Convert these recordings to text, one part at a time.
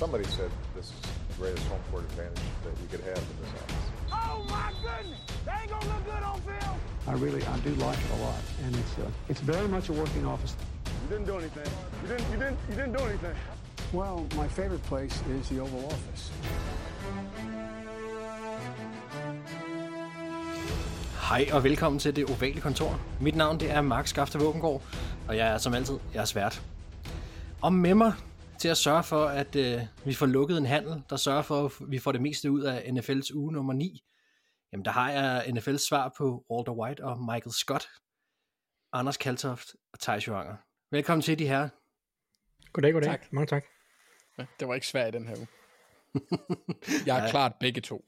Somebody said this is the greatest home court advantage that you could have in this office. Oh my goodness! They ain't gonna look good on film. I really, I do like it a lot, and it's uh, it's very much a working office. You didn't do anything. You didn't. You didn't. You didn't do anything. Well, my favorite place is the Oval Office. Hej og velkommen til det ovale kontor. Mit navn det er Mark Skafte Våbengård, og jeg er som altid jeg er svært. Og med mig til at sørge for, at øh, vi får lukket en handel, der sørger for, at vi får det meste ud af NFL's uge nummer 9, jamen der har jeg NFL's svar på Walter White og Michael Scott, Anders Kaltoft og Thijs Johanger. Velkommen til de her. Goddag, goddag. Tak. Mange tak. Ja, det var ikke svært i den her uge. Jeg er klart begge to.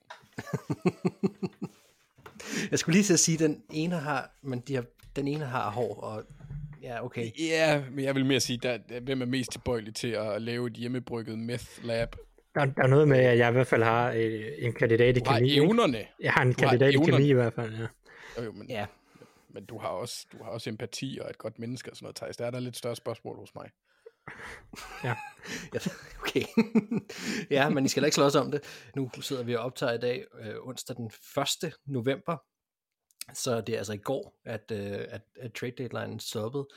Jeg skulle lige til at sige, at den ene har, men de har, den ene har hår, og ja, okay. Ja, men jeg vil mere sige, der, der- hvem er mest tilbøjelig til at lave et hjemmebrygget meth lab? Der, der er noget med, at jeg i hvert fald har øh, en kandidat i Du har kemi. ikke? evnerne. Jeg har en Du har kandidat i evnerne. kemi i hvert fald, ja. Jo, jo, men, Ja, men du, har også, du har også empati og et godt menneske og sådan noget, Thijs. Der er der lidt større spørgsmål hos mig. ja. Ja, okay. ja, men I skal da ikke slås om det. Nu sidder vi og optager i dag, øh, onsdag den 1. november. Så det er altså i går, at, øh, at, at trade deadline stoppede.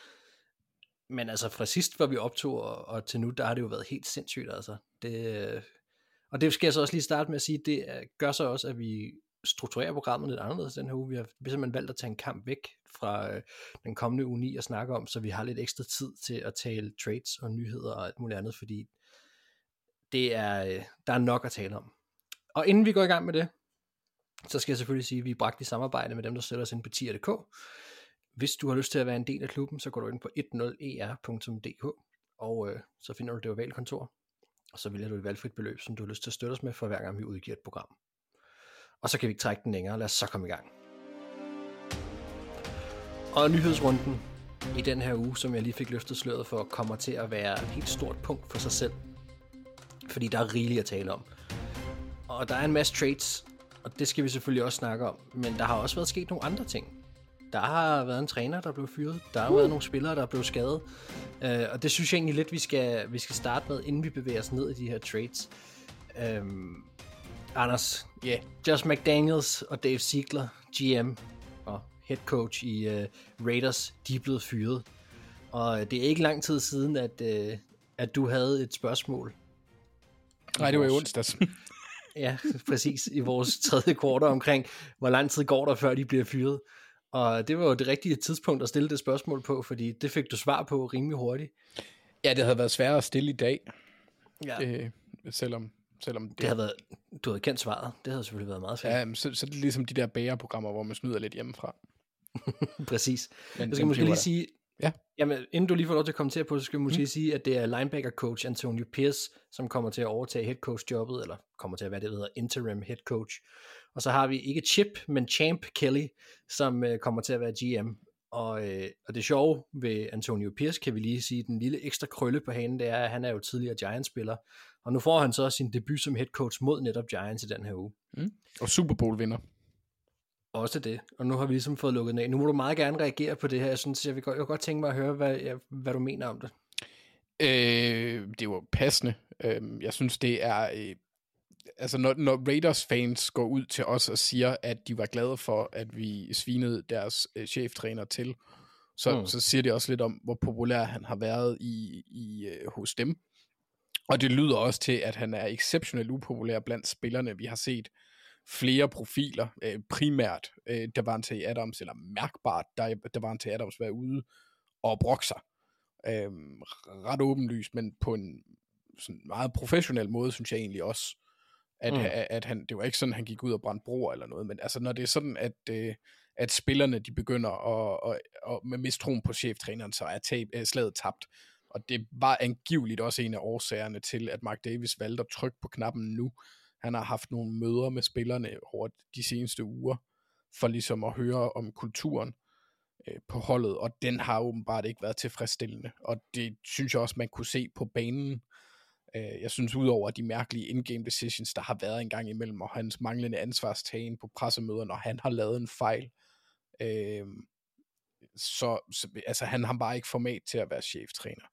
Men altså fra sidst, hvor vi optog, og, og til nu, der har det jo været helt sindssygt, altså. Det, øh, og det skal jeg så også lige starte med at sige, det øh, gør så også, at vi strukturerer programmet lidt anderledes den her uge. Vi har, vi simpelthen valgt at tage en kamp væk fra øh, den kommende uge 9 og snakke om, så vi har lidt ekstra tid til at tale trades og nyheder og alt muligt andet, fordi det er, øh, der er nok at tale om. Og inden vi går i gang med det, så skal jeg selvfølgelig sige, at vi er bragt i samarbejde med dem, der støtter os ind på tier.dk. Hvis du har lyst til at være en del af klubben, så går du ind på 10er.dk, e og øh, så finder du det ovale kontor, og så vælger du et valgfrit beløb, som du har lyst til at støtte os med, for hver gang vi udgiver et program. Og så kan vi ikke trække den længere, lad os så komme i gang. Og nyhedsrunden i den her uge, som jeg lige fik løftet sløret for, kommer til at være et helt stort punkt for sig selv. Fordi der er rigeligt at tale om. Og der er en masse trades, og det skal vi selvfølgelig også snakke om. Men der har også været sket nogle andre ting. Der har været en træner, der blev fyret. Der har været nogle spillere, der blev skadet. Uh, og det synes jeg egentlig lidt, vi skal, vi skal starte med, inden vi bevæger os ned i de her trades. Um, Anders, Ja, yeah. Josh McDaniels og Dave Ziegler, GM og head coach i uh, Raiders, de er blevet fyret. Og øh, det er ikke lang tid siden, at, uh, at du havde et spørgsmål. nej, det var i onsdags. Ja, præcis. I vores tredje kvartal omkring, hvor lang tid går der, før de bliver fyret. Og det var jo det rigtige tidspunkt at stille det spørgsmål på, fordi det fik du svar på rimelig hurtigt. ja, det havde været sværere at stille i dag, Ja. øh, selvom, selvom det, Det havde været, du havde kendt svaret. Det havde selvfølgelig været meget fedt. Ja, men så, så er det ligesom de der bagerprogrammer, hvor man snyder lidt hjemmefra. Præcis. Men- jeg skal måske det lige sige, Ja. jamen, inden du lige får lov til at kommentere på så skal jeg måske mm. sige, at det er linebacker coach Antonio Pierce, som kommer til at overtage head coach jobbet, eller kommer til at være det, der hedder interim head coach. Og så har vi ikke Chip, men Champ Kelly, som øh, kommer til at være GM. Og, øh, og det sjove ved Antonio Pierce, kan vi lige sige, den lille ekstra krølle på hanen, det er, at han er jo tidligere Giants-spiller. Og nu får han så sin debut som head coach mod netop Giants i den her uge. Og Super Bowl vinder. Også det. Og nu har vi ligesom fået lukket den af. Nu må du meget gerne reagere på det her. Jeg synes, jeg vil godt, jeg vil godt tænke mig at høre, hvad, ja, hvad du mener om det. Øh, det var passende. Øh, jeg synes, det er... Øh, altså, når, når Raiders-fans går ud til os og siger, at de var glade for, at vi svinede deres øh, cheftræner til, så, Mm. mm. så siger det også lidt om, hvor populær han har været i, i øh, hos dem. Og det lyder også til, at han er exceptionelt upopulær blandt spillerne. Vi har set flere profiler, øh, primært øh, Davante Adams, eller mærkbart Dav- Davante Adams være ude og brokke sig. Øhm, ret åbenlyst, men på en sådan meget professionel måde, synes jeg egentlig også. At, Mm. at, at han, det var ikke sådan, han gik ud og brændte broer eller noget, men altså når det er sådan, at, øh, at spillerne de begynder at, at, at, med mistroen på cheftræneren, så er tab, øh, slaget tabt. Og det var angiveligt også en af årsagerne til, at Mark Davis valgte at trykke på knappen nu. Han har haft nogle møder med spillerne over de seneste uger, for ligesom at høre om kulturen øh, på holdet, og den har åbenbart ikke været tilfredsstillende. Og det synes jeg også, man kunne se på banen. Øh, jeg synes, udover de mærkelige in-game decisions, der har været en gang imellem, og hans manglende ansvarstagen på pressemøder, når han har lavet en fejl, øh, så, så altså, han har bare ikke format til at være cheftræner.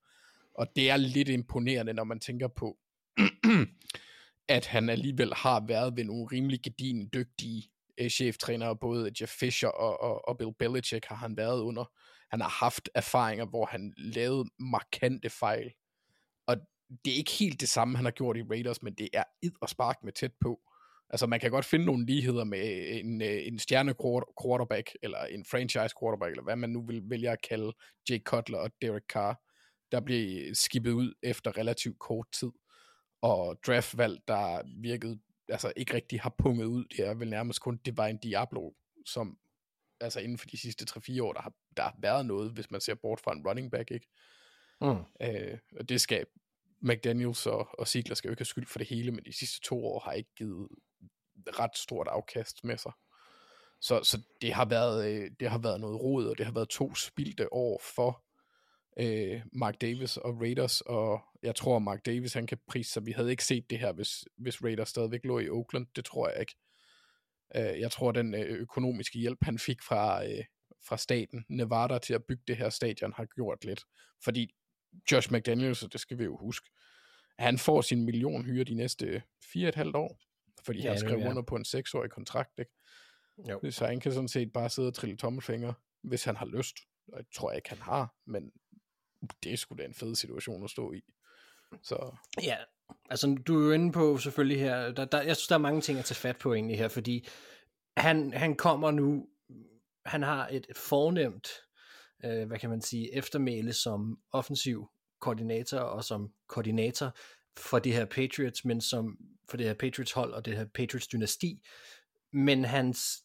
Og det er lidt imponerende, når man tænker på, at han alligevel har været ved nogle rimelig gedigende dygtige øh, cheftrænere, både Jeff Fisher og, og, og Bill Belichick har han været under. Han har haft erfaringer, hvor han lavede markante fejl. Og det er ikke helt det samme, han har gjort i Raiders, men det er id og spark med tæt på. Altså man kan godt finde nogle ligheder med en, øh, en stjerne quarterback, eller en franchise quarterback, eller hvad man nu vil vælge at kalde Jake Cutler og Derek Carr, der blev skibet ud efter relativt kort tid. Og draftvalg, der virkede, altså ikke rigtig har punget ud, det er vel nærmest kun Divine Diablo, som altså inden for de sidste 3-4 år, der har, der har været noget, hvis man ser bort fra en running back, ikke? Mm. Øh, og det skal McDaniels og, og Ziegler skal jo ikke have skyld for det hele, men de sidste to år har ikke givet ret stort afkast med sig. Så, så det, har været, øh, det har været noget rod, og det har været to spildte år for øh, Mark Davis og Raiders, og jeg tror, Mark Davis han kan prise sig. Vi havde ikke set det her, hvis, hvis Raiders stadigvæk lå i Oakland. Det tror jeg ikke. Øh, jeg tror, den øh, økonomiske hjælp, han fik fra, øh, fra staten Nevada til at bygge det her stadion, har gjort lidt. Fordi Josh McDaniels, det skal vi jo huske, han får sin million hyre de næste fire et halvt år, fordi ja, han skrev ja. under på en seksårig kontrakt, ikke? Jo. Så han kan sådan set bare sidde og trille tommelfinger, hvis han har lyst. Og jeg tror ikke, han har, men det er sgu da en fed situation at stå i. Så. Ja, altså du er jo inde på selvfølgelig her, der, der, jeg synes, der er mange ting at tage fat på egentlig her, fordi han, han kommer nu, han har et fornemt, øh, hvad kan man sige, eftermæle som offensiv koordinator og som koordinator for det her Patriots, men som for det her Patriots hold og det her Patriots dynasti, men hans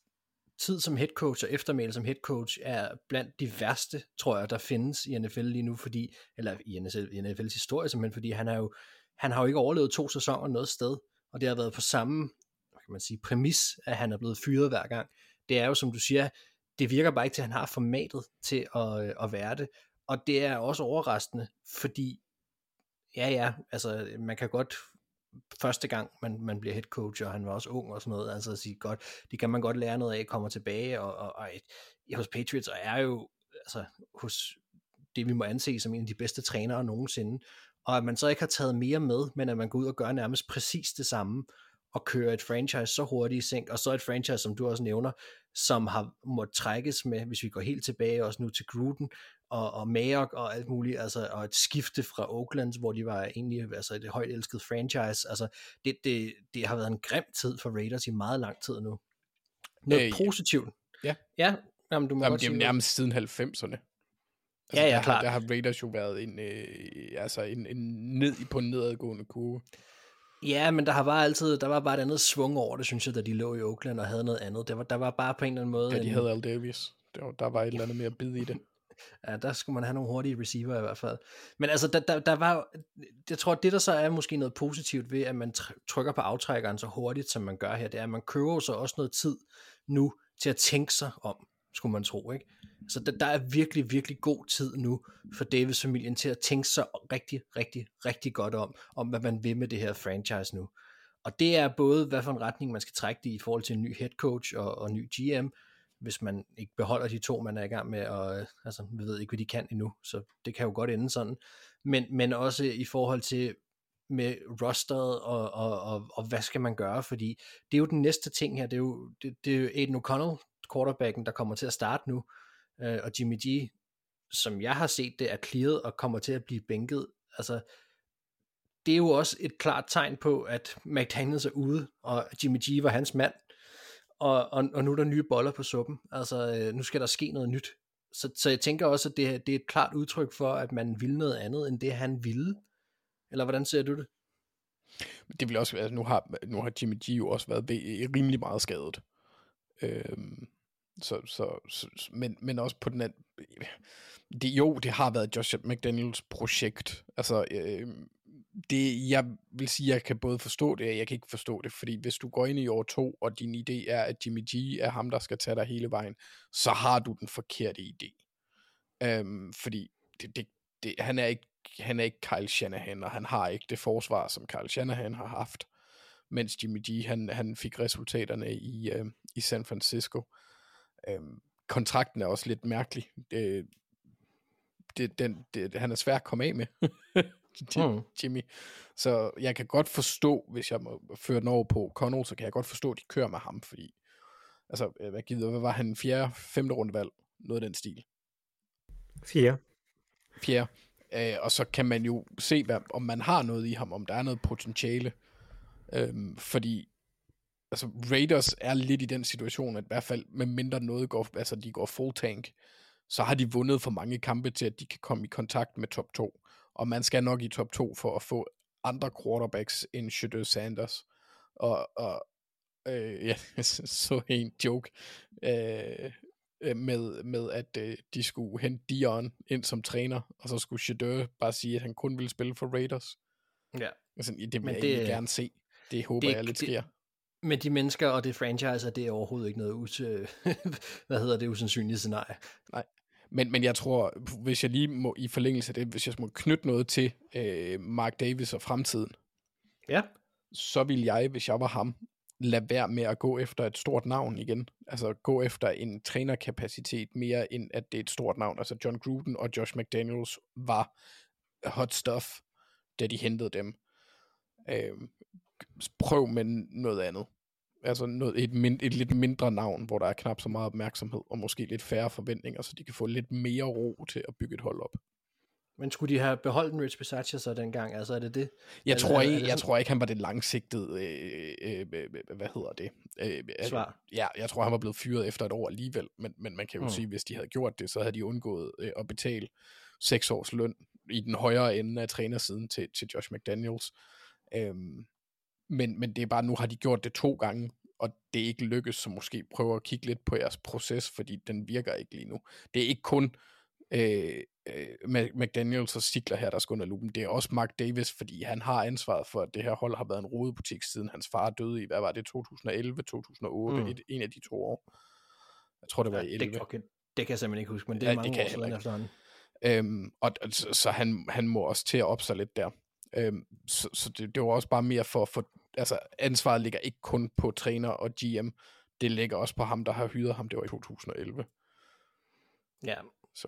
tid som head coach og eftermæle som head coach er blandt de værste, tror jeg, der findes i NFL lige nu, fordi, eller i, NFL, i NFL's historie simpelthen, fordi han, er jo, han har jo ikke overlevet to sæsoner noget sted, og det har været på samme hvad kan man sige, præmis, at han er blevet fyret hver gang. Det er jo, som du siger, det virker bare ikke til, at han har formatet til at, øh, at være det, og det er også overraskende, fordi ja, ja, altså man kan godt første gang, man, man bliver head coach, og han var også ung og sådan noget, altså at sige, godt, det kan man godt lære noget af, kommer tilbage, og, og, og et, hos Patriots, og er jo, altså, hos det vi må anse som en af de bedste trænere nogensinde, og at man så ikke har taget mere med, men at man går ud og gør nærmest præcis det samme, og kører et franchise så hurtigt i sænk, og så et franchise, som du også nævner, som har måttet trækkes med, hvis vi går helt tilbage også nu til Gruden, og, og Mayock og alt muligt, altså, og et skifte fra Oakland, hvor de var egentlig altså et højt elsket franchise, altså det, det, det har været en grim tid for Raiders i meget lang tid nu. Noget øh, positivt. Ja. Ja, jamen, du må jamen, det er jo nærmest siden 90'erne. Altså, ja, ja, der, klart. Der har Raiders jo været en, øh, altså en, en ned på en nedadgående kurve. Ja, men der har bare altid, der var bare et andet svung over det, synes jeg, da de lå i Oakland og havde noget andet. Der var, der var bare på en eller anden måde... Ja, de en... havde Al Davis. Der var, der var et eller andet mere bid i det ja, der skulle man have nogle hurtige receiver i hvert fald. Men altså, der, der, der var, jeg tror, det der så er måske noget positivt ved, at man trykker på aftrækkeren så hurtigt, som man gør her, det er, at man køber så også noget tid nu til at tænke sig om, skulle man tro, ikke? Så der, der er virkelig, virkelig god tid nu for Davis familien til at tænke sig rigtig, rigtig, rigtig godt om, om hvad man vil med det her franchise nu. Og det er både, hvad for en retning man skal trække det i, i forhold til en ny head coach og, og ny GM, hvis man ikke beholder de to, man er i gang med, og øh, altså, vi ved ikke, hvad de kan endnu, så det kan jo godt ende sådan. Men, men også i forhold til med rosteret, og, og, og, og hvad skal man gøre, fordi det er jo den næste ting her, det er jo, det, det er jo Aiden O'Connell, quarterbacken, der kommer til at starte nu, øh, og Jimmy G, som jeg har set det, er clearet og kommer til at blive bænket. Altså, det er jo også et klart tegn på, at McDaniels er ude, og Jimmy G var hans mand, og, og, og nu er der nye boller på suppen. Altså, øh, nu skal der ske noget nyt. Så, så jeg tænker også, at det, det er et klart udtryk for, at man vil noget andet, end det han ville. Eller hvordan ser du det? Det vil også, altså nu har, nu har Jimmy G jo også været øh, rimelig meget skadet. Øhm, så, så, så, men, men også på den anden, øh, det, jo, det har været Josh McDaniels projekt. Altså, øh, det, jeg vil sige, jeg kan både forstå det, og jeg kan ikke forstå det, fordi hvis du går ind i år to, og din idé er, at Jimmy G er ham, der skal tage dig hele vejen, så har du den forkerte idé. Øhm, fordi det, det, det, han, er ikke, han er ikke Kyle Shanahan, og han har ikke det forsvar, som Kyle Shanahan har haft, mens Jimmy G, han, han fik resultaterne i, øh, i San Francisco. Øhm, kontrakten er også lidt mærkelig. Det, det, den, det, han er svær at komme af med. mm. Jimmy. Så jeg kan godt forstå, hvis jeg må føre den over på Connell, så kan jeg godt forstå, at de kører med ham, fordi altså, øh, hvad, gider, hvad var han, fjerde, femte rundevalg? Noget af den stil. Fire. Fjerde. Øh, og så kan man jo se, hvad, om man har noget i ham, om der er noget potentiale. Øhm, fordi altså Raiders er lidt i den situation, at i hvert fald med mindre noget går, altså de går full tank, så har de vundet for mange kampe til, at de kan komme i kontakt med top 2. Og man skal nok i top 2 for at få andre quarterbacks end Shadow Sanders. Og, og øh, ja, så en joke øh, med, med, at øh, de skulle hente Dion ind som træner, og så skulle Shadow bare sige, at han kun ville spille for Raiders. Ja. Altså, det vil Men jeg det, gerne se. Det håber det, jeg lidt sker. Det, med de mennesker og det franchise, det er overhovedet ikke noget us, hvad hedder det, usandsynlige scenarie. Nej, men, men jeg tror, hvis jeg lige må i forlængelse af det, hvis jeg må knytte noget til øh, Mark Davis og fremtiden, ja. så vil jeg, hvis jeg var ham, lade være med at gå efter et stort navn igen. Altså gå efter en trænerkapacitet mere end at det er et stort navn. Altså John Gruden og Josh McDaniels var hot stuff, da de hentede dem. Øh, prøv med noget andet. Altså noget, et, mind, et lidt mindre navn, hvor der er knap så meget opmærksomhed, og måske lidt færre forventninger, så de kan få lidt mere ro til at bygge et hold op. Men skulle de have beholdt en Rich Bisaccia så dengang? Altså er det det? Jeg, altså, tror, ikke, jeg tror ikke, han var det langsigtede, øh, øh, øh, hvad hedder det? Øh, Svar. Ja, jeg tror, han var blevet fyret efter et år alligevel, men, men man kan jo mm. sige, hvis de havde gjort det, så havde de undgået øh, at betale seks års løn i den højere ende af trænersiden til, til Josh McDaniels. Øhm, men, men det er bare, nu har de gjort det to gange, og det ikke lykkes, så måske prøve at kigge lidt på jeres proces, fordi den virker ikke lige nu. Det er ikke kun øh, øh, McDaniels og Sigler her, der skal under lupen. Det er også Mark Davis, fordi han har ansvaret for, at det her hold har været en rodebutik, siden hans far døde i, hvad var det, 2011, 2008, mm. et, en af de to år. Jeg tror, det var i 11. Det, okay, det kan jeg simpelthen ikke huske, men det er ja, mange det år siden efterhånden. Øhm, og, så, så han, han må også til at op sig lidt der. Øhm, så så det, det var også bare mere for at få, altså ansvaret ligger ikke kun på træner og GM, det ligger også på ham, der har hyret ham, det var i 2011. Ja, så,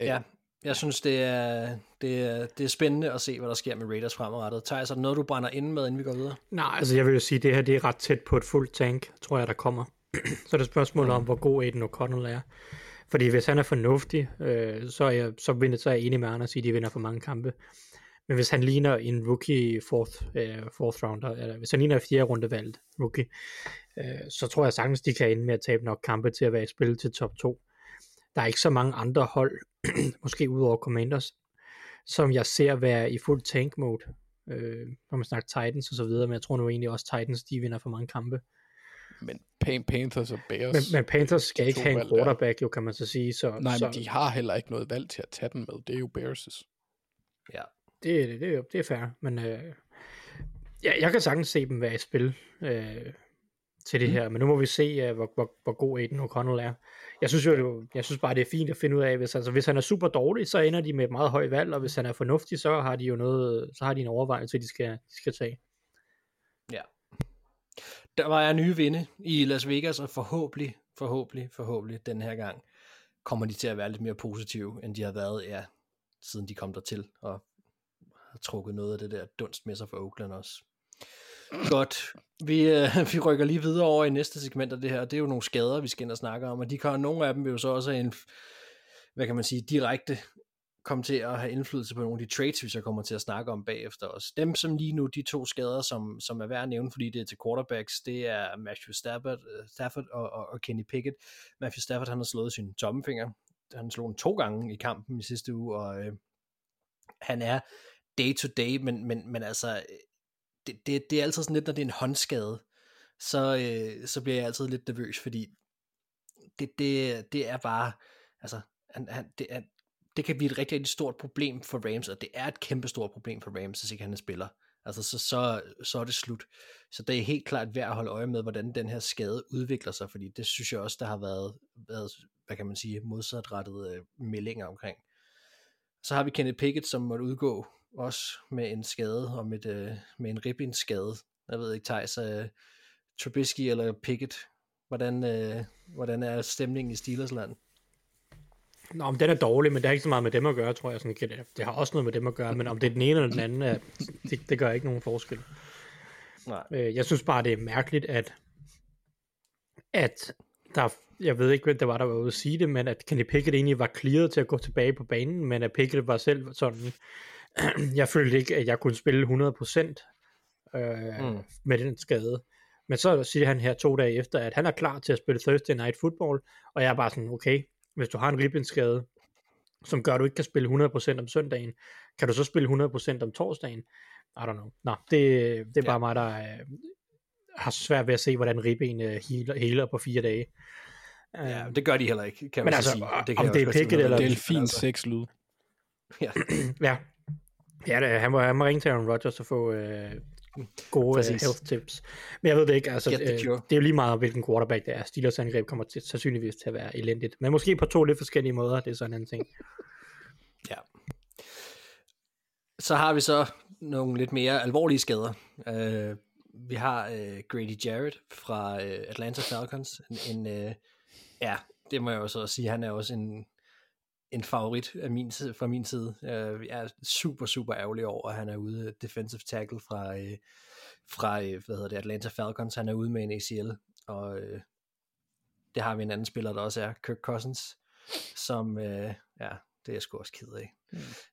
øh. ja jeg synes, det er, det, er, det er spændende at se, hvad der sker med Raiders fremadrettet. Thijs, er der noget, du brænder ind med, inden vi går videre? Nej, altså jeg vil jo sige, at det her det er ret tæt på et fuldt tank, tror jeg, der kommer. så er det spørgsmål om, hvor god Aiden O'Connell er. Fordi hvis han er fornuftig, øh, så, er jeg, så, vinder, så er jeg enig med Anders i, at de vinder for mange kampe. Men hvis han ligner en rookie fourth, uh, fourth rounder, eller hvis han ligner en fjerde runde valgt rookie, uh, så tror jeg sagtens, de kan ende med at tabe nok kampe til at være i spil til top 2. Der er ikke så mange andre hold, måske udover Commanders, som jeg ser være i fuld tank mode, øh, når man snakker Titans og så videre, men jeg tror nu egentlig også Titans, de vinder for mange kampe. Men Panthers og Bears... Men, men Panthers skal ikke have en quarterback, jo kan man så sige. Så, Nej, så, men de har heller ikke noget valg til at tage den med. Det er jo Bears' Ja, det, det, det, det er fair, men øh, ja, jeg kan sagtens se dem være i spil øh, til det mm. her, men nu må vi se, uh, hvor, hvor, hvor god Aiden O'Connell er. Jeg synes jo, jeg synes bare, det er fint at finde ud af, hvis, altså, hvis han er super dårlig, så ender de med et meget højt valg, og hvis han er fornuftig, så har de jo noget, så har de en overvejelse, de skal, de skal tage. Ja. Der var jeg nye vinde i Las Vegas, og forhåbentlig, forhåbentlig, forhåbentlig den her gang kommer de til at være lidt mere positive, end de har været, ja, siden de kom der til, og trukket noget af det der dunst med sig for Oakland også. Godt. Vi, øh, vi rykker lige videre over i næste segment af det her. Det er jo nogle skader, vi skal ind og snakke om, og de kan, nogle af dem vil jo så også have en, hvad kan man sige, direkte komme til at have indflydelse på nogle af de trades, vi så kommer til at snakke om bagefter os. Dem som lige nu, de to skader, som, som er værd at nævne, fordi det er til quarterbacks, det er Matthew Stafford, øh, Stafford og, og, og Kenny Pickett. Matthew Stafford, han har slået sin tommefinger. Han slog den to gange i kampen i sidste uge, og øh, han er day to day, men, men, men altså, øh, det, det, det er altid sådan lidt, når det er en håndskade, så, øh, så bliver jeg altid lidt nervøs, fordi det, det, det er bare, altså, han, han, det, er, det kan blive et rigtig, rigtig stort problem for Rams, og det er et kæmpe stort problem for Rams, hvis ikke han er spiller. Altså, så, så, så er det slut. Så det er helt klart værd at holde øje med, hvordan den her skade udvikler sig, fordi det synes jeg også, der har været, været hvad kan man sige, modsatrettede øh, meldinger omkring. Så har vi Kenneth Pickett, som måtte udgå også med en skade, og med, øh, med en ribbensskade. Jeg ved ikke, Thijs, uh, Trubisky eller Pickett, hvordan, uh, hvordan er stemningen i Steelers land? Nå, men den er dårlig, men det har ikke så meget med dem at gøre, tror jeg. Sådan, det, det har også noget med dem at gøre, men om det er den ene eller den anden, er, det, det gør ikke nogen forskel. Nej. Øh, Jeg synes bare, det er mærkeligt, at, at der, jeg ved ikke, hvem der var, der var ude at sige det, men at Kenny Pickett egentlig var clearet til at gå tilbage på banen, men at Pickett var selv sådan, jeg følte ikke, at jeg kunne spille 100% øh, Mm. med den skade. Men så siger han her to dage efter, at han er klar til at spille Thursday Night Football, og jeg er bare sådan, okay, hvis du har en ribbenskade, som gør, at du ikke kan spille 100% om søndagen, kan du så spille 100% om torsdagen? I don't know. Nå, det, det er bare Ja. mig, der øh, har svært ved at se, hvordan ribben øh, healer, healer på fire dage. Ja, Øhm, det gør de heller ikke, kan Men man altså, så sige. om kan det jeg er hvad eller- det er. Delfin Altså, 6 lyd. Ja, Ja, ja det, han, må, han må ringe til Aaron Rodgers og få øh, gode øh, Præcis. health tips. Men jeg ved det ikke, altså, øh, det er jo lige meget, hvilken quarterback det er. Steelers angreb kommer til, sandsynligvis til at være elendigt. Men måske på to lidt forskellige måder, det er sådan en ting. Ja. Så har vi så nogle lidt mere alvorlige skader. Uh, vi har uh, Grady Jarrett fra uh, Atlanta Falcons. En, en uh, ja, det må jeg jo så også sige, han er også en, en favorit af min, fra min side. Uh, jeg er super, super ærgerlig over, at han er ude defensive tackle fra, uh, fra uh, hvad hedder det, Atlanta Falcons. Han er ude med en ACL, og uh, det har vi en anden spiller, der også er, Kirk Cousins, som, uh, ja, det er jeg sgu også ked af.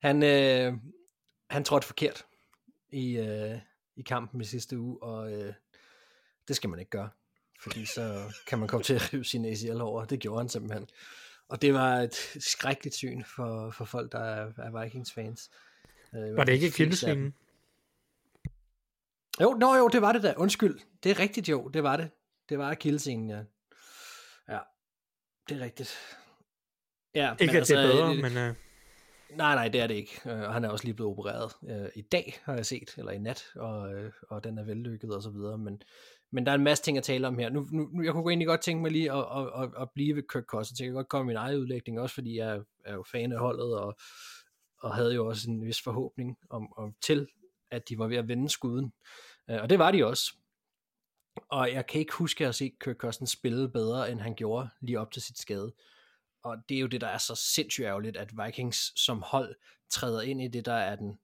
Han, øh, han trådte forkert i, øh, i kampen i sidste uge, og øh, det skal man ikke gøre, fordi så kan man komme til at rive sin ACL over. Det gjorde han simpelthen. Og det var et skrækkeligt syn for, for folk, der er, er Vikings-fans. Øh, Var det ikke kildesvinen? Jo, nå, jo, det var det da. Undskyld. Det er rigtigt, jo. Det var det. Det var kildescenen, ja. Ja, det er rigtigt. Ja, Ikke, at det er bedre, øh, men øh, Nej, nej, det er det ikke. Og han er også lige blevet opereret øh, i dag, har jeg set, eller i nat, og, øh, og den er vellykket og så videre. Men, men der er en masse ting at tale om her. Nu, nu, jeg kunne egentlig godt tænke mig lige at, at, at, at blive ved Kirk Cousins. Jeg kan godt komme med min egen udlægning, også fordi jeg er jo fan af holdet, og, og havde jo også en vis forhåbning om, om til, at de var ved at vende skuden. Øh, og det var de også. Og jeg kan ikke huske at se set Kirk Cousins spille bedre, end han gjorde lige op til sit skade. Og det er jo det, der er så sindssygt ærgerligt, at Vikings som hold træder ind i det, der er den,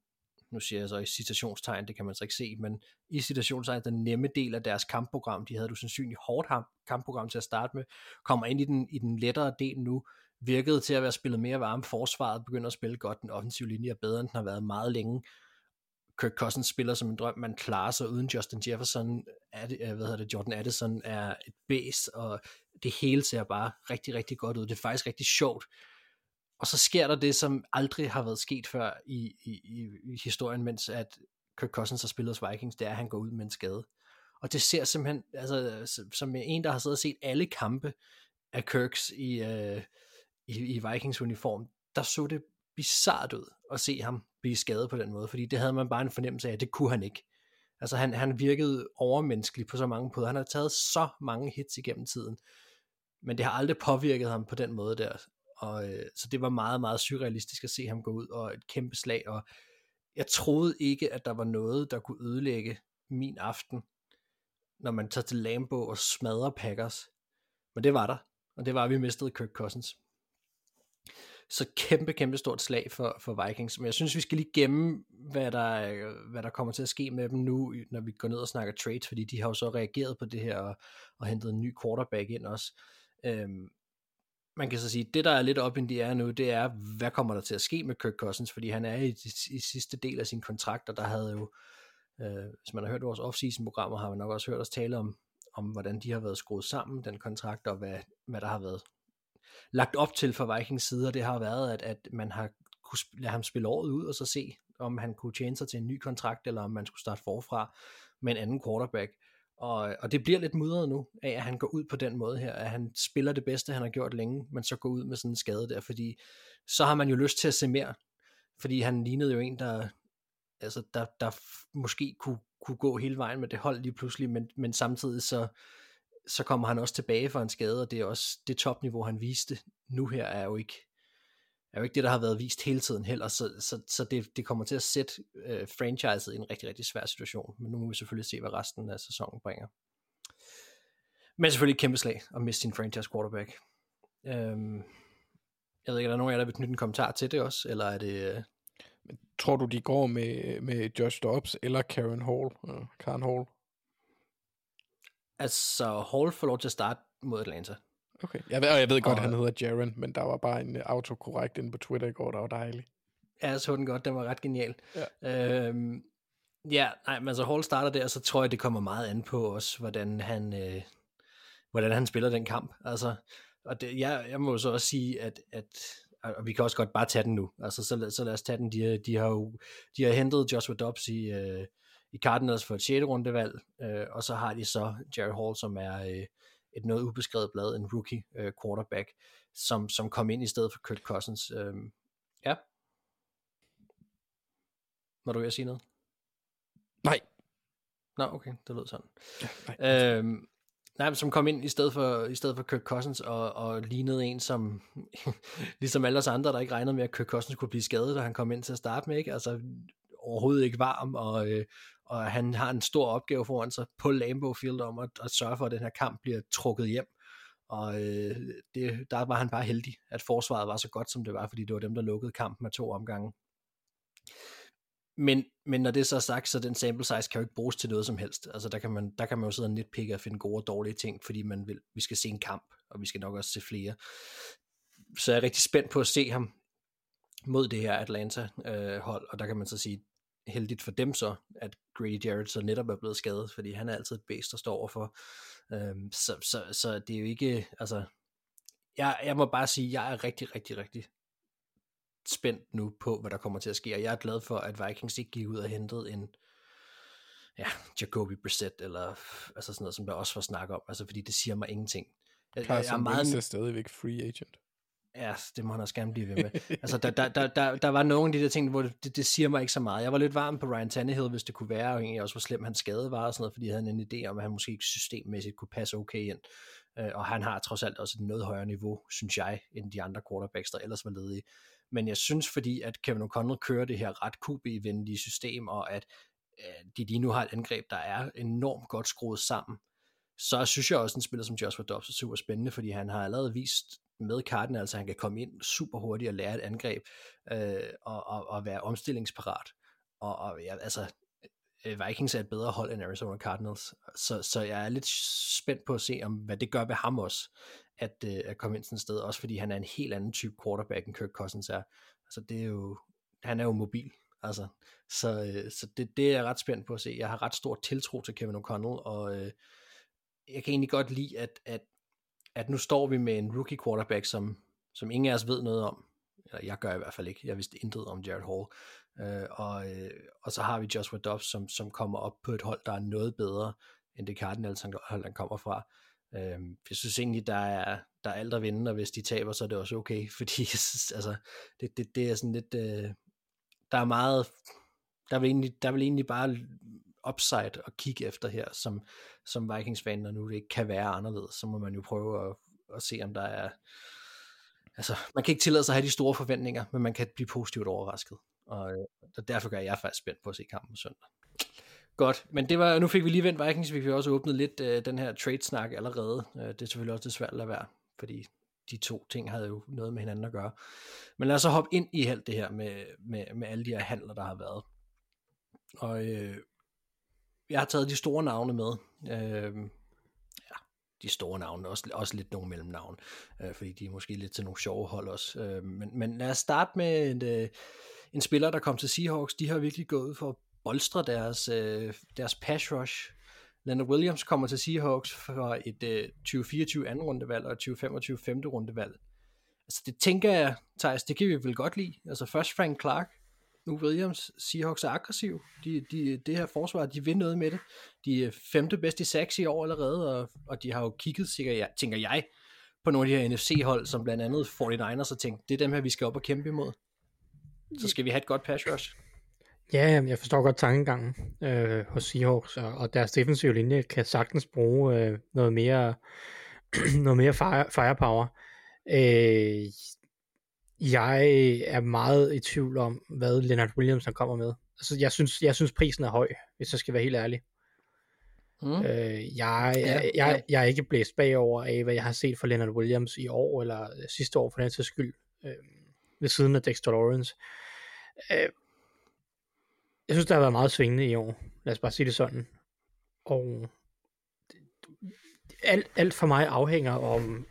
nu siger jeg så i citationstegn, det kan man så ikke se, men i citationstegn, den nemme del af deres kampprogram, de havde du sandsynligt hårdt kampprogram til at starte med, kommer ind i den, i den lettere del nu, virkede til at være spillet mere varme, forsvaret begynder at spille godt, den offensive linje er bedre, end den har været meget længe, Kirk Cousins spiller som en drøm, man klarer sig uden Justin Jefferson, Ad, det, øh, hvad hedder det, Jordan Addison er et bæst, og det hele ser bare rigtig, rigtig godt ud. Det er faktisk rigtig sjovt. Og så sker der det, som aldrig har været sket før i, i, i, i historien, mens at Kirk Cousins har spillet hos Vikings, det er, at han går ud med en skade. Og det ser simpelthen, altså som en, der har siddet og set alle kampe af Kirks i, øh, i, i Vikings uniform, der så det bizart ud at se ham blive skadet på den måde, fordi det havde man bare en fornemmelse af, at det kunne han ikke. Altså han, han virkede overmenneskelig på så mange måder. Han har taget så mange hits igennem tiden, men det har aldrig påvirket ham på den måde der. Og, øh, så det var meget, meget surrealistisk at se ham gå ud og et kæmpe slag, og jeg troede ikke, at der var noget, der kunne ødelægge min aften, når man tager til Lambo og smadrer Packers. Men det var der, og det var, at vi mistede Kirk Cousins. Så kæmpe, kæmpe stort slag for, for Vikings. Men jeg synes, vi skal lige gemme, hvad der, hvad der kommer til at ske med dem nu, når vi går ned og snakker trades, fordi de har jo så reageret på det her og, og hentet en ny quarterback ind også. Øhm, man kan så sige, det der er lidt op i de er nu, det er, hvad kommer der til at ske med Kirk Cousins, fordi han er i, i sidste del af sin kontrakt, og der havde jo, øh, hvis man har hørt vores off-season programmer, har man nok også hørt os tale om, om hvordan de har været skruet sammen, den kontrakt, og hvad, hvad der har været lagt op til fra Vikings side, og det har været, at, at man har kunne lade ham spille året ud, og så se, om han kunne tjene sig til en ny kontrakt, eller om man skulle starte forfra med en anden quarterback. Og, og det bliver lidt mudret nu, af at han går ud på den måde her, at han spiller det bedste, han har gjort længe, men så går ud med sådan en skade der, fordi så har man jo lyst til at se mere, fordi han lignede jo en, der, altså, der, der måske kunne, kunne gå hele vejen med det hold lige pludselig, men, men samtidig så, så kommer han også tilbage fra en skade, og det er også det topniveau, han viste nu her, er jo ikke, er jo ikke det, der har været vist hele tiden heller, så, så, så det, det kommer til at sætte øh, franchiset i en rigtig, rigtig svær situation, men nu må vi selvfølgelig se, hvad resten af sæsonen bringer. Men selvfølgelig et kæmpe slag at miste sin franchise quarterback. Øhm, Jeg ved ikke, er der nogen af jer, der vil knytte en kommentar til det også, eller er det... Øh... Tror du, de går med, med Josh Dobbs eller Karen Hall? Uh, Karen Hall? Altså, Hall får lov til at starte mod Atlanta. Okay. Jeg ved, og jeg ved godt, Og- han hedder Jaren, men der var bare en øh, autokorrekt inde på Twitter i går, der var dejlig. Ja, jeg så den godt, den var ret genial. Ja. Øhm, ja, nej, men altså Hall starter der, så tror jeg, det kommer meget an på os, hvordan han, øh, hvordan han spiller den kamp. Altså, og det, jeg, jeg må så også sige, at, at og vi kan også godt bare tage den nu. Altså, så, lad- så lad os tage den. De, de har jo de har hentet Joshua Dobbs i, øh, i Cardinals for et 6. rundevalg, øh, og så har de så Jared Hall, som er øh, et noget ubeskrevet blad, en rookie øh, quarterback, som, som kom ind i stedet for Kirk Cousins. Øh, ja. Var du ved at sige noget? Nej. Nå, okay, det lød sådan. Ja, nej. Øhm, nej, som kom ind i stedet for, i stedet for Kirk Cousins og, og lignede en, som ligesom alle os andre, der ikke regnede med, at Kirk Cousins kunne blive skadet, da han kom ind til at starte med, ikke? Altså overhovedet ikke varm, og, øh, og han har en stor opgave foran sig på Lambeau Field om at, at sørge for, at den her kamp bliver trukket hjem. Og øh, det, der var han bare heldig, at forsvaret var så godt, som det var, fordi det var dem, der lukkede kampen med to omgange. Men, men når det så er sagt, så den sample size kan jo ikke bruges til noget som helst. Altså der kan man, der kan man jo sidde og nitpikke og finde gode og dårlige ting, fordi man vil, vi skal se en kamp, og vi skal nok også se flere. Så jeg er rigtig spændt på at se ham mod det her Atlanta-hold, øh, hold, og der kan man så sige, heldigt for dem så, at Grady Jarrett så netop er blevet skadet, fordi han er altid et bæst, der står overfor. Øhm, så, så, så det er jo ikke, altså, jeg, jeg må bare sige, jeg er rigtig, rigtig, rigtig spændt nu på, hvad der kommer til at ske, og jeg er glad for, at Vikings ikke gik ud og hentede en ja, Jacoby Brissett, eller altså sådan noget, som der også var snak om, altså fordi det siger mig ingenting. Jeg, jeg, jeg er Carson meget, Wentz er stadigvæk free agent. Ja, det må han også gerne blive ved med. altså, der, der, der, der, der var nogle af de der ting, hvor det, det siger mig ikke så meget. Jeg var lidt varm på Ryan Tannehill, hvis det kunne være, og egentlig også, hvor slem hans skade var, og sådan noget, fordi jeg havde en idé om, at han måske ikke systemmæssigt kunne passe okay ind. Øh, og han har trods alt også et noget højere niveau, synes jeg, end de andre quarterbacks, der ellers var ledige. Men jeg synes, fordi at Kevin O'Connell kører det her ret QB-venlige system, og at øh, de lige nu har et angreb, der er enormt godt skruet sammen, så synes jeg også, at en spiller som Joshua Dobbs er super spændende, fordi han har allerede vist med Cardinals, altså han kan komme ind super hurtigt og lære et angreb, øh, og, og, og være omstillingsparat. Og, og ja, altså, øh, øh, Vikings er et bedre hold end Arizona Cardinals, så, så jeg er lidt spændt på at se, om hvad det gør ved ham også, at, øh, at komme ind sådan et sted, også fordi han er en helt anden type quarterback, end Kirk Cousins er. Altså det er jo, han er jo mobil, altså, så, øh, så det, det er jeg ret spændt på at se. Jeg har ret stor tiltro til Kevin O'Connell, og øh, jeg kan egentlig godt lide, at, at, at nu står vi med en rookie quarterback, som, som ingen af os ved noget om. Eller jeg gør i hvert fald ikke. Jeg vidste intet om Jared Hall. Øh, og, øh, og så har vi Joshua Dobbs, som, som kommer op på et hold, der er noget bedre, end det Cardinals hold, han kommer fra. Øh, jeg synes egentlig, der er, der er alt at vinde, og hvis de taber, så er det også okay, fordi synes, altså, det, det, det er sådan lidt, øh, der er meget, der vil egentlig, der vil egentlig bare upside at kigge efter her, som, som Vikings-fan, når nu det ikke kan være anderledes, så må man jo prøve at, at se, om der er, altså, man kan ikke tillade sig at have de store forventninger, men man kan blive positivt overrasket, og, øh, og derfor gør jeg faktisk spændt på at se kampen på søndag. Godt, men det var, nu fik vi lige vendt Vikings, vi fik også åbnet lidt øh, den her trade-snak allerede. Øh, det er selvfølgelig også det svært at lade være, fordi de to ting havde jo noget med hinanden at gøre. Men lad os så hoppe ind i alt det her med, med, med alle de her handler, der har været. Og øh, jeg har taget de store navne med. Øh, ja, de store navne, også, også lidt nogle mellemnavne, øh, fordi de er måske lidt til nogle sjove hold også. Øh, men, men lad os starte med en, øh, en spiller, der kom til Seahawks. De har virkelig gået ud for at bolstre deres, øh, deres pass rush. Leonard Williams kommer til Seahawks for et øh, 2024 anden rundevalg og et 2025 femte rundevalg. Altså det tænker jeg, Thijs, det kan vi vel godt lide. Altså først Frank Clark, nu Williams, Seahawks er aggressiv. De, de, det her forsvar, de vil noget med det. De er femte bedste i sacks i år allerede, og, og de har jo kigget, sikkert, jeg, tænker jeg, på nogle af de her NFC-hold, som blandt andet 49ers, og tænkt, det er dem her, vi skal op og kæmpe imod. Så skal vi have et godt pass rush. Ja, jeg forstår godt tankegangen øh, hos Seahawks, og, og deres defensive linje kan sagtens bruge øh, noget mere, noget mere fire, firepower. Øh, jeg er meget i tvivl om, hvad Leonard Williams han kommer med. Altså, jeg synes, jeg synes prisen er høj, hvis jeg skal være helt ærlig. Mm. Øh, jeg, Ja, jeg, ja. jeg, jeg er ikke blæst bagover af, hvad jeg har set fra Leonard Williams i år, eller sidste år for den sags skyld. øh, ved siden af Dexter Lawrence. Øh, jeg synes, der har været meget svingende i år. Lad os bare sige det sådan. Og alt, alt for mig afhænger om,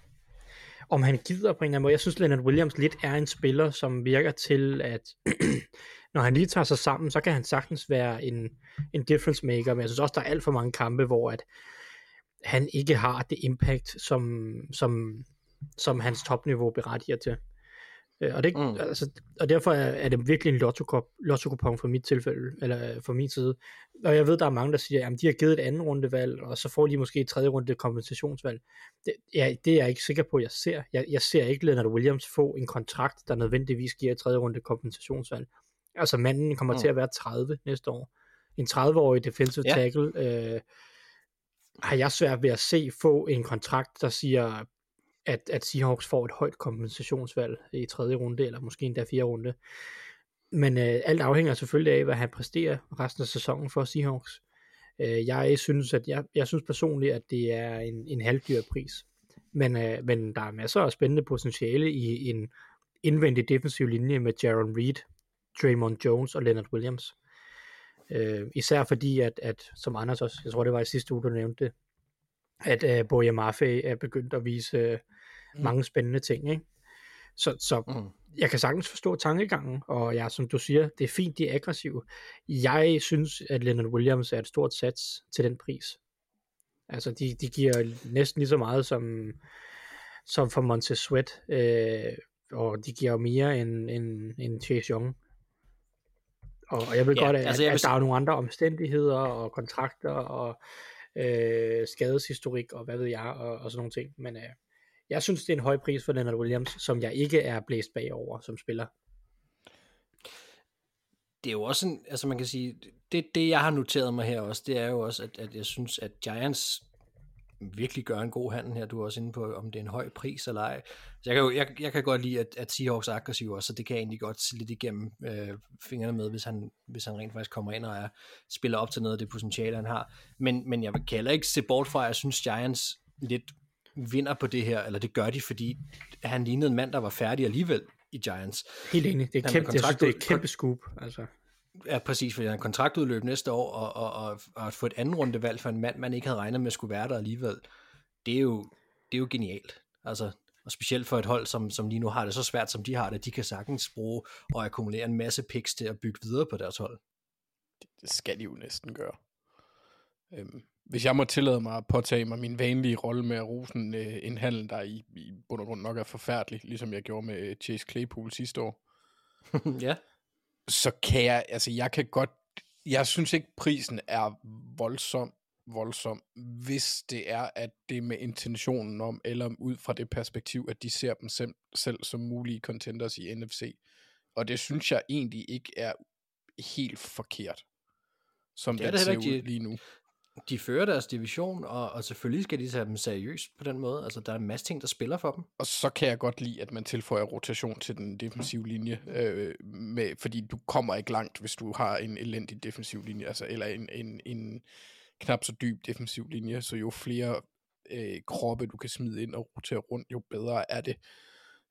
om han gider på en eller anden måde. Jeg synes, Leonard Williams lidt er en spiller, som virker til, at når han lige tager sig sammen, så kan han sagtens være en, en difference maker, men jeg synes også, der er alt for mange kampe, hvor at han ikke har det impact, som, som, som hans topniveau berettiger til. Øh, og, det, mm. altså, og derfor er, er det virkelig en lotto-kupon for mit tilfælde, eller for min side. Og jeg ved, der er mange, der siger, at de har givet et anden rundevalg, og så får de måske et tredje runde kompensationsvalg. Det, ja, det er jeg ikke sikker på, jeg ser. Jeg, jeg ser ikke Leonard Williams få en kontrakt, der nødvendigvis giver et tredje runde kompensationsvalg. Altså manden kommer mm. til at være 30 næste år. En 30-årig defensive ja. tackle øh, har jeg svært ved at se få en kontrakt, der siger, at, at Seahawks får et højt kompensationsvalg i tredje runde, eller måske endda fjerde runde. Men øh, alt afhænger selvfølgelig af, hvad han præsterer resten af sæsonen for Seahawks. Øh, jeg synes, at jeg, jeg synes personligt, at det er en, en halvdyr pris. Men, øh, men der er masser af spændende potentiale i en indvendig defensiv linje med Jaron Reed, Draymond Jones og Leonard Williams. Øh, især fordi, at, at, som Anders også, jeg tror det var i sidste uge, du nævnte det, at uh, Boja Mafe er begyndt at vise uh, mm. mange spændende ting. Ikke? Så, så mm. jeg kan sagtens forstå tankegangen, og jeg, som du siger, det er fint, de er aggressive. Jeg synes, at Leonard Williams er et stort sats til den pris. Altså, de, de giver næsten lige så meget som, som for Montez Sweat, øh, og de giver mere end, end, end Chase Young. Og, og jeg ved ja, godt, at, altså, jeg at, at der er nogle andre omstændigheder og kontrakter og øh, skadeshistorik og hvad ved jeg og, og sådan nogle ting. Men øh, jeg synes, det er en høj pris for Leonard Williams, som jeg ikke er blæst bagover som spiller. Det er jo også en, altså man kan sige, det, det jeg har noteret mig her også, det er jo også, at, at jeg synes, at Giants virkelig gør en god handel her. Du er også inde på, om det er en høj pris eller ej. Så jeg kan, jo, jeg, jeg kan godt lide, at, at Seahawks er aggressiv også, så det kan jeg egentlig godt se lidt igennem øh, fingrene med, hvis han, hvis han rent faktisk kommer ind og er, spiller op til noget af det potentiale, han har. Men, men jeg kan heller ikke se bort fra, at jeg synes, Giants lidt vinder på det her, eller det gør de, fordi han lignede en mand, der var færdig alligevel i Giants. Helt enig. Det er, kæmpe, jeg synes, det er et kæmpe scoop. Altså. Ja, præcis, fordi han kontraktudløb næste år, og, og, og, og at få et andet rundevalg for en mand, man ikke havde regnet med skulle være der alligevel, det er jo, det er jo genialt. Altså, og specielt for et hold, som, som lige nu har det så svært, som de har det, de kan sagtens bruge og akkumulere en masse picks til at bygge videre på deres hold. Det skal de jo næsten gøre. Øhm, hvis jeg må tillade mig at påtage mig min vanlige rolle med at rose en, øh, en handel, der i, i bund og grund nok er forfærdelig, ligesom jeg gjorde med øh, Chase Claypool sidste år. ja så kan jeg, altså jeg kan godt, jeg synes ikke prisen er voldsom, voldsom, hvis det er, at det er med intentionen om, eller ud fra det perspektiv, at de ser dem selv, selv som mulige contenders i NFC. Og det synes jeg egentlig ikke er helt forkert, som det, det ser ud lige nu de fører deres division, og, og selvfølgelig skal de tage dem seriøst på den måde. Altså, der er en masse ting, der spiller for dem. Og så kan jeg godt lide, at man tilføjer rotation til den defensive linje, øh, med, fordi du kommer ikke langt, hvis du har en elendig defensiv linje, altså, eller en, en, en knap så dyb defensiv linje, så jo flere øh, kroppe, du kan smide ind og rotere rundt, jo bedre er det.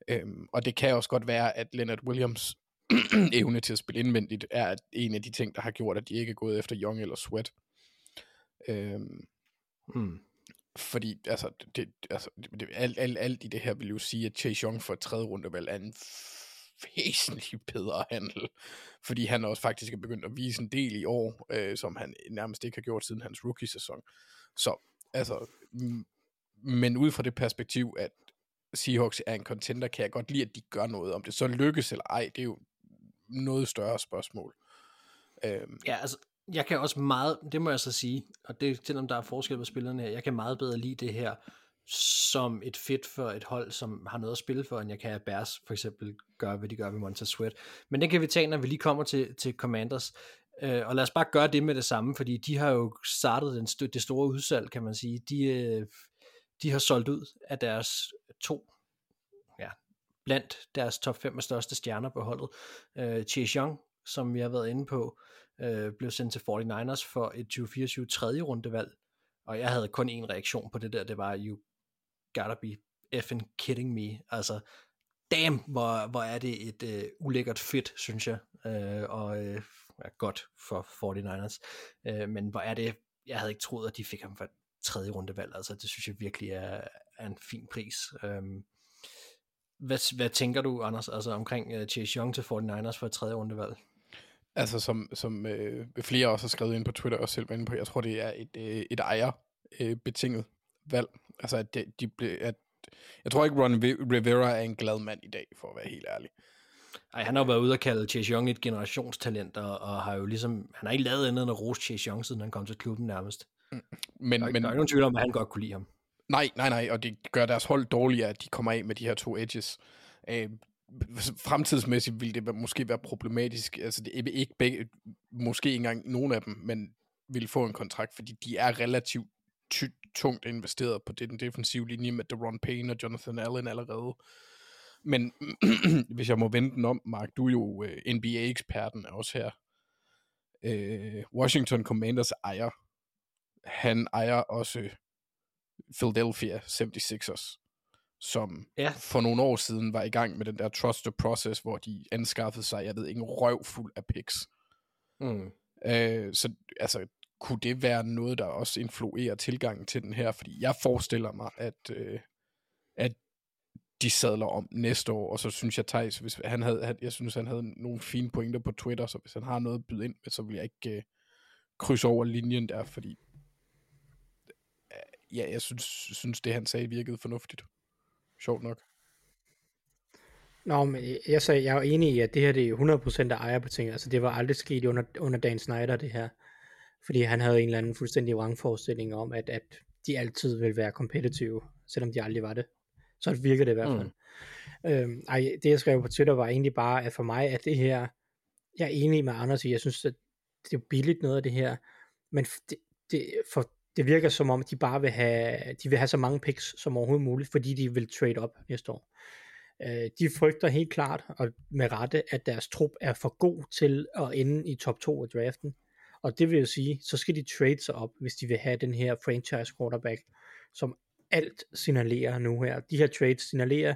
Øhm, og det kan også godt være, at Leonard Williams evne til at spille indvendigt er en af de ting, der har gjort, at de ikke er gået efter Young eller Sweat. Øhm, hmm. Fordi altså, det, altså det, alt, alt, alt i det her vil jo sige, at Chase Young for et tredje rundevalg er en væsentlig bedre handel, fordi han også faktisk er begyndt at vise en del i år, øh, som han nærmest ikke har gjort siden hans rookie-sæson. Så altså, men ud fra det perspektiv, at Seahawks er en contender, kan jeg godt lide, at de gør noget. Om det så lykkes eller ej, det er jo noget større spørgsmål. Øhm, ja, altså, jeg kan også meget, det må jeg så sige, og det selvom der er forskel på spillerne her, jeg kan meget bedre lide det her som et fit for et hold, som har noget at spille for, end jeg kan have Bears for eksempel gøre, hvad de gør ved Montez Sweat. Men det kan vi tage, når vi lige kommer til, til Commanders. Øh, og lad os bare gøre det med det samme, fordi de har jo startet den, det store udsalg, kan man sige. De, øh, de har solgt ud af deres to, ja, blandt deres top 5 største stjerner på holdet. Øh, Chase Young, som vi har været inde på, øh, Øh, blev sendt til 49ers for et 2024 tredje rundevalg, og jeg havde kun en reaktion på det der, det var, you gotta be effing kidding me, altså, damn, hvor, hvor er det et øh, ulækkert fedt, synes jeg. Øh, og øh, ja, godt for 49ers. Øh, men hvor er det, jeg havde ikke troet, at de fik ham for tredje rundevalg. Altså, det synes jeg virkelig er, er en fin pris. Øh, hvad, hvad tænker du, Anders, altså omkring uh, Chase Young til 49ers for et tredje rundevalg? Altså, som, som øh, flere også har skrevet ind på Twitter og selv inde på, jeg tror, det er et, øh, et ejer øh, betinget valg. Altså, at de, de ble, at jeg tror ikke, Ron Rivera er en glad mand i dag, for at være helt ærlig. Ej, han har jo været ude og kalde Chase Young et generationstalent, og, og har jo ligesom, han har ikke lavet andet end at rose Chase Young, siden han kom til klubben nærmest. Mm, men, der, er, men, der er ikke nogen tvivl om, at han godt kunne lide ham. Nej, nej, nej, og det gør deres hold dårligere, at de kommer af med de her to edges. Øh, fremtidsmæssigt vil det måske være problematisk. Altså, det er ikke begge, måske ikke engang nogen af dem, men vil få en kontrakt, fordi de er relativt ty- tungt investeret på det, den defensive linje med Deron Payne og Jonathan Allen allerede. Men hvis jeg må vente den om, Mark, du er jo øh, NBA-eksperten også her. Uh, Washington Commanders ejer. Han ejer også Philadelphia 76ers som ja. for nogle år siden var i gang med den der trusted process, hvor de anskaffede sig, jeg ved ikke, en røvfuld af picks. Mm. Øh, så altså, kunne det være noget, der også influerer tilgangen til den her? Fordi jeg forestiller mig, at, øh, at de sadler om næste år, og så synes jeg, Thijs, hvis han havde, jeg synes, han havde nogle fine pointer på Twitter, så hvis han har noget at byde ind med, så vil jeg ikke øh, krydse over linjen der, fordi øh, ja, jeg synes, synes, det han sagde virkede fornuftigt sjovt nok. Nå, men jeg sagde, jeg er enig i, at det her det er 100% af ejerbetinget. Altså det var aldrig sket under, under Dan Snyder, det her. Fordi han havde en eller anden fuldstændig vrangforestilling om, at, at de altid vil være kompetitive, selvom de aldrig var det. Så virker det i hvert fald. Mm. Øhm, ej, det jeg skrev på Twitter var egentlig bare, at for mig at det her, jeg er enig med Anders i, jeg synes, at det er billigt noget af det her, men det, det, for det virker som om, de bare vil have, de vil have så mange picks som overhovedet muligt, fordi de vil trade op næste år. Øh, de frygter helt klart, og med rette, at deres trup er for god til at ende i top 2 af draften. Og det vil jo sige, så skal de trade sig op, hvis de vil have den her franchise quarterback, som alt signalerer nu her. De her trades signalerer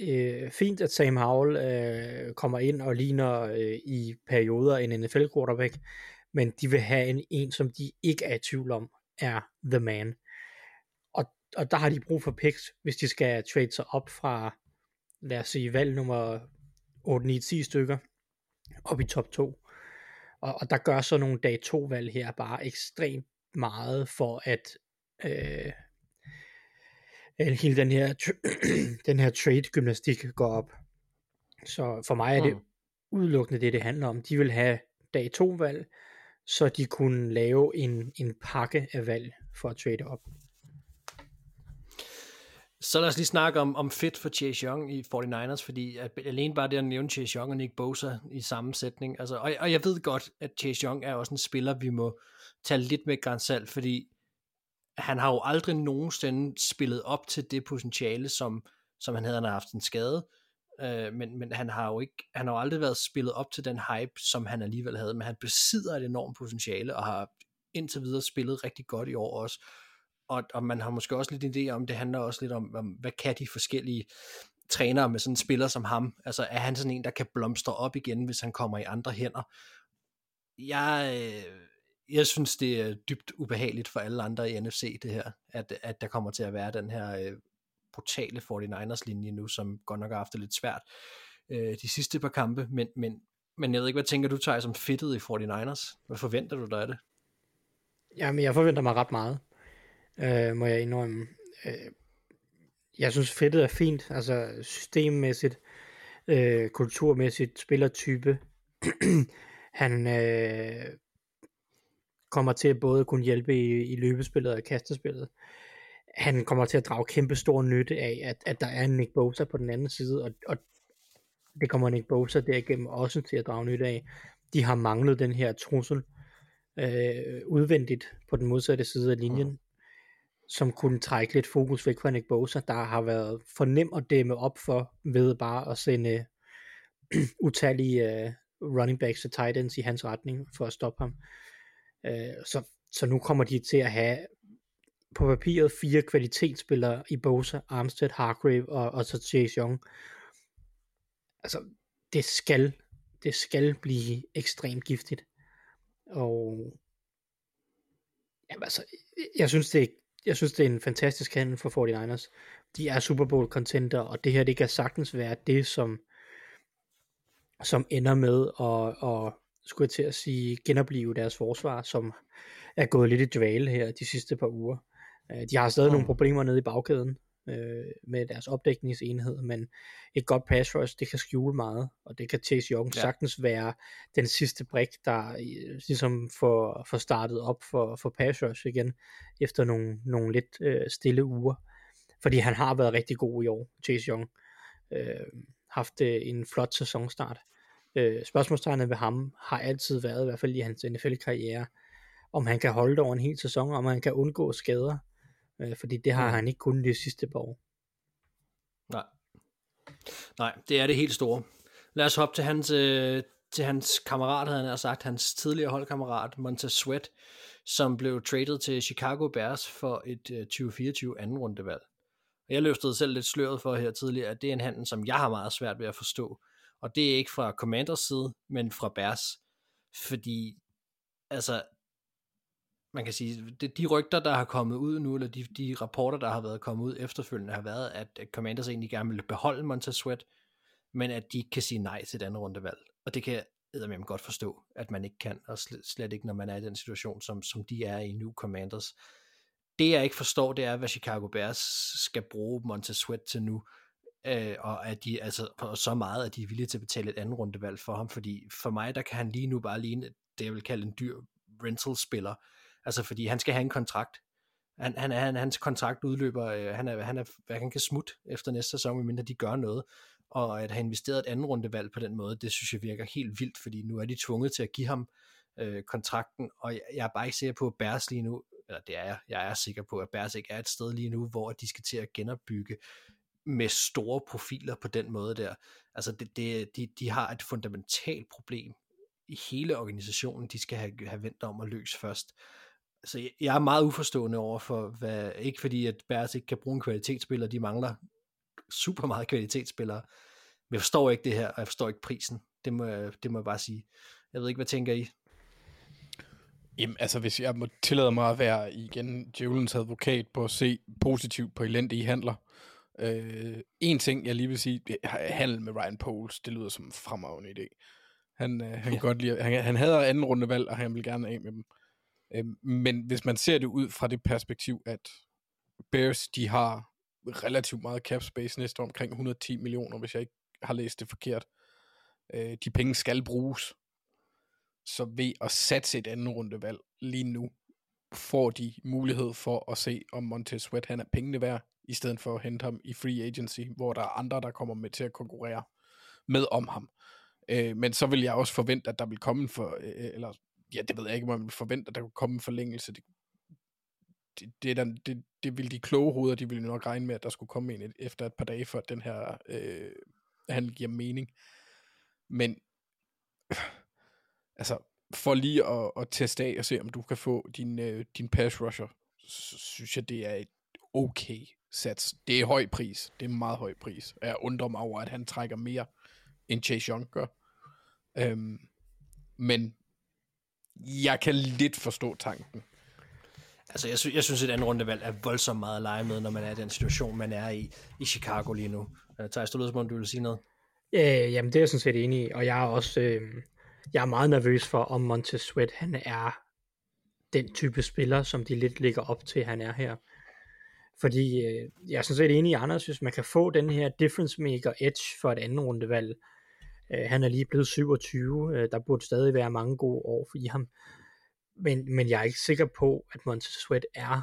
øh, fint, at Sam Howell øh, kommer ind og ligner øh, i perioder en NFL quarterback, men de vil have en, en som de ikke er i tvivl om, er the man. Og, og der har de brug for picks, hvis de skal trade sig op fra, lad os sige, valg nummer 8, 9, 10 stykker, op i top 2. Og, og der gør så nogle dag 2 valg her bare ekstremt meget for at øh, hele den her, den her trade gymnastik går op. Så for mig er det mm. udelukkende det, det handler om. De vil have dag 2 valg, så de kunne lave en, en pakke af valg for at trade op. Så lad os lige snakke om, om fit for Chase Young i 49ers, fordi at alene bare det at nævne Chase Young og Nick Bosa i samme sætning, altså, og, og jeg ved godt, at Chase Young er også en spiller, vi må tage lidt med grænsalt, fordi han har jo aldrig nogensinde spillet op til det potentiale, som, som han havde, han haft en skade, øh, men, men han har jo ikke, han har jo aldrig været spillet op til den hype, som han alligevel havde, men han besidder et enormt potentiale, og har indtil videre spillet rigtig godt i år også, og, og man har måske også lidt idé om, det handler også lidt om, om hvad kan de forskellige trænere med sådan en spiller som ham, altså er han sådan en, der kan blomstre op igen, hvis han kommer i andre hænder. Jeg, øh, jeg synes, det er dybt ubehageligt for alle andre i NFC, det her, at, at der kommer til at være den her øh, brutale 49ers linje nu, som godt nok har haft det lidt svært øh, de sidste par kampe, men, men, men jeg ved ikke, hvad tænker du, tager som fittet i 49ers? Hvad forventer du dig af det? Jamen, jeg forventer mig ret meget, øh, må jeg indrømme. Øh, jeg synes, fedtet er fint, altså systemmæssigt, øh, kulturmæssigt, spillertype. Han øh, kommer til at både kunne hjælpe i, i løbespillet og kastespillet han kommer til at drage kæmpe stor nytte af, at, at der er en Nick Bosa på den anden side, og, og det kommer Nick Bosa derigennem også til at drage nytte af. De har manglet den her trussel øh, udvendigt på den modsatte side af linjen, mm. som kunne trække lidt fokus væk fra Nick Bosa, der har været for nem at dæmme op for ved bare at sende utallige uh, running backs og tight ends i hans retning for at stoppe ham. Uh, så, så nu kommer de til at have på papiret fire kvalitetsspillere i Bosa, Armstead, Hargrave og, og så Chase Young. altså, det skal, det skal blive ekstremt giftigt. Og jamen, altså, jeg synes, det jeg synes, det er en fantastisk handel for 49ers. De er Super Bowl contender, og det her, det kan sagtens være det, som, som ender med at, at skulle jeg til at sige, genopleve deres forsvar, som er gået lidt i dvale her de sidste par uger. Øh, de har stadig mm. nogle problemer nede i bagkæden øh, med deres opdækningsenhed, men et godt pass rush, det kan skjule meget, og det kan Chase Young ja. sagtens være den sidste brik, der øh, ligesom får, får startet op for, for pass rush igen, efter nogle, nogle lidt øh, stille uger. Fordi han har været rigtig god i år, Chase Young. Øh, haft øh, en flot sæsonstart. Øh, spørgsmålstegnet ved ham har altid været, i hvert fald i hans NFL-karriere, om han kan holde det over en hel sæson, om han kan undgå skader, øh, fordi det har mm. han ikke kun de sidste par år. Nej. Nej, det er det helt store. Lad os hoppe til hans, øh, til hans kammerat, havde han sagt, hans tidligere holdkammerat, Montez Sweat, som blev traded til Chicago Bears for et øh, 2024 anden rundevalg. Og jeg løftede selv lidt sløret for her tidligere, at det er en handel, som jeg har meget svært ved at forstå. Og det er ikke fra Commanders side, men fra Bears. Fordi, altså, man kan sige, det, de rygter, der har kommet ud nu, eller de, de rapporter, der har været kommet ud efterfølgende, har været, at, at Commanders egentlig gerne vil beholde Montez Sweat, men at de ikke kan sige nej til et andet rundevalg. Og det kan jeg eddermame godt forstå, at man ikke kan, og slet, slet ikke, når man er i den situation, som, som de er i nu, Commanders. Det jeg ikke forstår, det er, hvad Chicago Bears skal bruge Montez Sweat til nu, øh, og at de altså og så meget, at de er villige til at betale et andet rundevalg for ham, fordi for mig, der kan han lige nu bare ligne det, jeg vil kalde en dyr rental-spiller, altså fordi han skal have en kontrakt, han, han, han, hans kontrakt udløber, øh, han, er, han, er, han kan smutte efter næste sæson, medmindre de gør noget, og at have investeret et andet rundevalg på den måde, det synes jeg virker helt vildt, fordi nu er de tvunget til at give ham øh, kontrakten, og jeg, jeg er bare ikke sikker på, at Bærs lige nu, eller det er jeg, jeg er sikker på, at Bærs ikke er et sted lige nu, hvor de skal til at genopbygge med store profiler på den måde der. Altså det, det, de, de har et fundamentalt problem i hele organisationen, de skal have, have vendt om og løse først. Så jeg, jeg er meget uforstående over for, hvad, ikke fordi at Bears ikke kan bruge en kvalitetsspiller, de mangler super meget kvalitetsspillere, men jeg forstår ikke det her, og jeg forstår ikke prisen. Det må, det må jeg bare sige. Jeg ved ikke, hvad tænker I? Jamen, altså, hvis jeg må tillade mig at være igen djævelens advokat på at se positivt på elendige handler, Øh, en ting, jeg lige vil sige, handel med Ryan Poles, det lyder som en fremragende idé. Han, øh, han, ja. godt lide, han, han havde anden rundevalg, og han vil gerne af med dem. Øhm, men hvis man ser det ud fra det perspektiv, at Bears, de har relativt meget cap space næste år, omkring 110 millioner, hvis jeg ikke har læst det forkert. Øh, de penge skal bruges. Så ved at satse et anden rundevalg lige nu, får de mulighed for at se, om Montez Sweat han er pengene værd, i stedet for at hente ham i free agency, hvor der er andre, der kommer med til at konkurrere med om ham. Øh, men så vil jeg også forvente, at der vil komme for, øh, øh eller ja, det ved jeg ikke, om man forventer, at der kunne komme en forlængelse. Det, det, det, der, det, det vil de kloge hoveder, de ville nok regne med, at der skulle komme en efter et par dage, for at den her øh, handel giver mening. Men altså, for lige at, at teste af og se, om du kan få din, øh, din pass rusher, så synes jeg, det er et okay sats. Det er høj pris. Det er meget høj pris. Jeg undrer mig over, at han trækker mere, end Chase Young gør. Øhm, men jeg kan lidt forstå tanken. Altså, jeg, sy- jeg synes, et andet rundevalg er voldsomt meget at lege med, når man er i den situation, man er i i Chicago lige nu. Uh, Thijs, du lyder som om, du vil sige noget. Ja, jamen det er jeg sådan set enig i, og jeg er også øh, jeg er meget nervøs for, om Montez Sweat, han er den type spiller, som de lidt ligger op til, han er her. Fordi øh, jeg er sådan set enig i Anders, hvis man kan få den her difference maker edge for et andet rundevalg. Øh, han er lige blevet 27, øh, der burde stadig være mange gode år for i ham. Men, men jeg er ikke sikker på, at Montez Sweat er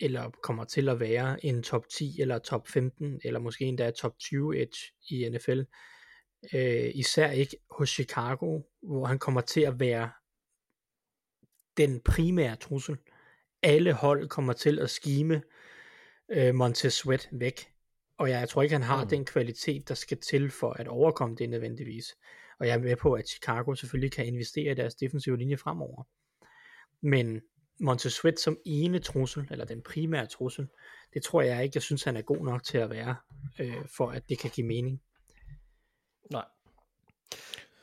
eller kommer til at være en top 10 eller top 15 eller måske endda top 20 edge i NFL. Øh, især ikke hos Chicago, hvor han kommer til at være den primære trussel. Alle hold kommer til at skime øh, Montez Sweat væk. Og jeg, jeg tror ikke, han har mm. den kvalitet, der skal til for at overkomme det nødvendigvis. Og jeg er med på, at Chicago selvfølgelig kan investere i deres defensive linje fremover. Men Montez Sweat som ene trussel, eller den primære trussel, det tror jeg ikke, jeg synes, han er god nok til at være, øh, for at det kan give mening. Nej.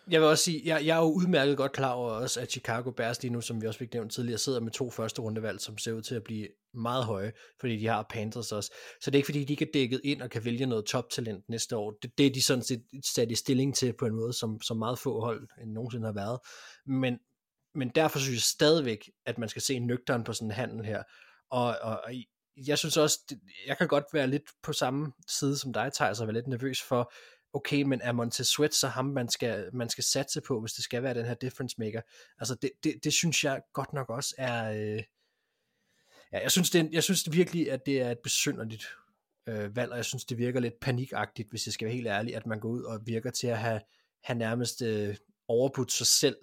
Jeg vil også sige, jeg, jeg er jo udmærket godt klar over også, at Chicago Bears lige nu, som vi også fik nævnt tidligere, sidder med to første rundevalg, som ser ud til at blive meget høje, fordi de har Panthers også. Så det er ikke fordi, de ikke er dækket ind og kan vælge noget toptalent næste år. Det, det er de sådan set sat i stilling til på en måde, som, som meget få hold end nogensinde har været. Men, men derfor synes jeg stadigvæk, at man skal se nøgteren på sådan en handel her. Og, og, og jeg synes også, jeg kan godt være lidt på samme side som dig, Thijs, og være lidt nervøs for, okay, men er Montez Sweat så ham, man skal, man skal satse på, hvis det skal være den her difference maker? Altså, det, det, det synes jeg godt nok også er... Øh, ja, jeg synes, det er, jeg synes det virkelig, at det er et besynderligt øh, valg, og jeg synes, det virker lidt panikagtigt, hvis jeg skal være helt ærlig, at man går ud og virker til at have, have nærmest øh, overbudt sig selv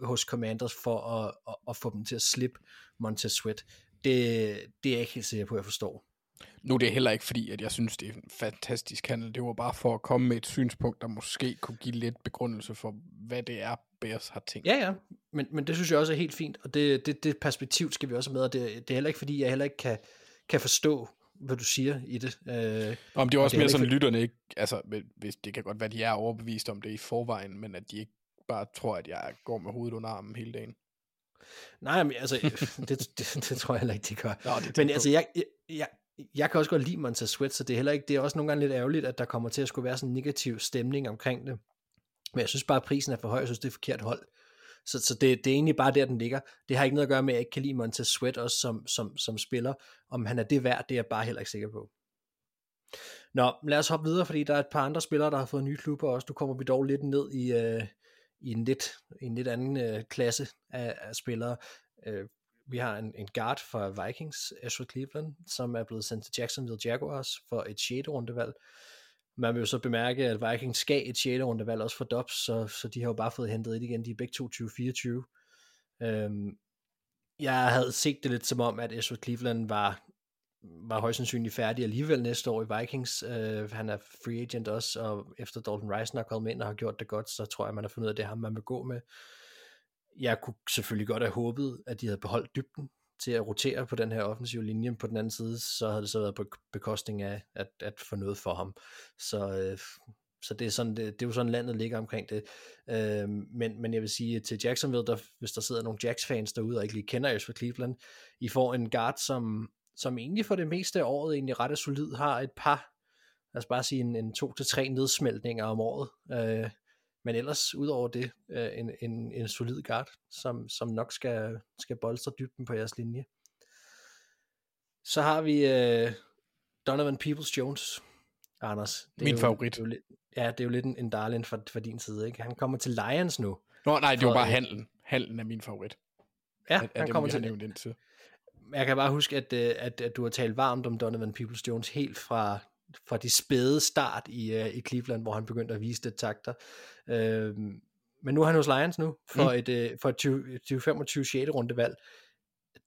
hos Commanders for at, at, at få dem til at slippe Montez Sweat. Det, det er jeg ikke helt sikker på, at jeg forstår. Nu er det heller ikke fordi, at jeg synes, det er en fantastisk handel. Det var bare for at komme med et synspunkt, der måske kunne give lidt begrundelse for, hvad det er, Bears har tænkt. Ja, ja, men, men det synes jeg også er helt fint, og det, det, det perspektiv skal vi også med, og det, det er heller ikke fordi, jeg heller ikke kan, kan forstå, hvad du siger i det. Øh, Om det er også det er mere sådan, ikke- lytterne ikke, altså, hvis det kan godt være, at de er overbevist om det i forvejen, men at de ikke bare tror, at jeg går med hovedet under armen hele dagen. Nej, men altså, det, det, det tror jeg heller ikke, de gør. Nå, det men på. altså, jeg, jeg, jeg, jeg kan også godt lide Montez Sweat, så det er heller ikke, det er også nogle gange lidt ærgerligt, at der kommer til at skulle være sådan en negativ stemning omkring det. Men jeg synes bare, at prisen er for høj, jeg synes, det er forkert hold. Så, så det, det er egentlig bare der, den ligger. Det har ikke noget at gøre med, at jeg ikke kan lide Montez Sweat også som, som, som spiller. Om han er det værd, det er jeg bare heller ikke sikker på. Nå, lad os hoppe videre, fordi der er et par andre spillere, der har fået nye klubber også. Nu kommer vi dog lidt ned i, øh, i en, lidt, i en lidt anden øh, klasse af, af spillere. Øh, vi har en, en guard fra Vikings, Ezra Cleveland, som er blevet sendt til Jacksonville Jaguars for et 6. rundevalg. Man vil jo så bemærke, at Vikings skal et 6. rundevalg også for Dobbs, så, så de har jo bare fået hentet et igen. De er begge 22-24. Øhm, jeg havde set det lidt som om, at Ezra Cleveland var, var højst sandsynligt færdig alligevel næste år i Vikings. Øh, han er free agent også, og efter Dalton Rice nok kommet ind og har gjort det godt, så tror jeg, man har fundet ud af, at det er ham, man vil gå med. Jeg kunne selvfølgelig godt have håbet, at de havde beholdt dybden til at rotere på den her offensive linje. På den anden side, så havde det så været på bekostning af at, at få noget for ham. Så, øh, så det, er sådan, det, det er jo sådan, landet ligger omkring det. Øh, men, men jeg vil sige til Jacksonville, der, hvis der sidder nogle Jacks-fans derude, og ikke lige kender Ezra Cleveland, I får en guard, som, som egentlig for det meste af året egentlig ret er solid, har et par, lad os bare sige en, en to til tre nedsmeltninger om året. Øh, men ellers, udover det, øh, en, en, en solid guard, som, som nok skal, skal bolstre dybden på jeres linje. Så har vi øh, Donovan Peoples-Jones, Anders. Det er Min jo, favorit. Det er jo ja, det er jo lidt en, en darling for, for din side. Ikke? Han kommer til Lions nu. Nå, nej, det var bare øh, handlen. Handlen er min favorit. Ja, Af- han dem, kommer til indtil. Jeg kan bare huske, at, øh, at, at du har talt varmt om Donovan Peoples-Jones helt fra, fra de spæde start i, uh, i Cleveland, hvor han begyndte at vise det takter. Uh, men nu er han hos Lions nu, for mm. et, uh, for et 20, 2025 6. rundevalg.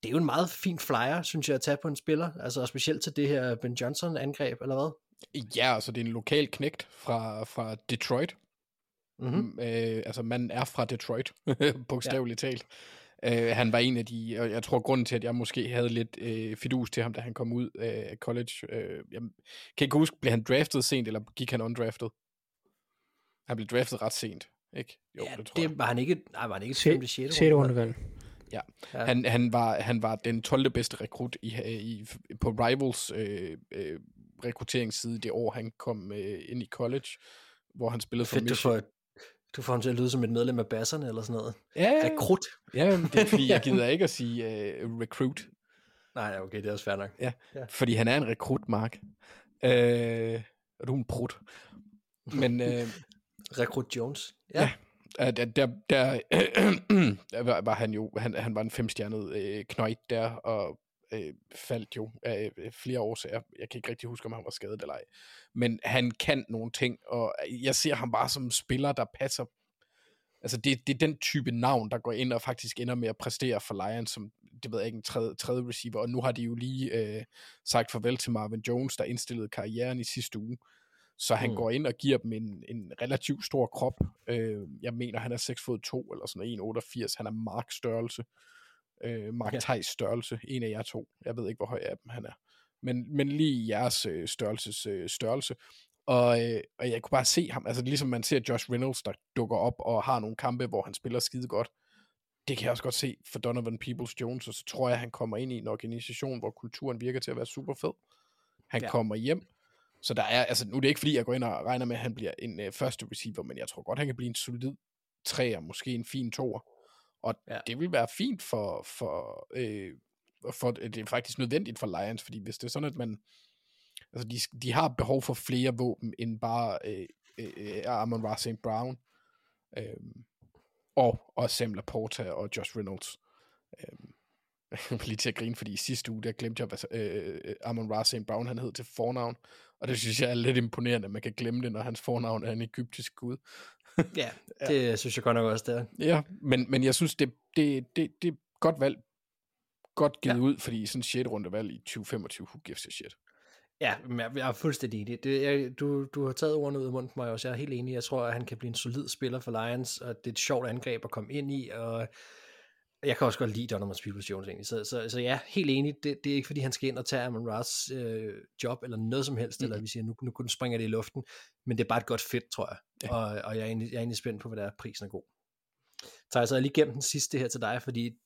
Det er jo en meget fin flyer, synes jeg, at tage på en spiller, altså og specielt til det her Ben Johnson-angreb, eller hvad? Ja, altså det er en lokal knægt fra, fra Detroit. Mm-hmm. Mm, øh, altså man er fra Detroit, bogstaveligt ja. talt. Øh, han var en af de, og jeg tror grunden til, at jeg måske havde lidt øh, fidus til ham, da han kom ud af college. Øh, jeg kan ikke huske, blev han draftet sent, eller gik han undrafted? Han blev draftet ret sent, ikke? Jo, ja, det tror det jeg. var han ikke, nej, var han ikke Se- 5. 6. Sjette rundevalg. Ja. Ja. Han, han, var, han var den 12. bedste rekrut i, i, på Rivals øh, øh, rekrutteringsside det år, han kom øh, ind i college, hvor han spillede for Fedt, Michigan. Du får ham til at lyde som et medlem af basserne, eller sådan noget. Ja, Rekrut. ja, men det er fordi, jeg gider ikke at sige uh, recruit, Nej, okay, det er også fair nok. Ja. Ja. fordi han er en rekrut, Mark. Øh, og du er en brud. Men øh, Rekrut Jones. Ja. Ja. Der, der, der, der var, var han jo, han, han var en femstjernet øh, knøjt der, og øh, faldt jo af øh, flere årsager. Jeg kan ikke rigtig huske, om han var skadet eller ej. Men han kan nogle ting, og jeg ser ham bare som en spiller, der passer. Altså, det, det er den type navn, der går ind og faktisk ender med at præstere for Lions, som, det ved jeg ikke, en tredje, tredje receiver. Og nu har de jo lige øh, sagt farvel til Marvin Jones, der indstillede karrieren i sidste uge. Så han Mm. går ind og giver dem en, en relativt stor krop. Øh, jeg mener, han er 6 fod 2 eller sådan noget, 1,88. Han er Mark størrelse. Øh, Mark Ja. Theis størrelse. En af jer to. Jeg ved ikke, hvor høj af dem han er. Men, men lige jeres øh, størrelses øh, størrelse. Og, øh, og jeg kunne bare se ham, altså ligesom man ser Josh Reynolds, der dukker op og har nogle kampe, hvor han spiller skide godt. Det kan jeg også godt se for Donovan Peoples-Jones, og så tror jeg, han kommer ind i en organisation, hvor kulturen virker til at være super fed. Han. Ja. kommer hjem, så der er, altså nu er det ikke fordi, jeg går ind og regner med, at han bliver en øh, første receiver, men jeg tror godt, han kan blive en solid træer, måske en fin toer. Og ja. Det vil være fint for, for, øh, for, det er faktisk nødvendigt for Lions, fordi hvis det er sådan, at man, altså de, de har behov for flere våben, end bare øh, øh, Amon Ra St. Brown, øh, og, og Sam Laporta og Josh Reynolds. Øh, jeg lige til at grine, fordi i sidste uge, der glemte jeg, hvad øh, Amon Ra St. Brown han hed til fornavn, og det synes jeg er lidt imponerende, at man kan glemme det, når hans fornavn er en egyptisk gud. Ja, det synes jeg godt nok også, det er. Ja, men, men jeg synes, det, det, det, det er godt valg. Godt givet ja. ud, fordi sådan en 6. runde valg i 2025, who gives a shit. Ja, men jeg, jeg er fuldstændig enig. Det, jeg, du, du har taget ordene ud af munden på mig også. Jeg er helt enig. Jeg tror, at han kan blive en solid spiller for Lions, og det er et sjovt angreb at komme ind i, og jeg kan også godt lide Donovan Peoples Jones egentlig. Så, så, så ja, helt enig. Det, det er ikke fordi, han skal ind og tage Amon Ross øh, job, eller noget som helst, mm. eller vi siger, nu, nu kun springer det i luften, men det er bare et godt fedt, tror jeg. Ja. Og, og jeg, er egentlig, jeg er egentlig spændt på, hvad der er, prisen er god. Så jeg så lige gennem den sidste her til dig, fordi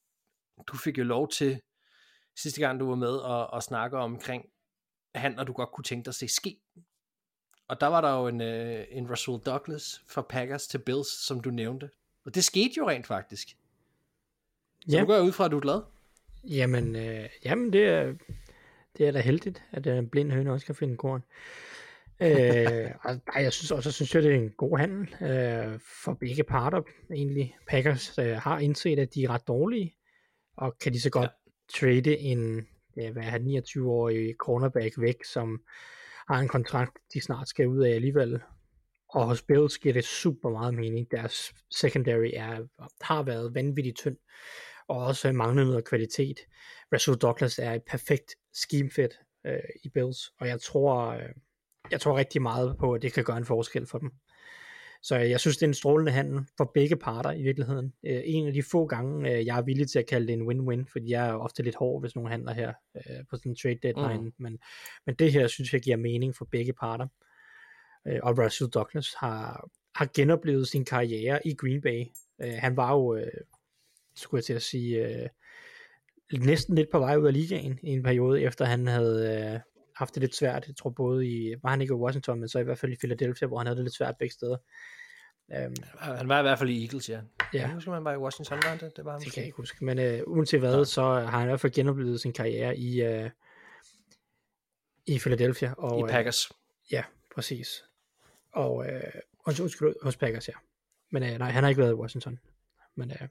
du fik jo lov til, sidste gang du var med, og, og snakke omkring handler, du godt kunne tænke dig at se ske. Og der var der jo en, øh, en Russell Douglas fra Packers til Bills, som du nævnte. Og det skete jo rent faktisk. Så Ja. nu går jeg ud fra, at du er glad. Jamen, øh, jamen det, er, det er da heldigt, at en blind høne også kan finde korn. Øh, og, nej, jeg synes også, synes jeg, det er en god handel øh, for begge parter egentlig. Packers øh, har indset, at de er ret dårlige, og kan de så godt ja. trade en ja, hvad er han, 29-årig cornerback væk, som har en kontrakt, de snart skal ud af alligevel. Og hos Bills giver det super meget mening. Deres secondary er, har været vanvittigt tynd, og også mangler noget kvalitet. Russell Douglas er et perfekt scheme fit øh, i Bills, og jeg tror, øh, jeg tror rigtig meget på, at det kan gøre en forskel for dem. Så jeg synes, det er en strålende handel for begge parter i virkeligheden. Øh, en af de få gange, øh, jeg er villig til at kalde det en win-win, fordi jeg er ofte lidt hård, hvis nogen handler her øh, på sådan en trade deadline, mm. men, men det her synes jeg giver mening for begge parter. Øh, og Russell Douglas har, har genoplevet sin karriere i Green Bay. Øh, han var jo, øh, skulle jeg til at sige, øh, næsten lidt på vej ud af ligaen i en periode, efter han havde øh, haft det lidt svært. Jeg tror både i, var han ikke i Washington, men så i hvert fald i Philadelphia, hvor han havde det lidt svært begge steder. Um, Han var i hvert fald i Eagles, ja. Ja. Jeg husker, man var i Washington, var det? Det var han det måske. kan jeg ikke huske. Men øh, uanset hvad, Ja. så har han i hvert fald genoplevet sin karriere i, øh, i Philadelphia. Og, I Packers. Øh, ja, præcis. Og øh, undskyld, hos Packers, ja. Men øh, nej, han har ikke været i Washington. Men øh,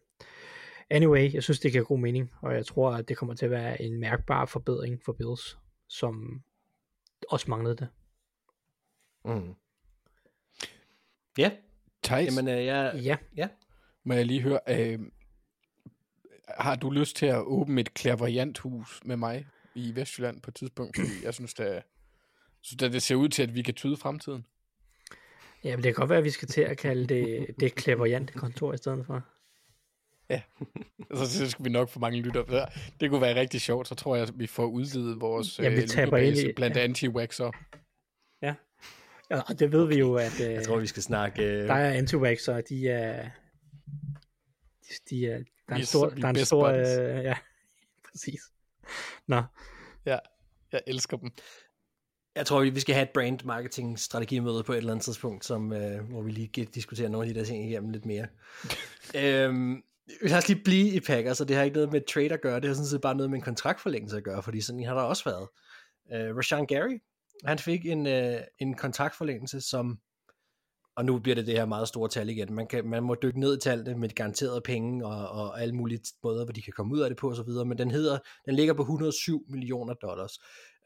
anyway, jeg synes, det giver god mening, og jeg tror, at det kommer til at være en mærkbar forbedring for Bills, som også manglede det. Mm. Ja, Thijs, jamen øh, jeg... Ja, Ja. må jeg lige høre, øh, har du lyst til at åbne et klaverjant hus med mig i Vestjylland på et tidspunkt? Fordi jeg synes, det, synes, det, det ser ud til, at vi kan tyde fremtiden. ja men det kan godt være, at vi skal til at kalde det det klaverjante kontor i stedet for. Så, så skal vi nok få mange lytter. Der. Det kunne være rigtig sjovt, så tror jeg, at vi får udvidet vores Ja, vi øh, taber ind i- lytterbase blandt anti-waxer. Ja, og det ved vi jo, at øh, Jeg tror, vi skal snakke... Øh, der er anti og de er... De, de er der er en stor... Der er en stor øh, ja, præcis. Nå, Ja, jeg elsker dem. Jeg tror, vi skal have et brand marketing strategimøde på et eller andet tidspunkt, som, øh, hvor vi lige kan diskutere nogle af de der ting igennem lidt mere. øhm, lad også lige blive i Packers, og det har ikke noget med trade at gøre, det har sådan set bare noget med en kontraktforlængelse at gøre, fordi sådan en har der også været. Øh, uh, Rashan Gary, han fik en, uh, en kontraktforlængelse, som, og nu bliver det det her meget store tal igen, man, kan, man må dykke ned i tallene med garanterede penge og, og alle mulige måder, hvor de kan komme ud af det på og så videre, men den hedder, den ligger på 107 millioner dollars.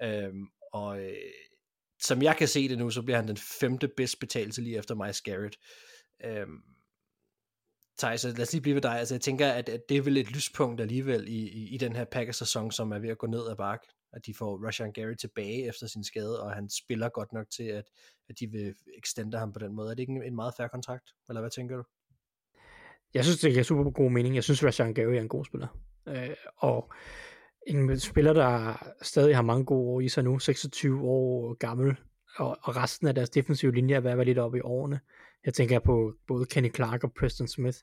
uh, og uh, som jeg kan se det nu, så bliver han den femte bedst betalte lige efter Miles Garrett. Uh, Thijs, lad os lige blive ved dig. Altså, jeg tænker, at, at det er vel et lyspunkt alligevel i, i, i den her Packers-sæson, som er ved at gå ned ad bakke. At de får Rashan Gary tilbage efter sin skade, og han spiller godt nok til, at, at de vil extende ham på den måde. Er det ikke en, en meget færre kontrakt? Eller hvad tænker du? jeg synes, det giver super god mening. Jeg synes, Rashan Gary er en god spiller. Øh, og en spiller, der stadig har mange gode år i sig nu, 26 år gammel, og, og resten af deres defensive linje er ved at være lidt oppe i årene. Jeg tænker på både Kenny Clark og Preston Smith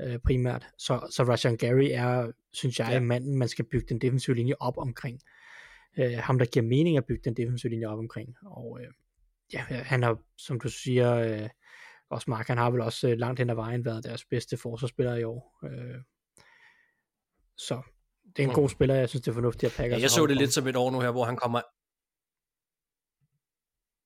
øh, primært. Så, så Rashan Gary er, synes jeg, ja. manden, man skal bygge den defensive linje op omkring. Øh, ham, der giver mening at bygge den defensive linje op omkring. Og øh, ja, han har, som du siger, øh, også Mark, han har vel også øh, langt hen ad vejen været deres bedste forsvarsspiller i år. Øh, så det er en mm. god spiller, jeg synes det er fornuftigt at pakke. Ja, jeg så det lidt som et år nu her, hvor han kommer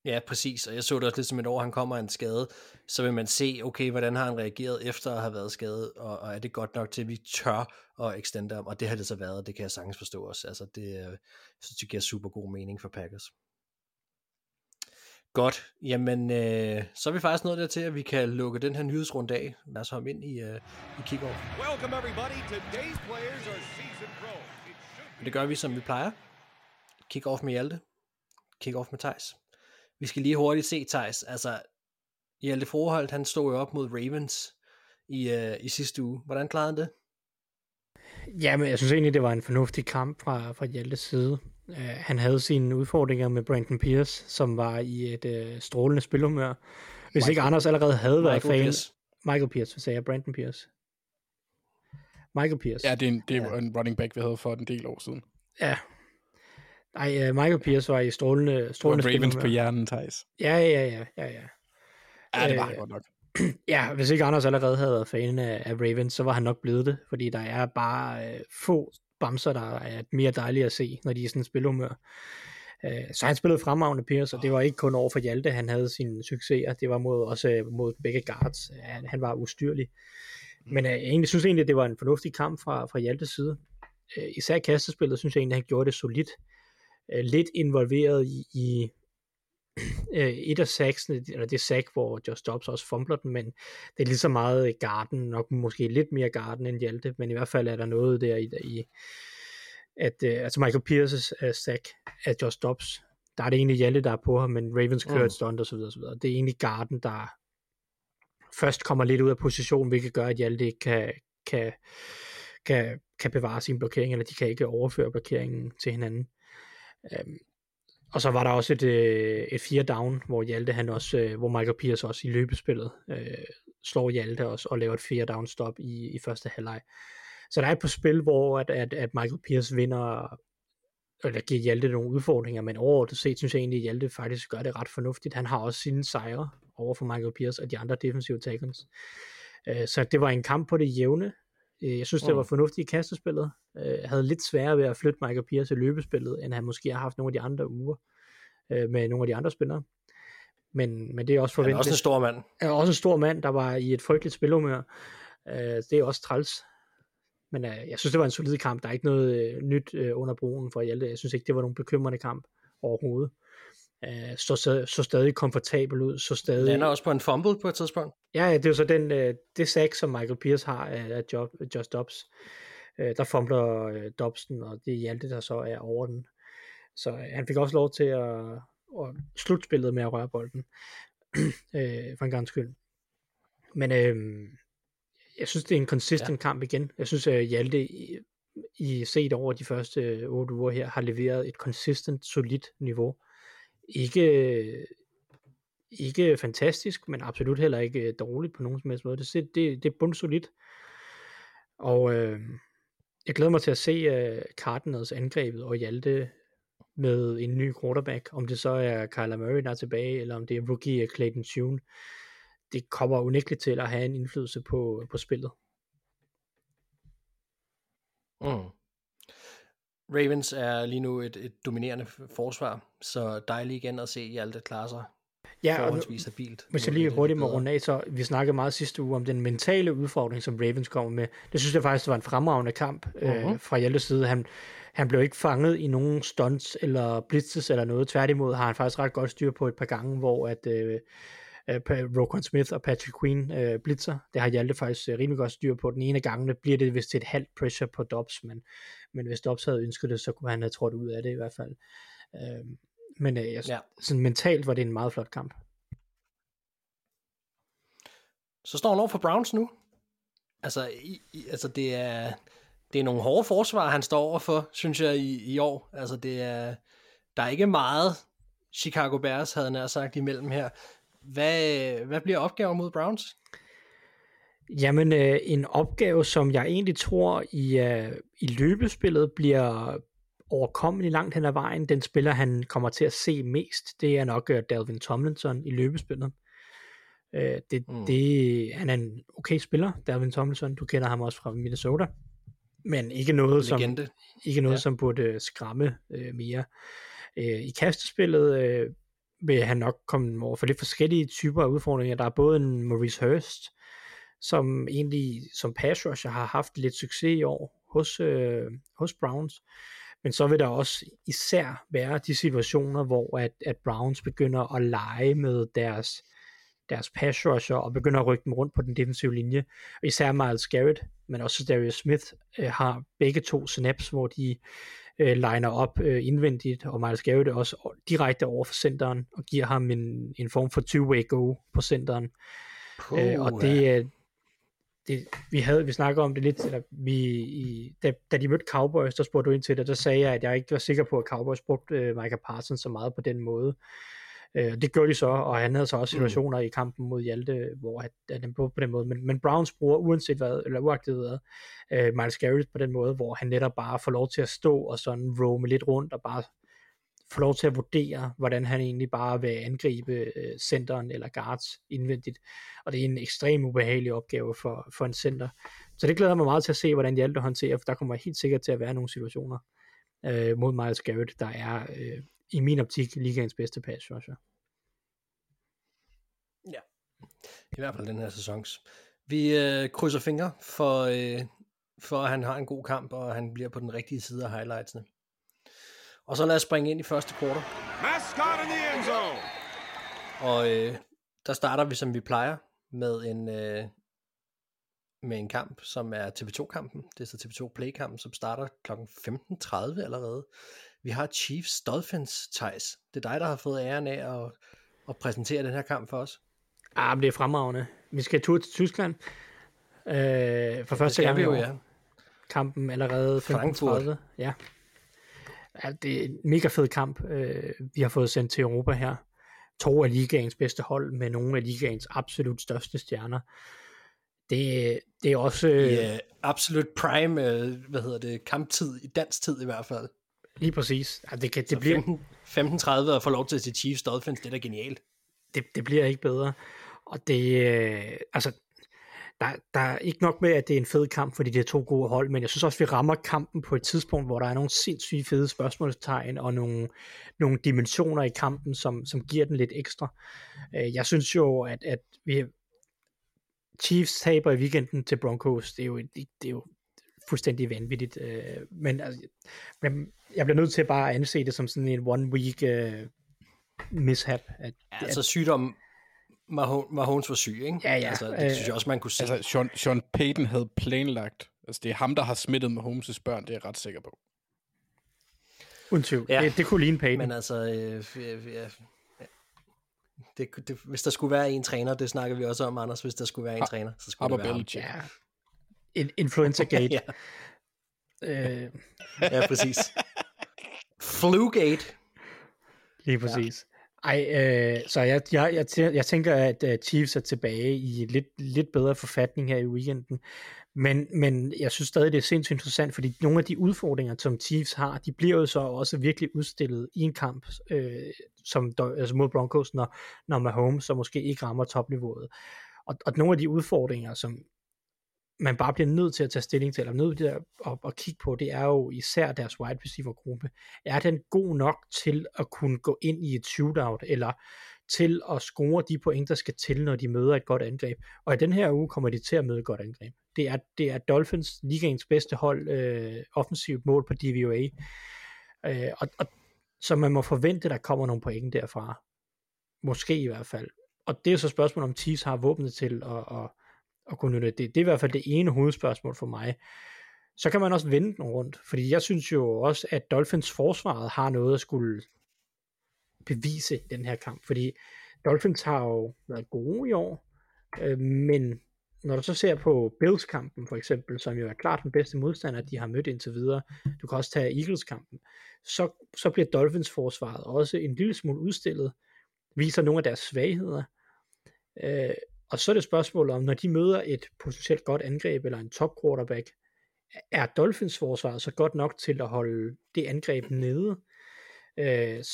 Ja, præcis, og jeg så det også lidt som et år, han kommer en skade, så vil man se, okay, hvordan har han reageret efter at have været skadet, og, og er det godt nok til, at vi tør at extende ham, og det har det så været, det kan jeg sagtens forstå også, altså det, jeg synes, det giver super god mening for Packers. Godt, jamen øh, så er vi faktisk nået der til, at vi kan lukke den her nyhedsrunde af. Lad os hoppe ind i, øh, i kickoff. Welcome everybody, today's players are season pro. Det gør vi, som vi plejer. Kickoff med Hjalte. Kickoff med Thijs. Vi skal lige hurtigt se, Thijs. Altså, Hjalte Froholt, han stod jo op mod Ravens i, øh, i sidste uge. Hvordan klarede han det? Jamen, jeg synes egentlig, det var en fornuftig kamp fra, fra Hjaltes side. Uh, han havde sine udfordringer med Brandon Pierce, som var i et uh, strålende spilhumør. Hvis Michael, ikke Anders allerede havde Michael været fan... Pierce. Michael Pierce, hvad sagde jeg? Brandon Pierce. Michael Pierce. Ja, det er en, det er ja. en running back, vi havde for en del år siden. Ja, Nej, uh, Michael Pierce var i strålende, strålende spil. Ravens på hjernen, Thijs. Ja, ja, ja, ja, ja. Ja, det var uh, godt nok. Ja, hvis ikke Anders allerede havde været fan af, af Ravens, så var han nok blevet det, fordi der er bare uh, få bamser, der er mere dejlige at se, når de er i sådan en spilhumør. Uh, så han spillede fremragende Pierce, og det var ikke kun over for Hjalte, han havde sine succeser, det var mod, også mod begge guards. Han, han var ustyrlig. Men uh, jeg egentlig synes egentlig, at det var en fornuftig kamp fra, fra Hjaltes side. Uh, især kastespillet synes jeg egentlig, at han gjorde det solidt øh, lidt involveret i, i øh, et af sacksene, eller det sack, hvor Josh Dobbs også fumbler den, men det er lige så meget Garden, nok måske lidt mere Garden end Hjalte, men i hvert fald er der noget der i, i at, øh, altså Michael Pierce's uh, sack af Josh Dobbs, der er det egentlig Hjalte, der er på ham, men Ravens kører mm. et stunt og så videre, og så videre. Det er egentlig Garden, der først kommer lidt ud af position, hvilket gør, at Hjalte ikke kan, kan, kan, kan bevare sin blokering, eller de kan ikke overføre blokeringen til hinanden. Øhm, og så var der også et, øh, et fire down, hvor Hjalte han også, øh, hvor Michael Pierce også i løbespillet øh, slår Hjalte også og laver et fire down stop i, i første halvleg. Så der er et på spil, hvor at, at, at Michael Pierce vinder, eller giver Hjalte nogle udfordringer, men overordnet set synes jeg egentlig, at Hjalte faktisk gør det ret fornuftigt. Han har også sine sejre over for Michael Pierce og de andre defensive tackles. Øh, så det var en kamp på det jævne, jeg synes, det var mm. fornuftigt i kastespillet. Jeg øh, havde lidt sværere ved at flytte Michael Pierce til løbespillet, end han måske har haft nogle af de andre uger øh, med nogle af de andre spillere. Men, men det er også forventet. Han er også en stor mand. Han er også en stor mand, der var i et frygteligt spilhumør. Det er også træls. Men jeg synes, det var en solid kamp. Der er ikke noget nyt under broen for Hjalte. Jeg synes ikke, det var nogen bekymrende kamp overhovedet øh, så, så, så stadig komfortabel ud, så stadig... Han er også på en fumble på et tidspunkt. Ja, det er jo så den, øh, det sack, som Michael Pierce har af, Job, Just Dobbs. Øh, der fumbler øh, Dobson, og det er Hjalte, der så er over den. Så øh, han fik også lov til at, at slutte spillet med at røre bolden, øh, for en gang skyld. Men øh, jeg synes, det er en consistent ja. kamp igen. Jeg synes, at Hjalte i, i set over de første otte uger her, har leveret et consistent, solidt niveau ikke, ikke fantastisk, men absolut heller ikke øh, dårligt på nogen som helst måde. Det, det, det er bundsolidt. Og øh, jeg glæder mig til at se øh, Cardinals angrebet og Hjalte med en ny quarterback. Om det så er Kyler Murray, der er tilbage, eller om det er rookie øh, Clayton Tune. Det kommer unægteligt til at have en indflydelse på, på spillet. Mm. Ravens er lige nu et, et dominerende forsvar, så dejligt igen at se Hjalte klare sig ja, forholdsvis stabilt. Hvis jeg lige hurtigt må runde af, så vi snakkede meget sidste uge om den mentale udfordring, som Ravens kommer med. Det synes jeg faktisk, det var en fremragende kamp uh-huh. øh, mhm. fra Hjaltes side. Han, han blev ikke fanget i nogen stunts eller blitzes eller noget. Tværtimod har han faktisk ret godt styr på et par gange, hvor at øh, uh, Rokon Smith og Patrick Queen uh, blitzer. Det har Hjalte faktisk uh, rimelig godt styr på. Den ene af gangene bliver det vist til et halvt pressure på Dobbs, men, men hvis Dobbs havde ønsket det, så kunne han have trådt ud af det i hvert fald. Uh, men uh, jeg, ja. sådan mentalt var det en meget flot kamp. Så står han over for Browns nu. Altså, i, i, altså det er det er nogle hårde forsvar, han står over for, synes jeg, i, i år. Altså, det er, der er ikke meget Chicago Bears, havde nær sagt, imellem her. Hvad, hvad bliver opgaven mod Browns? Jamen, øh, en opgave, som jeg egentlig tror i, øh, i løbespillet bliver overkommelig langt hen ad vejen. Den spiller, han kommer til at se mest, det er nok øh, Dalvin Tomlinson i løbespillet. Øh, det, mm. det, han er en okay spiller, Dalvin Tomlinson. Du kender ham også fra Minnesota. Men ikke noget, Legende. som, ikke noget, Ja. som burde øh, skræmme øh, mere. Øh, I kastespillet øh, vil han nok komme over for lidt forskellige typer af udfordringer. Der er både en Maurice Hurst, som egentlig som pass rusher har haft lidt succes i år hos, øh, hos Browns. Men så vil der også især være de situationer, hvor at, at Browns begynder at lege med deres, deres pass rusher og begynder at rykke dem rundt på den defensive linje. Og især Miles Garrett, men også Darius Smith øh, har begge to snaps, hvor de øh, liner op øh, indvendigt, og Miles Garrett er også direkte over for centeren og giver ham en, en form for two-way go på centeren. Puh, Øh, og det, er det, vi havde, vi snakkede om det lidt, eller vi, i, da, da de mødte Cowboys, der spurgte du ind til det, der sagde jeg, at jeg ikke var sikker på, at Cowboys brugte øh, Micah Parsons så meget på den måde. Øh, det gjorde de så, og han havde så også situationer mm. i kampen mod Hjalte, hvor at, at han brugte på den måde, men, men Browns bruger uanset hvad, eller uagtet hvad, øh, Miles Garrett på den måde, hvor han netop bare får lov til at stå og sådan roame lidt rundt, og bare få lov til at vurdere, hvordan han egentlig bare vil angribe øh, centeren eller guards indvendigt. Og det er en ekstrem ubehagelig opgave for, for en center. Så det glæder mig meget til at se, hvordan Hjalte håndterer, for der kommer helt sikkert til at være nogle situationer øh, mod Miles Garrett, der er øh, i min optik ligaens bedste pass rusher. I hvert fald den her sæsons. Vi øh, krydser fingre for, øh, for, at han har en god kamp, og han bliver på den rigtige side af highlightsene. Og så lad os springe ind i første kvartal. Mascot in the end zone. Og øh, der starter vi, som vi plejer, med en, øh, med en kamp, som er TV2-kampen. Det er så TV2 Play-kampen, som starter kl. 15.30 allerede. Vi har Chiefs Dolphins, Thijs. Det er dig, der har fået æren af at, at præsentere den her kamp for os. Ah, men det er fremragende. Vi skal tur til Tyskland. Øh, for første gang vi i jo, år. ja. Kampen allerede Frankfurt. 15.30. Ja. Ja. det er en mega fed kamp, øh, vi har fået sendt til Europa her. To af ligaens bedste hold med nogle af ligaens absolut største stjerner. Det, det er også øh, øh, absolut prime, øh, hvad hedder det, kamptid, i dansk tid i hvert fald. lige præcis. Ja, det, kan, det, bliver, 15, 15.30 og få lov til at se Chiefs Dolphins, det er da genialt. det, det bliver ikke bedre. Og det, øh, altså, der, der er ikke nok med, at det er en fed kamp, fordi det er to gode hold, men jeg synes også, vi rammer kampen på et tidspunkt, hvor der er nogle sindssygt fede spørgsmålstegn, og nogle, nogle dimensioner i kampen, som, som giver den lidt ekstra. Øh, Jeg synes jo, at, at vi Chiefs taber i weekenden til Broncos, det er jo, det, det er jo fuldstændig vanvittigt. øh, Men altså, jeg bliver nødt til bare at anse det som sådan en one week øh, mishap. At, Altså sygdom, Mahon- Mahomes var syg, ikke? Ja, ja. Altså, det synes Øh, jeg også, man kunne se. Altså, Sean, Sean Payton havde planlagt. Altså, det er ham, der har smittet med Holmes' børn, det er jeg ret sikker på. Tvivl. Ja. Ja. Det, det kunne ligne Payton. Men altså, øh, ja, ja, det, det, hvis der skulle være en træner, det snakker vi også om, Anders, hvis der skulle være en Ah, træner, så skulle det være ham. Ja. In, influenza Gate. ja, øh, ja, præcis. Flugate. lige præcis. Ej, øh, så jeg, jeg, jeg, jeg tænker, at øh, Chiefs er tilbage i lidt, lidt bedre forfatning her i weekenden. Men, men jeg synes stadig, det er sindssygt interessant, fordi nogle af de udfordringer, som Chiefs har, de bliver jo så også virkelig udstillet i en kamp øh, som, altså mod Broncos, når, når Mahomes så måske ikke rammer topniveauet. Og, og nogle af de udfordringer, som man bare bliver nødt til at tage stilling til, eller nødt til at, at, at kigge på, det er jo især deres wide receiver gruppe. Er den god nok til at kunne gå ind i et shootout, eller til at score de point, der skal til, når de møder et godt angreb. Og i den her uge kommer de til at møde et godt angreb. Det er, det er Dolphins, ligaens bedste hold, øh, offensivt mål på DVOA. Øh, og, og, så man må forvente, der kommer nogle point derfra. Måske i hvert fald. Og det er så spørgsmålet, om Chiefs har våbnet til at, at, at kunne nytte det. Det er i hvert fald det ene hovedspørgsmål for mig. Så kan man også vende den rundt, fordi jeg synes jo også, at Dolphins forsvaret har noget at skulle bevise i den her kamp, fordi Dolphins har jo været gode i år, øh, men når du så ser på Bills-kampen for eksempel, som jo er klart den bedste modstander, de har mødt indtil videre, du kan også tage Eagles-kampen, så, så bliver Dolphins-forsvaret også en lille smule udstillet, viser nogle af deres svagheder, øh, og så er det spørgsmål om, når de møder et potentielt godt angreb eller en top quarterback, er Dolphins forsvar så godt nok til at holde det angreb nede? Øh,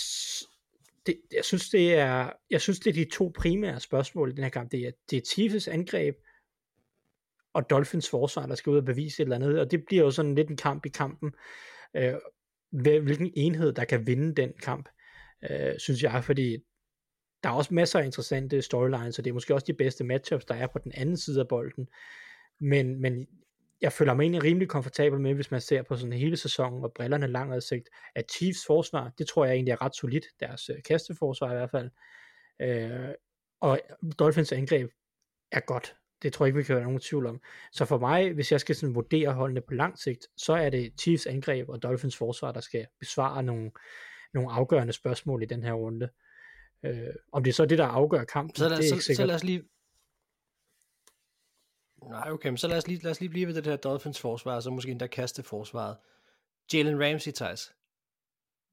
det, jeg synes det er jeg synes det er de to primære spørgsmål i den her kamp. Det er, det er Chiefs angreb og Dolphins forsvar, der skal ud og bevise et eller andet, og det bliver jo sådan lidt en kamp i kampen. Øh, hvilken enhed, der kan vinde den kamp, øh, synes jeg, fordi der er også masser af interessante storylines, og det er måske også de bedste matchups, der er på den anden side af bolden. Men, men jeg føler mig egentlig rimelig komfortabel med, hvis man ser på sådan hele sæsonen og brillerne lang udsigt, at Chiefs forsvar, det tror jeg egentlig er ret solidt, deres øh, kasteforsvar i hvert fald. Øh, og Dolphins angreb er godt. Det tror jeg ikke, vi kan være nogen tvivl om. Så for mig, hvis jeg skal sådan vurdere holdene på lang sigt, så er det Chiefs angreb og Dolphins forsvar, der skal besvare nogle, nogle afgørende spørgsmål i den her runde. Øh, om det er så det, der afgør kampen, så lad, det er så, ikke sikkert. så lad os lige... Nej, okay, men så lad os lige, lad os lige blive ved det her Dolphins forsvar, og så måske endda kaste forsvaret. Jalen Ramsey, Thijs.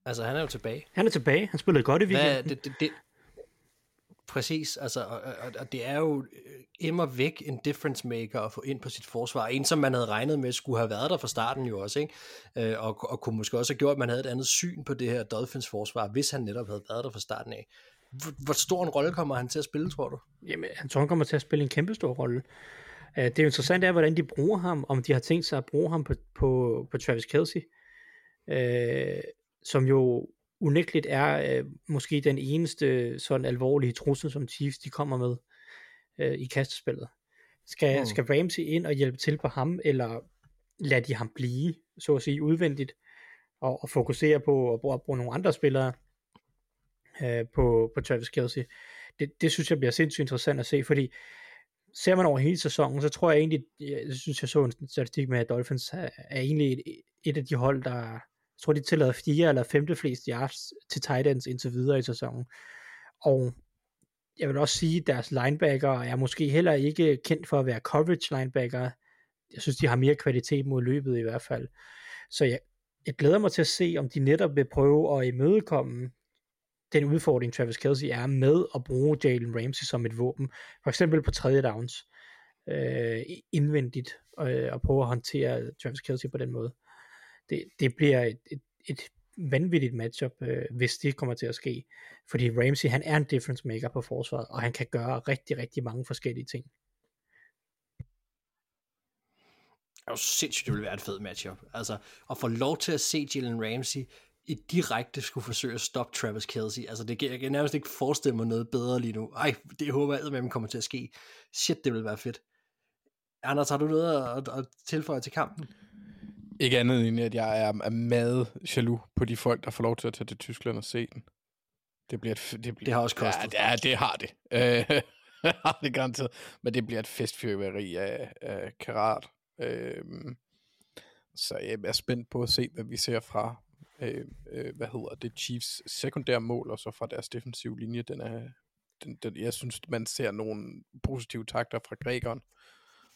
Altså, han er jo tilbage. Han er tilbage. Han spillede godt i Hvad, weekenden. det, det, det, præcis, altså, og, og, og det er jo øh, immer væk en difference maker at få ind på sit forsvar. En, som man havde regnet med, skulle have været der fra starten jo også, ikke? Øh, og, og kunne måske også have gjort, at man havde et andet syn på det her Dolphins forsvar, hvis han netop havde været der fra starten af. Hvor, hvor stor en rolle kommer han til at spille, tror du? Jamen, han kommer til at spille en kæmpe stor rolle. Uh, det er jo interessant er, hvordan de bruger ham, om de har tænkt sig at bruge ham på, på, på Travis Kelsey, uh, som jo unægteligt er uh, måske den eneste sådan alvorlige trussel, som Chiefs de kommer med uh, i kastespillet. Skal, mm. skal Ramsey ind og hjælpe til på ham, eller lader de ham blive, så at sige, udvendigt, og, og fokusere på at bruge, at bruge nogle andre spillere uh, på, på Travis Kelsey? Det, det synes jeg bliver sindssygt interessant at se, fordi ser man over hele sæsonen, så tror jeg egentlig, jeg synes jeg så en statistik med, at Dolphins er, er egentlig et, et af de hold, der, jeg tror de tillader fire eller femte flest yards til tight ends indtil videre i sæsonen. Og jeg vil også sige, at deres linebacker er måske heller ikke kendt for at være coverage linebacker. Jeg synes, de har mere kvalitet mod løbet i hvert fald. Så jeg, jeg glæder mig til at se, om de netop vil prøve at imødekomme den udfordring, Travis Kelsey er med at bruge Jalen Ramsey som et våben. For eksempel på tredje downs øh, indvendigt øh, og prøve at håndtere Travis Kelsey på den måde. Det, det bliver et, et, et vanvittigt matchup, øh, hvis det kommer til at ske. Fordi Ramsey, han er en difference maker på forsvaret, og han kan gøre rigtig, rigtig mange forskellige ting. Det er jo sindssygt, det ville være et fedt matchup. Altså, at få lov til at se Jalen Ramsey i direkte skulle forsøge at stoppe Travis Kelsey. Altså, det, jeg kan nærmest ikke forestille mig noget bedre lige nu. Ej, det håber jeg, at kommer til at ske. Shit, det vil være fedt. Anders, har du noget at, at, tilføje til kampen? Ikke andet end, at jeg er, er meget jaloux på de folk, der får lov til at tage til Tyskland og se den. Det bliver et, det, bliver, Det har også kostet. Ja, det, ja, det har det. Øh, har det garanteret. Men det bliver et festfyrværkeri af, af karat. Øh, så jeg er spændt på at se, hvad vi ser fra, øh, øh, hvad hedder det, Chiefs sekundære mål, og så fra deres defensive linje. Den er, den, den, jeg synes, man ser nogle positive takter fra grækeren.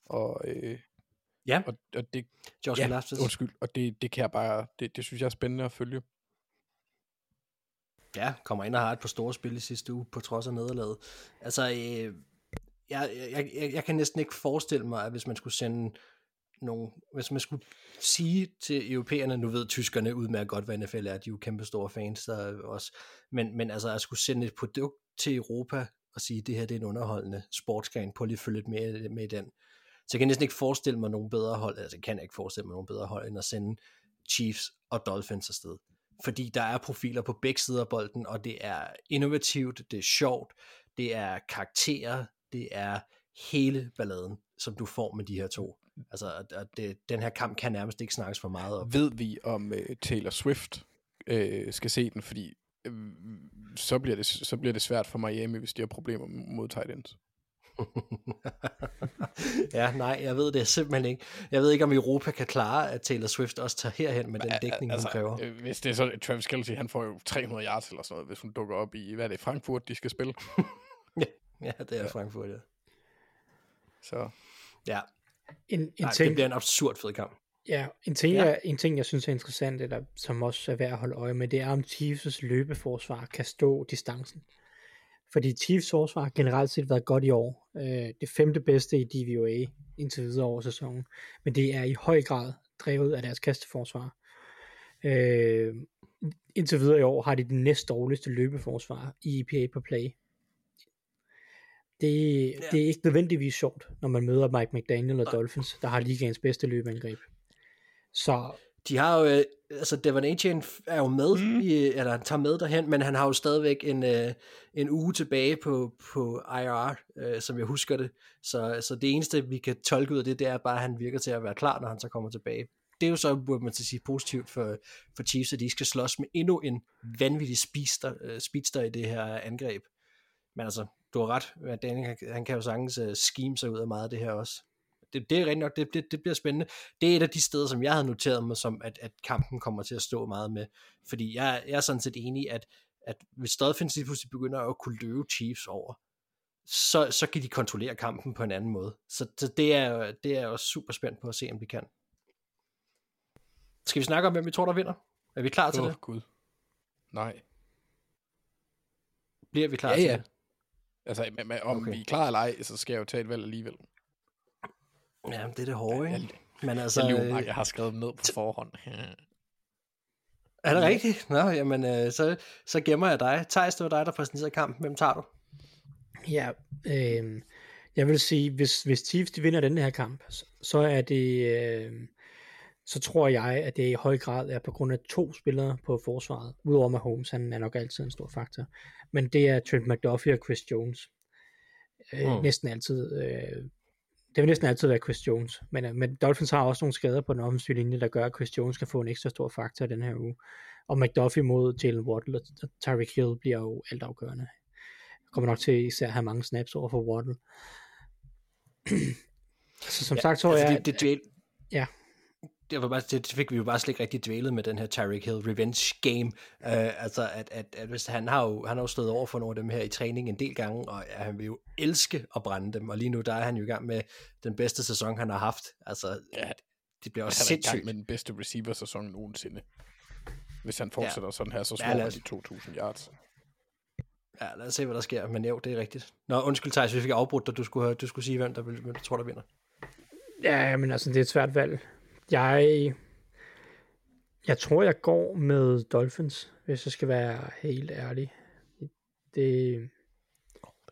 Og, øh, Ja, og, og det, Josh ja, undskyld, og det, det kan jeg bare, det, det synes jeg er spændende at følge. Ja, kommer ind og har et par store spil i sidste uge, på trods af nederlaget. Altså, øh, jeg, jeg, jeg, jeg kan næsten ikke forestille mig, at hvis man skulle sende nogle, hvis man skulle sige til europæerne, nu ved tyskerne udmærket godt, hvad NFL er, de er jo kæmpe store fans der også, men, men altså at skulle sende et produkt til Europa og sige, det her det er en underholdende sportsgren, på lige at følge lidt mere med i den. Så jeg kan næsten ikke forestille mig nogen bedre hold, altså jeg kan ikke forestille mig nogen bedre hold, end at sende Chiefs og Dolphins afsted. Fordi der er profiler på begge sider af bolden, og det er innovativt, det er sjovt, det er karakterer, det er hele balladen, som du får med de her to. Altså, at- det, den her kamp kan nærmest ikke snakkes for meget op. Ved vi, om uh, Taylor Swift uh, skal se den, fordi uh, så, bliver det, så bliver det svært for Miami, hvis de har problemer mod tight ends. ja, nej, jeg ved det simpelthen ikke. Jeg ved ikke, om Europa kan klare, at Taylor Swift også tager herhen med den dækning, hun kræver. øh, hvis det er så, Travis Kelce, han får jo 300 yards eller sådan noget, hvis hun dukker op i, hvad er det, Frankfurt, de skal spille. Ja, det er Frankfurt, ja. Så Ja, En, en nej, ting, det bliver en absurd fed kamp. Ja, en ting, Ja. Jeg, en ting, jeg synes er interessant, eller som også er værd at holde øje med, det er, om Chiefs' løbeforsvar kan stå distancen. Fordi Chiefs forsvar har generelt set været godt i år. Øh, det femte bedste i DVOA indtil videre over sæsonen. Men det er i høj grad drevet af deres kasteforsvar. Øh, indtil videre i år har de den næst dårligste løbeforsvar i EPA per play. Det, ja. det er ikke nødvendigvis sjovt, når man møder Mike McDaniel og Dolphins, der har ligaens bedste løbeangreb. Så De har jo, øh, altså Devon Achane er jo med, mm. i, eller han tager med derhen, men han har jo stadigvæk en, øh, en uge tilbage på, på IR, øh, som jeg husker det. Så, så det eneste, vi kan tolke ud af det, det er bare, at han virker til at være klar, når han så kommer tilbage. Det er jo så, burde man til sige, positivt for, for Chiefs, at de ikke skal slås med endnu en vanvittig speedster, øh, speedster i det her angreb. Men altså, du har ret, Daniel, han, han kan jo sagtens uh, scheme sig ud af meget af det her også. Det, det er rigtig nok, det, det, det bliver spændende. Det er et af de steder, som jeg havde noteret mig, som at, at kampen kommer til at stå meget med. Fordi jeg, jeg er sådan set enig, at, at hvis Dolphins lige pludselig begynder at kunne løbe Chiefs over, så, så kan de kontrollere kampen på en anden måde. Så, så det, er, det er jeg også super spændt på at se, om de kan. Skal vi snakke om, hvem vi tror, der vinder? Er vi klar til Åh, det? Gud. Nej. Bliver vi klar Ja, til ja. det? Altså, men, men, om Okay. vi er klar eller ej, så skal jeg jo tage et valg alligevel. Ja, det er det hårde, Jeg, ikke? Men så, altså, jeg, lyver, øh, Mark, jeg har skrevet ned på forhånd. er det rigtigt? Nå, jamen, øh, så, så gemmer jeg dig. Thijs, det var dig, der præsenterede kampen. Hvem tager du? Ja, øh, jeg vil sige, hvis, hvis Chiefs de vinder den her kamp, så, så er det, øh, så tror jeg, at det i høj grad er på grund af to spillere på forsvaret. Udover Mahomes, han er nok altid en stor faktor. Men det er Trent McDuffie og Chris Jones. Øh, Mm. Næsten altid. Øh, det vil næsten altid være Chris Jones. Men, øh, men Dolphins har også nogle skader på den offensive linje, der gør, at Chris Jones kan få en ekstra stor faktor den her uge. Og McDuffie mod Jalen Waddle og Tyreek Hill bliver jo altafgørende kommer nok til især at have mange snaps over for Waddle. så som ja, sagt tror altså, jeg, det, det, dvæl, ja, det, var bare, det, fik vi jo bare slet ikke rigtig dvælet med den her Tyreek Hill revenge game. Uh, altså, at, at, at hvis han har jo, han har jo stået over for nogle af dem her i træning en del gange, og ja, han vil jo elske at brænde dem, og lige nu der er han jo i gang med den bedste sæson, han har haft. Altså, Ja, det bliver Han også er i gang sindssygt. med den bedste receiver-sæson nogensinde. Hvis han fortsætter ja. sådan her, så Ja, slår han os- de 2.000 yards. Ja, lad os se, hvad der sker, men jo, det er rigtigt. Nå, undskyld Thijs, vi fik afbrudt dig, du skulle, høre- du skulle sige, hvem der, vil- hvem du tror, der vinder. ja, men altså det er et svært valg. Jeg, jeg tror jeg går med Dolphins, hvis jeg skal være helt ærlig. Det,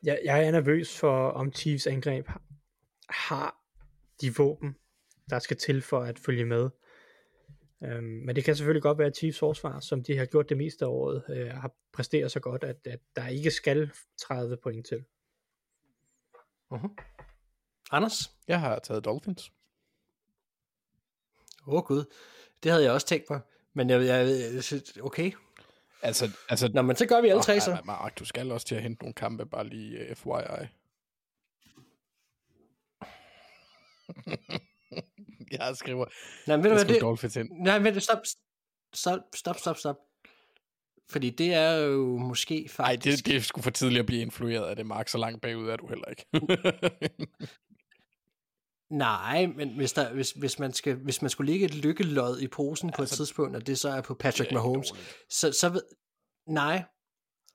jeg, jeg er nervøs for, om Chiefs angreb har, har de våben, der skal til for at følge med. Øhm, men det kan selvfølgelig godt være, at Chiefs forsvar, som de har gjort det meste af året, øh, har præsteret så godt, at, at der ikke skal 30 point til. Uh-huh. Anders? Jeg har taget Dolphins. Åh oh, gud, det havde jeg også tænkt mig. Men jeg, jeg, jeg synes- okay. Altså, altså Nå, men så gør vi alle tre Åh, så. ej, Mark, du skal også til at hente nogle kampe, bare lige uh, FYI. jeg skriver, Nej, men jeg hvad, det, Dolphins ind. Nej, vent, stop, stop, stop, stop, stop. Fordi det er jo måske Nej, faktisk... det, det er sgu for tidligt at blive influeret af det, Mark. Så langt bagud er du heller ikke. Nej, men hvis, der, hvis, hvis, man skal, hvis man skulle ligge et lykkelod i posen på et Altså, tidspunkt, og det så er på Patrick er Mahomes, så, så ved... Nej.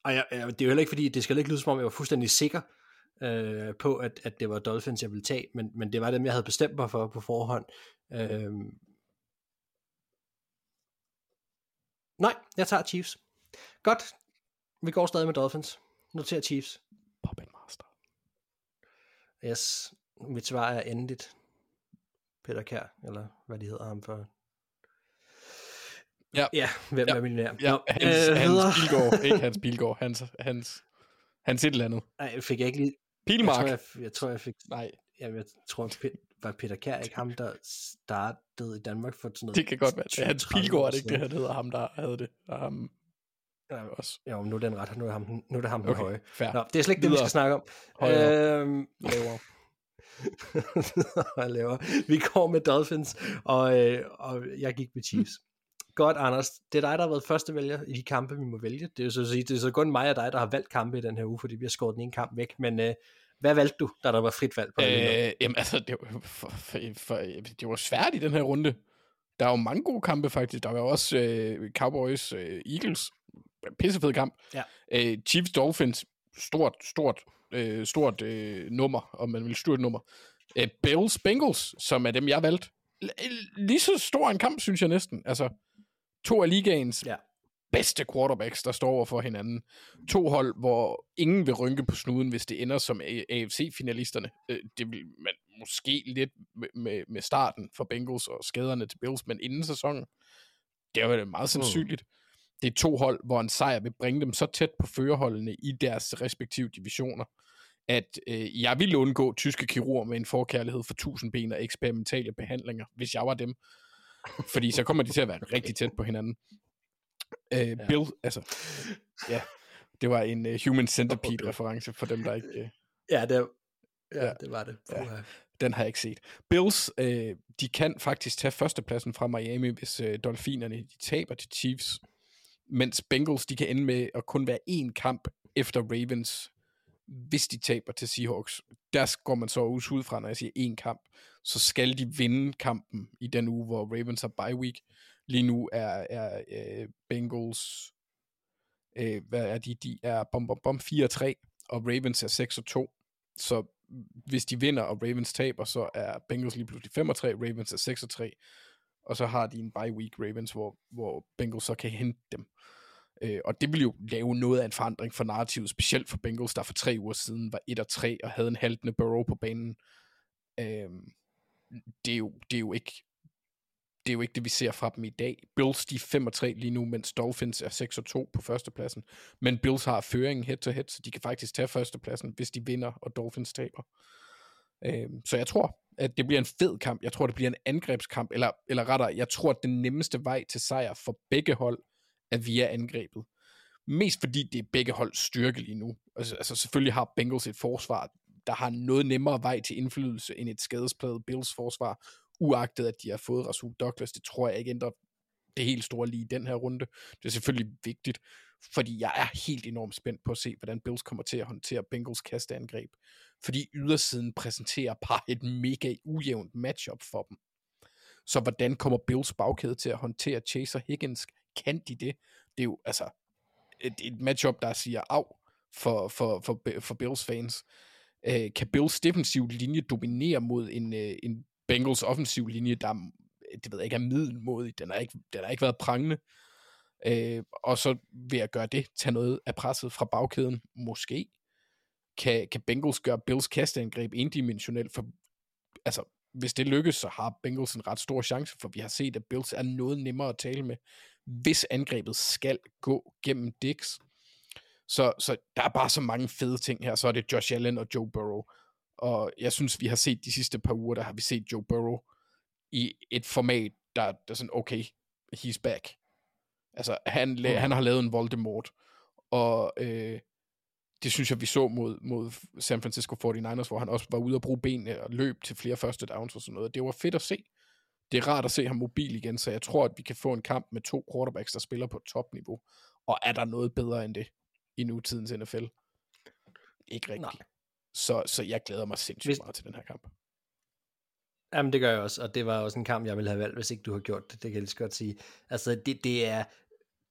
Og jeg, jeg, det er jo heller ikke fordi, det skal ikke lyde som om, jeg var fuldstændig sikker øh, på, at, at det var Dolphins, jeg ville tage, men, men det var dem, jeg havde bestemt mig for på forhånd. Øh... Nej, jeg tager Chiefs. Godt. Vi går stadig med Dolphins. Noter Chiefs. Puppet Master. Yes, mit svar er endeligt. Peter Kær, eller hvad de hedder ham for. Ja. Ja, hvem Ja. er millionær? Ja, Nå, hans, øh, hans videre. Bilgaard. Ikke hans Bilgaard. Hans, hans, hans et eller andet. Nej, fik jeg ikke lige... Jeg Pilmark. tror, jeg, jeg, tror, jeg fik... Nej, Jamen, jeg tror, var Peter Kær ikke ham, der startede i Danmark for sådan noget... det kan godt være. Det er hans 20-30 år Pilgaard, det ikke det, han hedder ham, der havde det. Og ham Ja, også. Jo, nu er den ret, nu er, ham, nu er det ham den Okay, høje. fair. Nå, det er slet ikke det, vi skal snakke om. Højere. Øhm, Lavere. hvad laver. Vi går med Dolphins, og, øh, og jeg gik med Chiefs. Godt, Anders. Det er dig, der har været første vælger i de kampe, vi må vælge. Det er jo så at sige, det er så kun mig og dig, der har valgt kampe i den her uge, fordi vi har skåret den ene kamp væk. Men øh, hvad valgte du, da der var frit valg på? Øh, jamen altså, det var, for, for, for, det var svært i den her runde. Der er jo mange gode kampe faktisk. Der var også øh, Cowboys øh, Eagles. Pissefed kamp. Ja. Øh, Chiefs Dolphins. Stort, stort, øh, stort øh, nummer, om man vil stort nummer. Øh, Bills Bengals, som er dem, jeg valgte. L- lige så stor en kamp, synes jeg næsten. Altså, to af ligaens Ja. bedste quarterbacks, der står over for hinanden. To hold, hvor ingen vil rynke på snuden, hvis det ender som A- AFC-finalisterne. Øh, Det vil man måske lidt med, med, med starten for Bengals og skaderne til Bills, men inden sæsonen, det er jo meget sandsynligt. Det er to hold, hvor en sejr vil bringe dem så tæt på førerholdene i deres respektive divisioner, at øh, jeg ville undgå tyske kirurger med en forkærlighed for tusindben og eksperimentale behandlinger, hvis jeg var dem. Fordi så kommer de til at være rigtig tæt på hinanden. Øh, ja. Bill, altså, ja, det var en uh, Human Centipede-reference for dem, der ikke... Uh, Ja, det, ja, Ja. det var det. Ja. Den har jeg ikke set. Bills, øh, de kan faktisk tage førstepladsen fra Miami, hvis øh, Dolphinerne de taber til Chiefs. Mens Bengals, de kan ende med at kun være én kamp efter Ravens, hvis de taber til Seahawks. Der går man så også ud fra, når jeg siger én kamp, så skal de vinde kampen i den uge, hvor Ravens har bye week. Lige nu er, er øh, Bengals, øh, hvad er de? De er bom, bom, bom 4-3, og Ravens er 6-2. Så hvis de vinder, og Ravens taber, så er Bengals lige pludselig 5-3, Ravens er 6-3, og så har de en bye week Ravens, hvor, hvor Bengals så kan hente dem. Øh, og det vil jo lave noget af en forandring for narrativet, specielt for Bengals, der for tre uger siden var 1-3 og havde en haltende Burrow på banen. Øh, det, er jo, det er jo ikke det er jo ikke det, vi ser fra dem i dag. Bills, de er 5-3 lige nu, mens Dolphins er 6-2 på førstepladsen. Men Bills har føringen head-to-head, så de kan faktisk tage førstepladsen, hvis de vinder, og Dolphins taber. Øh, så jeg tror, at det bliver en fed kamp. Jeg tror, det bliver en angrebskamp, eller, eller rettere, jeg tror, at den nemmeste vej til sejr for begge hold er via angrebet. Mest fordi det er begge hold styrke lige nu. Altså, altså selvfølgelig har Bengals et forsvar, der har noget nemmere vej til indflydelse end et skadespladet Bills forsvar, uagtet at de har fået Rasul Douglas. Det tror jeg ikke ændrer det helt store lige i den her runde. Det er selvfølgelig vigtigt, fordi jeg er helt enormt spændt på at se, hvordan Bills kommer til at håndtere Bengals kasteangreb. Fordi ydersiden præsenterer bare et mega ujævnt matchup for dem. Så hvordan kommer Bills bagkæde til at håndtere Chaser Higgins? Kan de det? Det er jo altså et, et matchup, der siger af for, for, for, for Bills fans. Øh, kan Bills defensiv linje dominere mod en, øh, en Bengals offensiv linje, der det ved jeg ikke, er middelmodig. Den har ikke, den har ikke været prangende. Øh, Øh, og så ved at gøre det, tage noget af presset fra bagkæden, måske, kan, kan Bengals gøre Bills kasteangreb endimensionelt, for altså, hvis det lykkes, så har Bengals en ret stor chance, for vi har set, at Bills er noget nemmere at tale med, hvis angrebet skal gå gennem Dix. Så, så der er bare så mange fede ting her. Så er det Josh Allen og Joe Burrow. Og jeg synes, vi har set de sidste par uger, der har vi set Joe Burrow i et format, der, der er sådan, okay, he's back. Altså, han, la- han har lavet en Voldemort, og øh, det synes jeg, vi så mod, mod San Francisco 49ers, hvor han også var ude at bruge benene og løb til flere første downs og sådan noget. Det var fedt at se. Det er rart at se ham mobil igen, så jeg tror, at vi kan få en kamp med to quarterbacks, der spiller på topniveau. Og er der noget bedre end det i nutidens NFL? Ikke rigtigt. Nej. Så, så jeg glæder mig sindssygt Hvis- meget til den her kamp. Jamen, det gør jeg også, og det var også en kamp, jeg ville have valgt, hvis ikke du har gjort det, det kan jeg lige godt sige. Altså, det, det er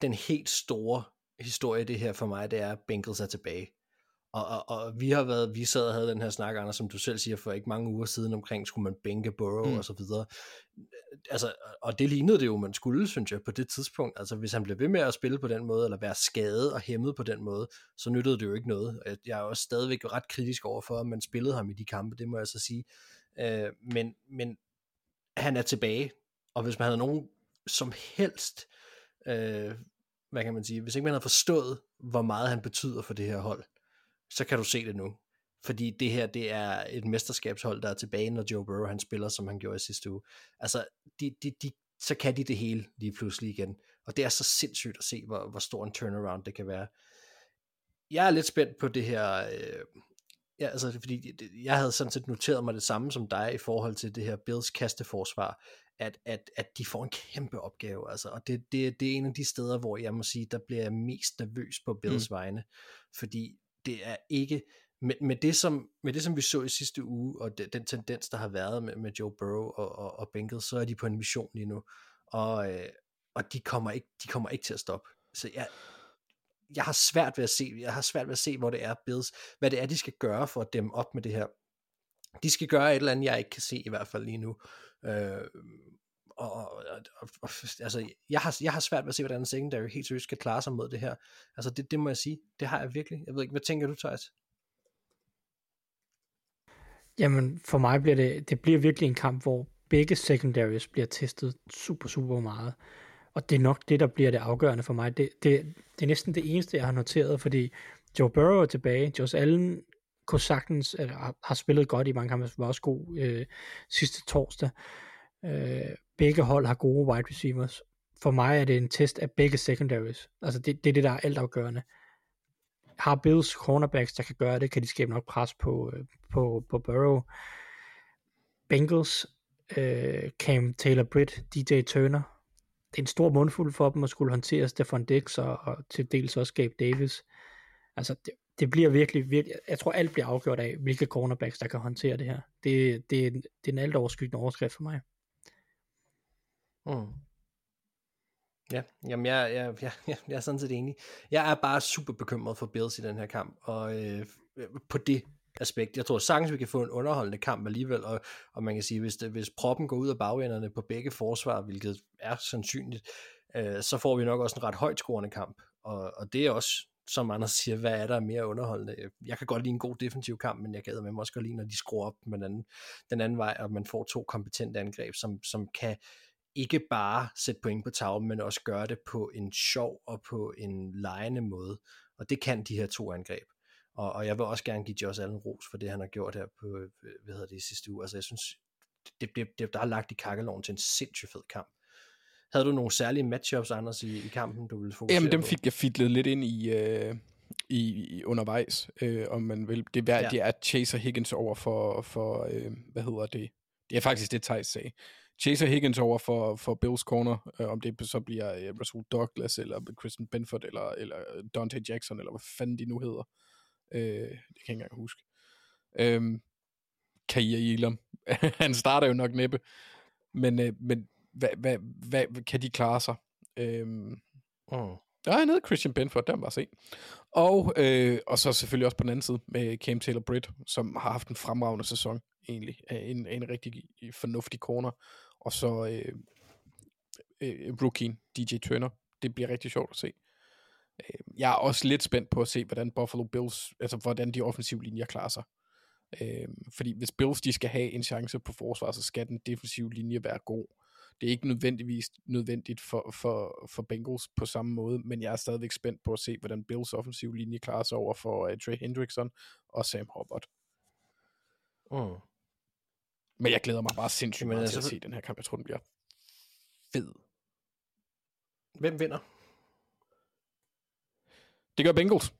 den helt store historie, det her for mig, det er, at Bengals er tilbage. Og, og, og vi har været, vi sad og havde den her snak, Anders, som du selv siger, for ikke mange uger siden omkring, skulle man bænke Burrow Mm. og så videre. Altså, og det lignede det jo, man skulle, synes jeg, på det tidspunkt. Altså, hvis han blev ved med at spille på den måde, eller være skadet og hæmmet på den måde, så nyttede det jo ikke noget. Jeg- Jeg er også stadigvæk ret kritisk over for, at man spillede ham i de kampe, det må jeg så sige. Øh, men, men han er tilbage, og hvis man havde nogen som helst, øh, hvad kan man sige, hvis ikke man havde forstået, hvor meget han betyder for det her hold, så kan du se det nu. Fordi det her, det er et mesterskabshold, der er tilbage, når Joe Burrow han spiller, som han gjorde i sidste uge. Altså, de, de, de, så kan de det hele lige pludselig igen. Og det er så sindssygt at se, hvor, hvor stor en turnaround det kan være. Jeg er lidt spændt på det her, øh, ja, altså, fordi jeg havde sådan set noteret mig det samme som dig i forhold til det her Bills kasteforsvar, at, at, at de får en kæmpe opgave, altså, og det, det, det er en af de steder, hvor jeg må sige, der bliver jeg mest nervøs på Bills mm. vegne, fordi det er ikke med, med, det, som, med det, som vi så i sidste uge, og de, den tendens, der har været med, med Joe Burrow og, og, og Bengals, så er de på en mission lige nu. Og, øh, og de, kommer ikke, de kommer ikke til at stoppe. Så jeg, jeg har svært ved at se, jeg har svært ved at se, hvor det er Bills, hvad det er, de skal gøre for at dæmme op med det her. De skal gøre et eller andet, jeg ikke kan se i hvert fald lige nu. Øh, og, og, og, og altså, jeg har, jeg har svært ved at se, hvordan secondary helt seriøst skal klare sig mod det her. Altså, det, det må jeg sige. Det har jeg virkelig. Jeg ved ikke, hvad tænker du, Thijs? Jamen, for mig bliver det, det bliver virkelig en kamp, hvor begge secondaries bliver testet super, super meget. Og det er nok det, der bliver det afgørende for mig. Det, det, det er næsten det eneste, jeg har noteret, fordi Joe Burrow er tilbage. Josh Allen kunne sagtens, eller har, har spillet godt i mange kampe, var også god øh, sidste torsdag. Øh, begge hold har gode wide receivers. For mig er det en test af begge secondaries. Altså det, det er det, der er altafgørende. Har Bills cornerbacks, der kan gøre det, kan de skabe nok pres på, øh, på, på Burrow. Bengals, øh, Cam Taylor Britt, DJ Turner. Det er en stor mundfuld for dem at skulle håndtere Stefan Dix og, og til dels også Gabe Davis. Altså det, det bliver virkelig, virkelig, jeg tror alt bliver afgjort af, hvilke cornerbacks, der kan håndtere det her. Det, det, det er en alt overskyggende overskrift for mig. Mm. Ja, jamen jeg, jeg, jeg, jeg, jeg er sådan set enig. Jeg er bare super bekymret for Bills i den her kamp, og øh, på det aspekt. Jeg tror sagtens, vi kan få en underholdende kamp alligevel, og, og man kan sige, hvis, det, hvis proppen går ud af bagenderne på begge forsvar, hvilket er sandsynligt, øh, så får vi nok også en ret højt scorende kamp, og, og det er også, som Anders siger, hvad er der mere underholdende? Jeg kan godt lide en god defensiv kamp, men jeg gad med mig også godt lide, når de skruer op med den anden, den anden vej, og man får to kompetente angreb, som, som kan ikke bare sætte point på tavlen, men også gøre det på en sjov og på en lejende måde. Og det kan de her to angreb. Og, og jeg vil også gerne give Josh Allen ros for det, han har gjort her på, hvad hedder det, i sidste uge. Altså jeg synes, det, det, det, der har lagt i kakkeloven til en sindssygt fed kamp. Havde du nogle særlige matchups, Anders, i, i kampen, du ville fokusere Jamen, dem på? fik jeg fitlet lidt ind i, øh, i, i undervejs, øh, om man vil. Det er, ja. det er Chaser Higgins over for, for øh, hvad hedder det? Det er faktisk det, Thijs sagde. Chaser Higgins over for, for Bills corner, øh, om det så bliver øh, Russell Douglas, eller Christian Benford, eller, eller Dante Jackson, eller hvad fanden de nu hedder. Øh, det kan jeg ikke engang huske. Øh, Kair Elam. Han starter jo nok næppe. Men, øh, men hvad, hvad, hvad, kan de klare sig? Øh, Mm. der er nede Christian Benford, der var se. Og, øh, og så selvfølgelig også på den anden side med Cam Taylor Britt, som har haft en fremragende sæson egentlig. En, en rigtig fornuftig corner. Og så øh, øh, rookie DJ Turner. Det bliver rigtig sjovt at se. Øh, jeg er også lidt spændt på at se, hvordan Buffalo Bills, altså hvordan de offensive linjer klarer sig. Øh, fordi hvis Bills de skal have en chance på forsvar, så skal den defensive linje være god. Det er ikke nødvendigvis nødvendigt for, for, for Bengals på samme måde, men jeg er stadigvæk spændt på at se, hvordan Bills offensive linje klarer sig over for uh, Trey Hendrickson og Sam Hubbard. Mm. Men jeg glæder mig bare sindssygt meget til altså- at se den her kamp. Jeg tror, den bliver fed. Hvem vinder? Det gør Bengals.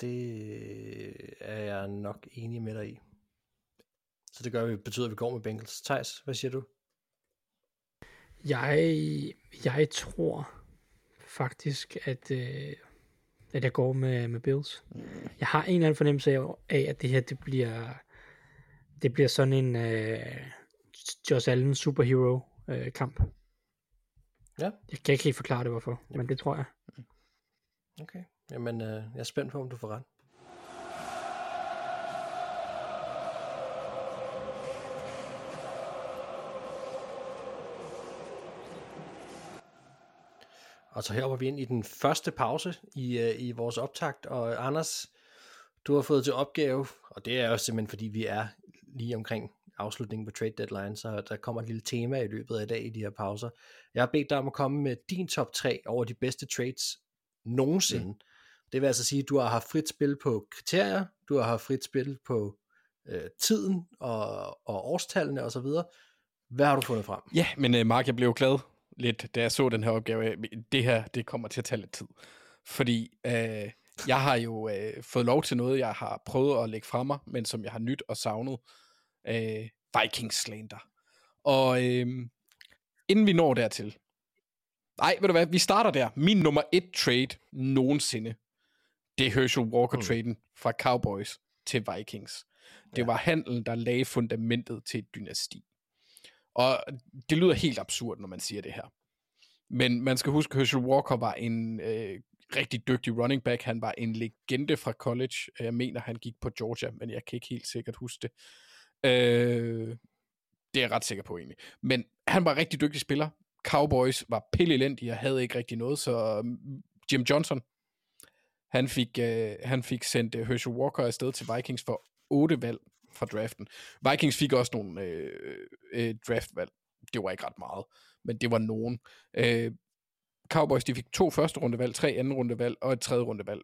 Det er jeg nok enig med dig i. Så det gør vi, betyder, at vi går med Bengals. Thijs, hvad siger du? Jeg, jeg tror faktisk, at, øh, at jeg går med, med Bills. Jeg har en eller anden fornemmelse af, af at det her det bliver, det bliver sådan en øh, Josh Allen superhero øh, kamp. Ja. Jeg kan ikke helt forklare det, hvorfor, men det tror jeg. Okay. Jamen, øh, jeg er spændt på, om du får ret. Og så her var vi ind i den første pause i, øh, i vores optakt, og Anders, du har fået til opgave, og det er jo simpelthen fordi vi er lige omkring afslutningen på trade deadline, så der kommer et lille tema i løbet af i dag i de her pauser. Jeg har bedt dig om at komme med din top 3 over de bedste trades nogensinde. Mm. Det vil altså sige, at du har haft frit spil på kriterier, du har haft frit spil på øh, tiden og, og årstallene osv. Hvad har du fundet frem? Ja, men uh, Mark, jeg blev glad lidt, da jeg så den her opgave. Det her, det kommer til at tage lidt tid. Fordi uh, jeg har jo uh, fået lov til noget, jeg har prøvet at lægge fra mig, men som jeg har nyt og savnet. Uh, Vikings slander. Og uh, inden vi når dertil, Nej, ved du hvad, vi starter der. Min nummer et trade nogensinde, det er Herschel Walker-traden mm. fra Cowboys til Vikings. Det ja. var handlen, der lagde fundamentet til et dynasti. Og det lyder helt absurd, når man siger det her. Men man skal huske, at Herschel Walker var en øh, rigtig dygtig running back. Han var en legende fra college. Jeg mener, han gik på Georgia, men jeg kan ikke helt sikkert huske det. Øh, det er jeg ret sikker på egentlig. Men han var en rigtig dygtig spiller. Cowboys var pillelendige og havde ikke rigtig noget, så mm, Jim Johnson, han fik, øh, han fik sendt øh, Herschel Walker afsted til Vikings for otte valg fra draften. Vikings fik også nogle øh, øh, draftvalg. Det var ikke ret meget, men det var nogen. Øh, Cowboys de fik to første rundevalg, tre anden rundevalg og et tredje rundevalg.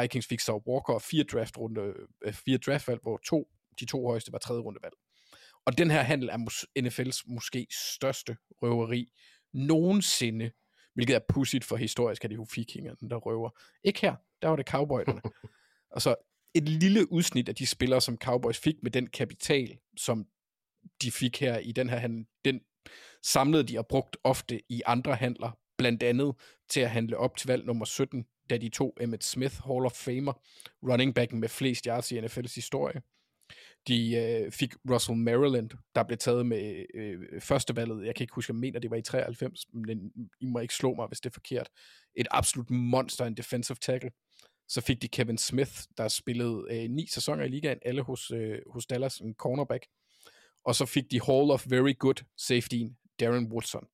Vikings fik så Walker og fire, draft runde, øh, fire draftvalg, hvor to, de to højeste var tredje rundevalg. Og den her handel er NFL's måske største røveri nogensinde, hvilket er pudsigt for historisk, at det er jo vikingerne, der røver. Ikke her, der var det cowboyderne. og så et lille udsnit af de spillere, som Cowboys fik med den kapital, som de fik her i den her handel, den samlede de og brugt ofte i andre handler, blandt andet til at handle op til valg nummer 17, da de to Emmett Smith, Hall of Famer, running backen med flest yards i NFL's historie. De øh, fik Russell Maryland, der blev taget med øh, første valget. Jeg kan ikke huske, jeg mener, det var i 93, men I må ikke slå mig, hvis det er forkert. Et absolut monster, en defensive tackle. Så fik de Kevin Smith, der spillede øh, ni sæsoner i ligaen, alle hos, øh, hos Dallas, en cornerback. Og så fik de Hall of Very Good safety, Darren Woodson.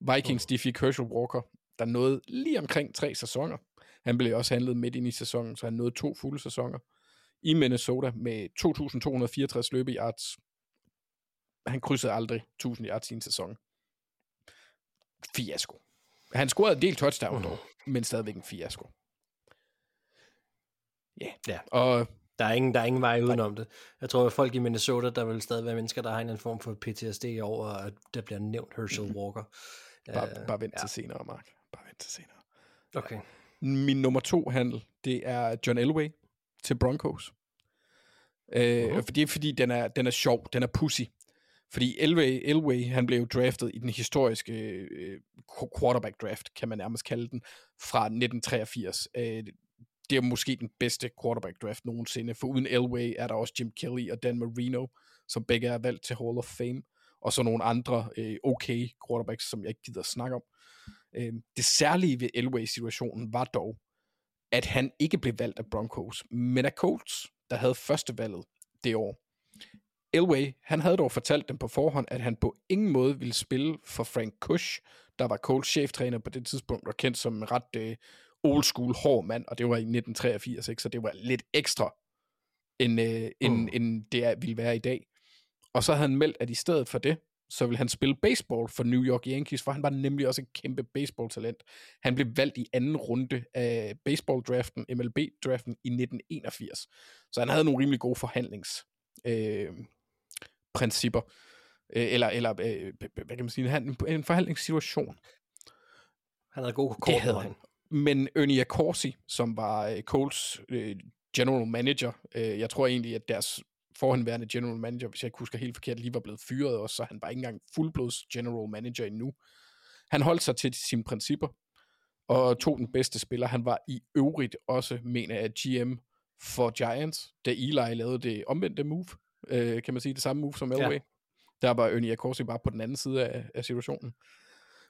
Vikings, de fik Herschel Walker, der nåede lige omkring tre sæsoner. Han blev også handlet midt ind i sæsonen, så han nåede to fulde sæsoner i Minnesota med 2.264 løbeyards. Han krydsede aldrig 1.000 yards i en sæson. Fiasko. Han scorede en del touchdown dog, men stadigvæk en fiasko. Yeah. Ja, og der er ingen, der er ingen vej udenom det. Jeg tror, at folk i Minnesota, der vil stadig være mennesker, der har en form for PTSD over, at der bliver nævnt Herschel mm-hmm. Walker. Bare, uh, bare vent ja. til senere, Mark. Bare vent til senere. Okay. Min nummer to handel, det er John Elway til Broncos. Øh, uh-huh. Fordi, fordi den er, den er sjov, den er pussy. Fordi Elway, Elway, han blev draftet i den historiske øh, quarterback draft, kan man nærmest kalde den, fra 1983. Øh, det er måske den bedste quarterback draft nogensinde, for uden Elway er der også Jim Kelly og Dan Marino, som begge er valgt til Hall of Fame, og så nogle andre øh, okay quarterbacks, som jeg ikke gider at snakke om. Øh, det særlige ved Elway-situationen var dog, at han ikke blev valgt af Broncos, men af Colts, der havde første valget det år. Elway, han havde dog fortalt dem på forhånd, at han på ingen måde ville spille for Frank Kush, der var Colts cheftræner på det tidspunkt, og kendt som en ret øh, old school hård mand, og det var i 1983, ikke? så det var lidt ekstra, end, øh, end, mm. end det er, ville være i dag. Og så havde han meldt, at i stedet for det, så ville han spille baseball for New York Yankees, for han var nemlig også et kæmpe baseball-talent. Han blev valgt i anden runde af baseball-draften, MLB-draften i 1981. Så han havde nogle rimelig gode forhandlings øh, øh, eller, eller øh, hvad kan man sige, en, en forhandlingssituation. Han havde gode kort. Det havde han. Men Ernie Accorsi, som var øh, Coles øh, general manager, øh, jeg tror egentlig, at deres forhenværende general manager, hvis jeg ikke husker helt forkert, lige var blevet fyret også, så han var ikke engang fuldblods general manager endnu. Han holdt sig til sine principper, og tog den bedste spiller. Han var i øvrigt også, mener jeg, GM for Giants, da Eli lavede det omvendte move, øh, kan man sige, det samme move som Elway. Ja. Der var Ernie Accorsi bare på den anden side af, af situationen.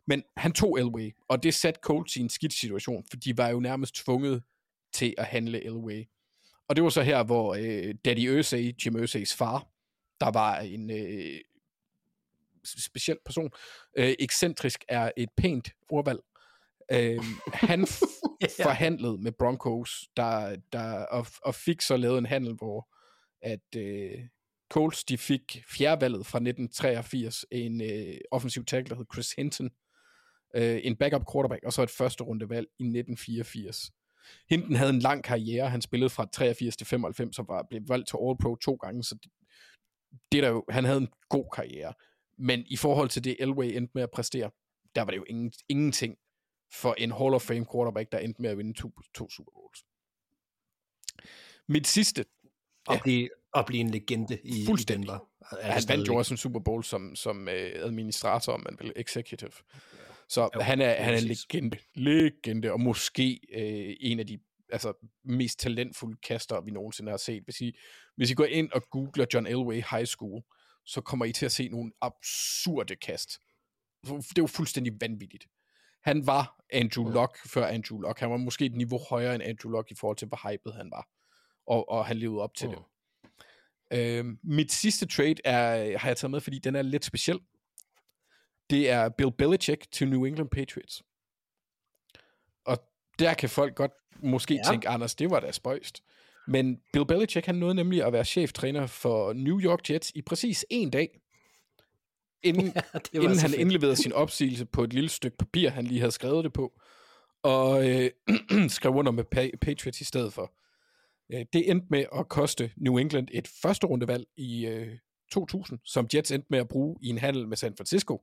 Men han tog Elway, og det satte Colts i en skidt situation, for de var jo nærmest tvunget til at handle Elway. Og det var så her, hvor øh, Daddy Ursay, Jim Ursays far, der var en øh, speciel person, øh, ekscentrisk er et pænt ordvalg, øh, han ja. forhandlede med Broncos, der, der, og, og fik så lavet en handel, hvor at øh, Colts de fik fjerdevalget fra 1983, en øh, offensiv tackle, der hed Chris Hinton, øh, en backup quarterback, og så et første rundevalg i 1984. Hinton havde en lang karriere, han spillede fra 83 til 95, og var blevet valgt til All-Pro to gange, så det, det der jo, han havde en god karriere. Men i forhold til det, Elway endte med at præstere, der var det jo ingen, ingenting for en Hall of Fame quarterback, der endte med at vinde to, to Super Bowls. Mit sidste... At, ja, blive, at blive en legende i, fuldstændig. i Denver. Ja, han vandt jo også en Super Bowl som, som uh, administrator, om man vil, executive. Så Jo, han er, han er en legende, legende, og måske øh, en af de altså, mest talentfulde kaster, vi nogensinde har set. Hvis I, hvis I går ind og googler John Elway High School, så kommer I til at se nogle absurde kast. Det jo fuldstændig vanvittigt. Han var Andrew Luck før Andrew Luck. Han var måske et niveau højere end Andrew Luck i forhold til, hvor hyped han var. Og, og han levede op til Mm. det. Øhm, mit sidste trade er, har jeg taget med, fordi den er lidt speciel. Det er Bill Belichick til New England Patriots. Og der kan folk godt måske Ja. ja. tænke, Anders, det var da spøjst. Men Bill Belichick, han nåede nemlig at være cheftræner for New York Jets i præcis en dag, inden, var inden han fedt. indleverede sin opsigelse på et lille stykke papir, han lige havde skrevet det på, og øh, skrev under med Pa- Patriots i stedet for. Øh, det endte med at koste New England et første rundevalg i øh, 2000, som Jets endte med at bruge i en handel med San Francisco.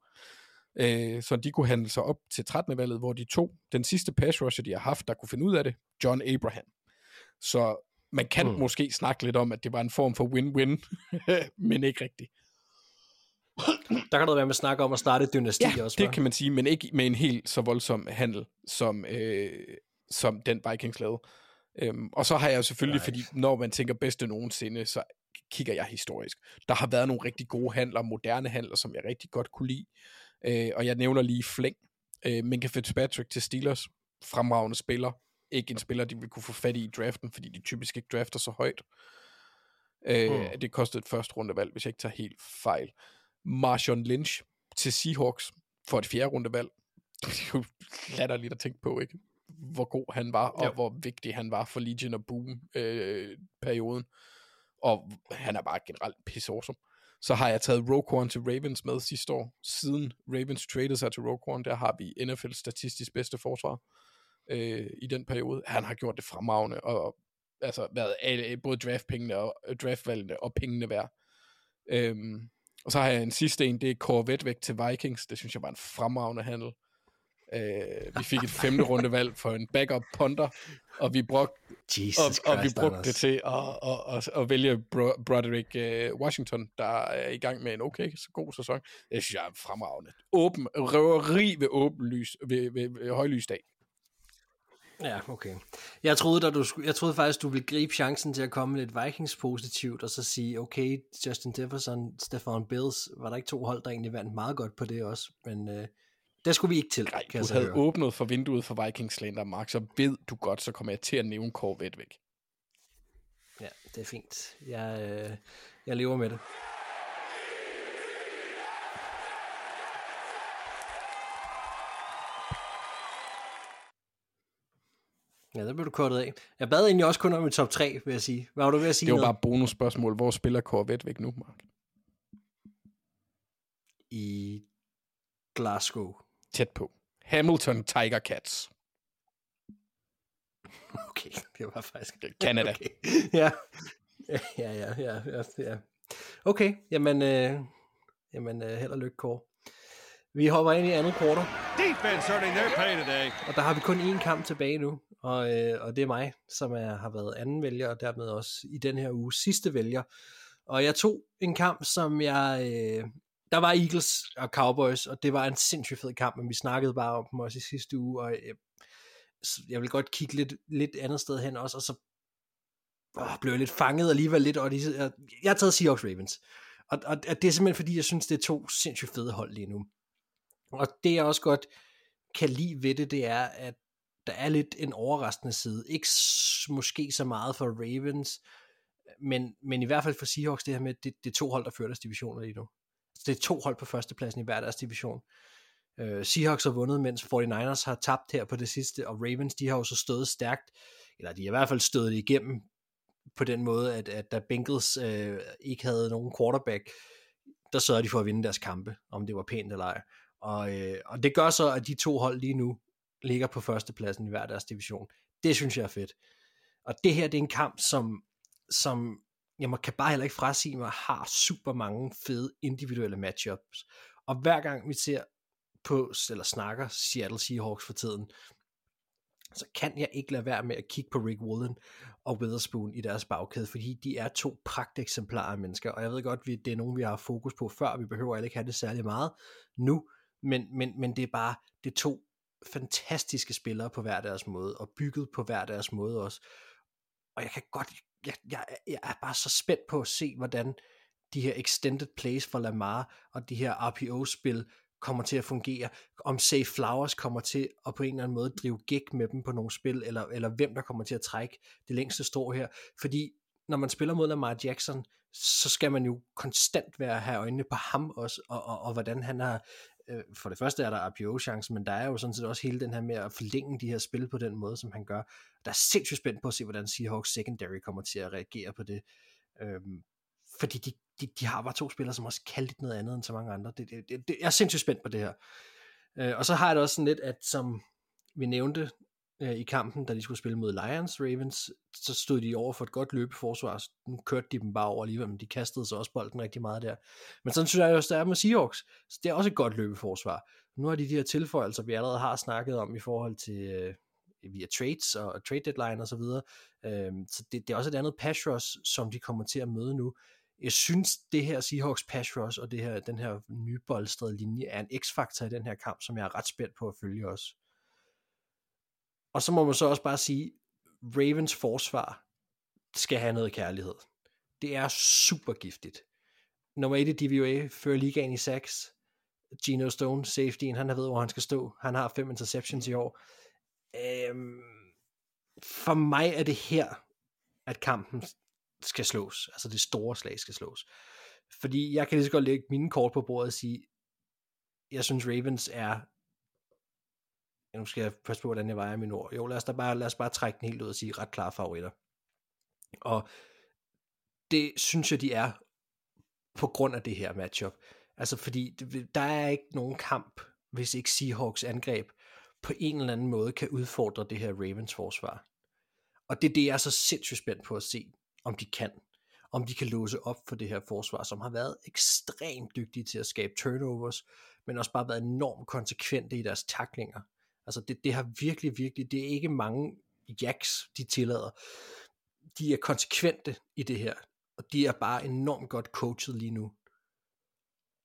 Øh, så de kunne handle sig op til 13. valget, hvor de tog den sidste pass rusher, de har haft, der kunne finde ud af det, John Abraham. Så man kan Mm. måske snakke lidt om, at det var en form for win-win, men ikke rigtigt. Der kan der være med at snakke om at starte et dynasti Ja, også. det hva'? kan man sige, men ikke med en helt så voldsom handel, som, øh, som den Vikings lavede. Øhm, og så har jeg selvfølgelig, Nej. fordi når man tænker bedste nogensinde, så kigger jeg historisk. Der har været nogle rigtig gode handler, moderne handler, som jeg rigtig godt kunne lide. Øh, og jeg nævner lige Flæng. Øh, Minka Fitzpatrick til Steelers. Fremragende spiller. Ikke en spiller, de vil kunne få fat i i draften, fordi de typisk ikke drafter så højt. Øh, Mm. Det kostede et første rundevalg, hvis jeg ikke tager helt fejl. Marshawn Lynch til Seahawks for et fjerde rundevalg. Det er jo latterligt at tænke på, ikke? Hvor god han var, og Jo. hvor vigtig han var for Legion of Boom øh, perioden. Og han er bare generelt pisse awesome. Så har jeg taget Roquan til Ravens med sidste år. Siden Ravens traded sig til Roquan, der har vi NFL statistisk bedste forsvar øh, i den periode. Han har gjort det fremragende, og altså været alle, både draftpengene og øh, draftvalgene og pengene værd. Øhm, og så har jeg en sidste en, det er Corvette væk til Vikings. Det synes jeg var en fremragende handel. Øh, vi fik et femte rundevalg for en backup punter, og vi brugte Jesus og, og vi brugte Anders. det til at, at, at, at vælge Bro- Broderick uh, Washington, der er i gang med en okay, så god sæson. Det synes jeg er fremragende. Åben, røveri ved åben lys, ved, ved, ved højlysdag. Ja, okay. Jeg troede, da du, jeg troede faktisk, du ville gribe chancen til at komme lidt Vikings positivt, og så sige, okay, Justin Jefferson, Stefan Bills, var der ikke to hold, der egentlig vandt meget godt på det også, men øh, det skulle vi ikke til, Nej, kan jeg du havde høre. åbnet for vinduet for Vikings Slander, Mark, så ved du godt, så kommer jeg til at nævne Corvette væk. Ja, det er fint. Jeg, øh, jeg lever med det. Ja, der blev du kortet af. Jeg bad egentlig også kun om i top 3, vil jeg sige. Hvad var du ved at sige? Det var noget? bare bonusspørgsmål. Hvor spiller Corvette væk nu, Mark? I Glasgow. Tæt på. Hamilton Tiger Cats. Okay, det var faktisk... Canada. Okay. Ja. Ja, ja, ja, ja, ja. Okay, jamen, øh, jamen øh, held og lykke, Kåre. Vi hopper ind i andet kvartal. Defense earning their pay today. Og der har vi kun én kamp tilbage nu, og, øh, og det er mig, som er, har været anden vælger, og dermed også i den her uge sidste vælger. Og jeg tog en kamp, som jeg... Øh, der var Eagles og Cowboys, og det var en sindssygt fed kamp, men vi snakkede bare om dem også i sidste uge, og øh, jeg, jeg vil godt kigge lidt, lidt andet sted hen også, og så åh, blev jeg lidt fanget alligevel lidt, og de, jeg, jeg har taget Seahawks Ravens. Og, og, og det er simpelthen fordi, jeg synes, det er to sindssygt fede hold lige nu. Og det jeg også godt kan lide ved det, det er, at der er lidt en overraskende side. Ikke måske så meget for Ravens, men, men i hvert fald for Seahawks, det her med, det, det er to hold, der fører deres divisioner lige nu. Det er to hold på førstepladsen i hver deres division. Øh, Seahawks har vundet, mens 49ers har tabt her på det sidste, og Ravens, de har jo så stået stærkt, eller de har i hvert fald stået det igennem på den måde, at, at da Bengals øh, ikke havde nogen quarterback, der sørgede de for at vinde deres kampe, om det var pænt eller ej. Og, øh, og det gør så, at de to hold lige nu ligger på førstepladsen i hver deres division. Det synes jeg er fedt. Og det her, det er en kamp, som, som jeg må, kan bare heller ikke frasige mig, har super mange fede individuelle matchups. Og hver gang vi ser på, eller snakker Seattle Seahawks for tiden, så kan jeg ikke lade være med at kigge på Rick Woolen og Witherspoon i deres bagkæde, fordi de er to pragteksemplarer af mennesker, og jeg ved godt, at det er nogen, vi har fokus på før, vi behøver ikke have det særlig meget nu, men, men, men det er bare, det er to fantastiske spillere på hver deres måde, og bygget på hver deres måde også. Og jeg kan godt, jeg, jeg, jeg er bare så spændt på at se, hvordan de her extended plays for Lamar, og de her RPO-spil, kommer til at fungere, om Safe Flowers kommer til at på en eller anden måde drive gig med dem på nogle spil, eller, eller hvem der kommer til at trække det længste strå her, fordi når man spiller mod Lamar Jackson, så skal man jo konstant være have øjnene på ham også, og, og, og hvordan han har, øh, for det første er der RPO-chance, men der er jo sådan set også hele den her med at forlænge de her spil på den måde, som han gør. Der er sindssygt spændt på at se, hvordan Seahawks secondary kommer til at reagere på det. Øhm, fordi de, de, de har bare to spillere, som også kan lidt noget andet end så mange andre. Det, det, det, det, jeg er sindssygt spændt på det her. Øh, og så har jeg det også sådan lidt, at som vi nævnte øh, i kampen, da de skulle spille mod Lions, Ravens, så stod de over for et godt løbeforsvar. Nu kørte de dem bare over alligevel, men de kastede så også bolden rigtig meget der. Men sådan synes jeg også, der er med Seahawks. Så det er også et godt løbeforsvar. Nu har de de her tilføjelser, vi allerede har snakket om i forhold til øh, via trades og, og trade deadline og så videre. Øh, så det, det er også et andet pass rush, som de kommer til at møde nu. Jeg synes, det her Seahawks pass rush og det her, den her nybolstrede linje er en x-faktor i den her kamp, som jeg er ret spændt på at følge også. Og så må man så også bare sige, Ravens forsvar skal have noget kærlighed. Det er super giftigt. Nummer 1 i DVOA fører ligaen i sacks. Gino Stone, safetyen, han har ved, hvor han skal stå. Han har fem interceptions i år. Øhm, for mig er det her, at kampen skal slås. Altså det store slag skal slås. Fordi jeg kan lige så godt lægge mine kort på bordet og sige, jeg synes Ravens er ja, nu skal jeg passe på, hvordan jeg vejer min ord. Jo, lad os, da bare, lad os bare trække den helt ud og sige ret klare favoritter. Og det synes jeg, de er på grund af det her matchup. Altså fordi der er ikke nogen kamp, hvis ikke Seahawks angreb på en eller anden måde kan udfordre det her Ravens forsvar. Og det er det, jeg er så sindssygt spændt på at se, om de kan. Om de kan låse op for det her forsvar, som har været ekstremt dygtige til at skabe turnovers, men også bare været enormt konsekvente i deres taklinger. Altså det, det har virkelig, virkelig, det er ikke mange jacks, de tillader. De er konsekvente i det her, og de er bare enormt godt coachet lige nu.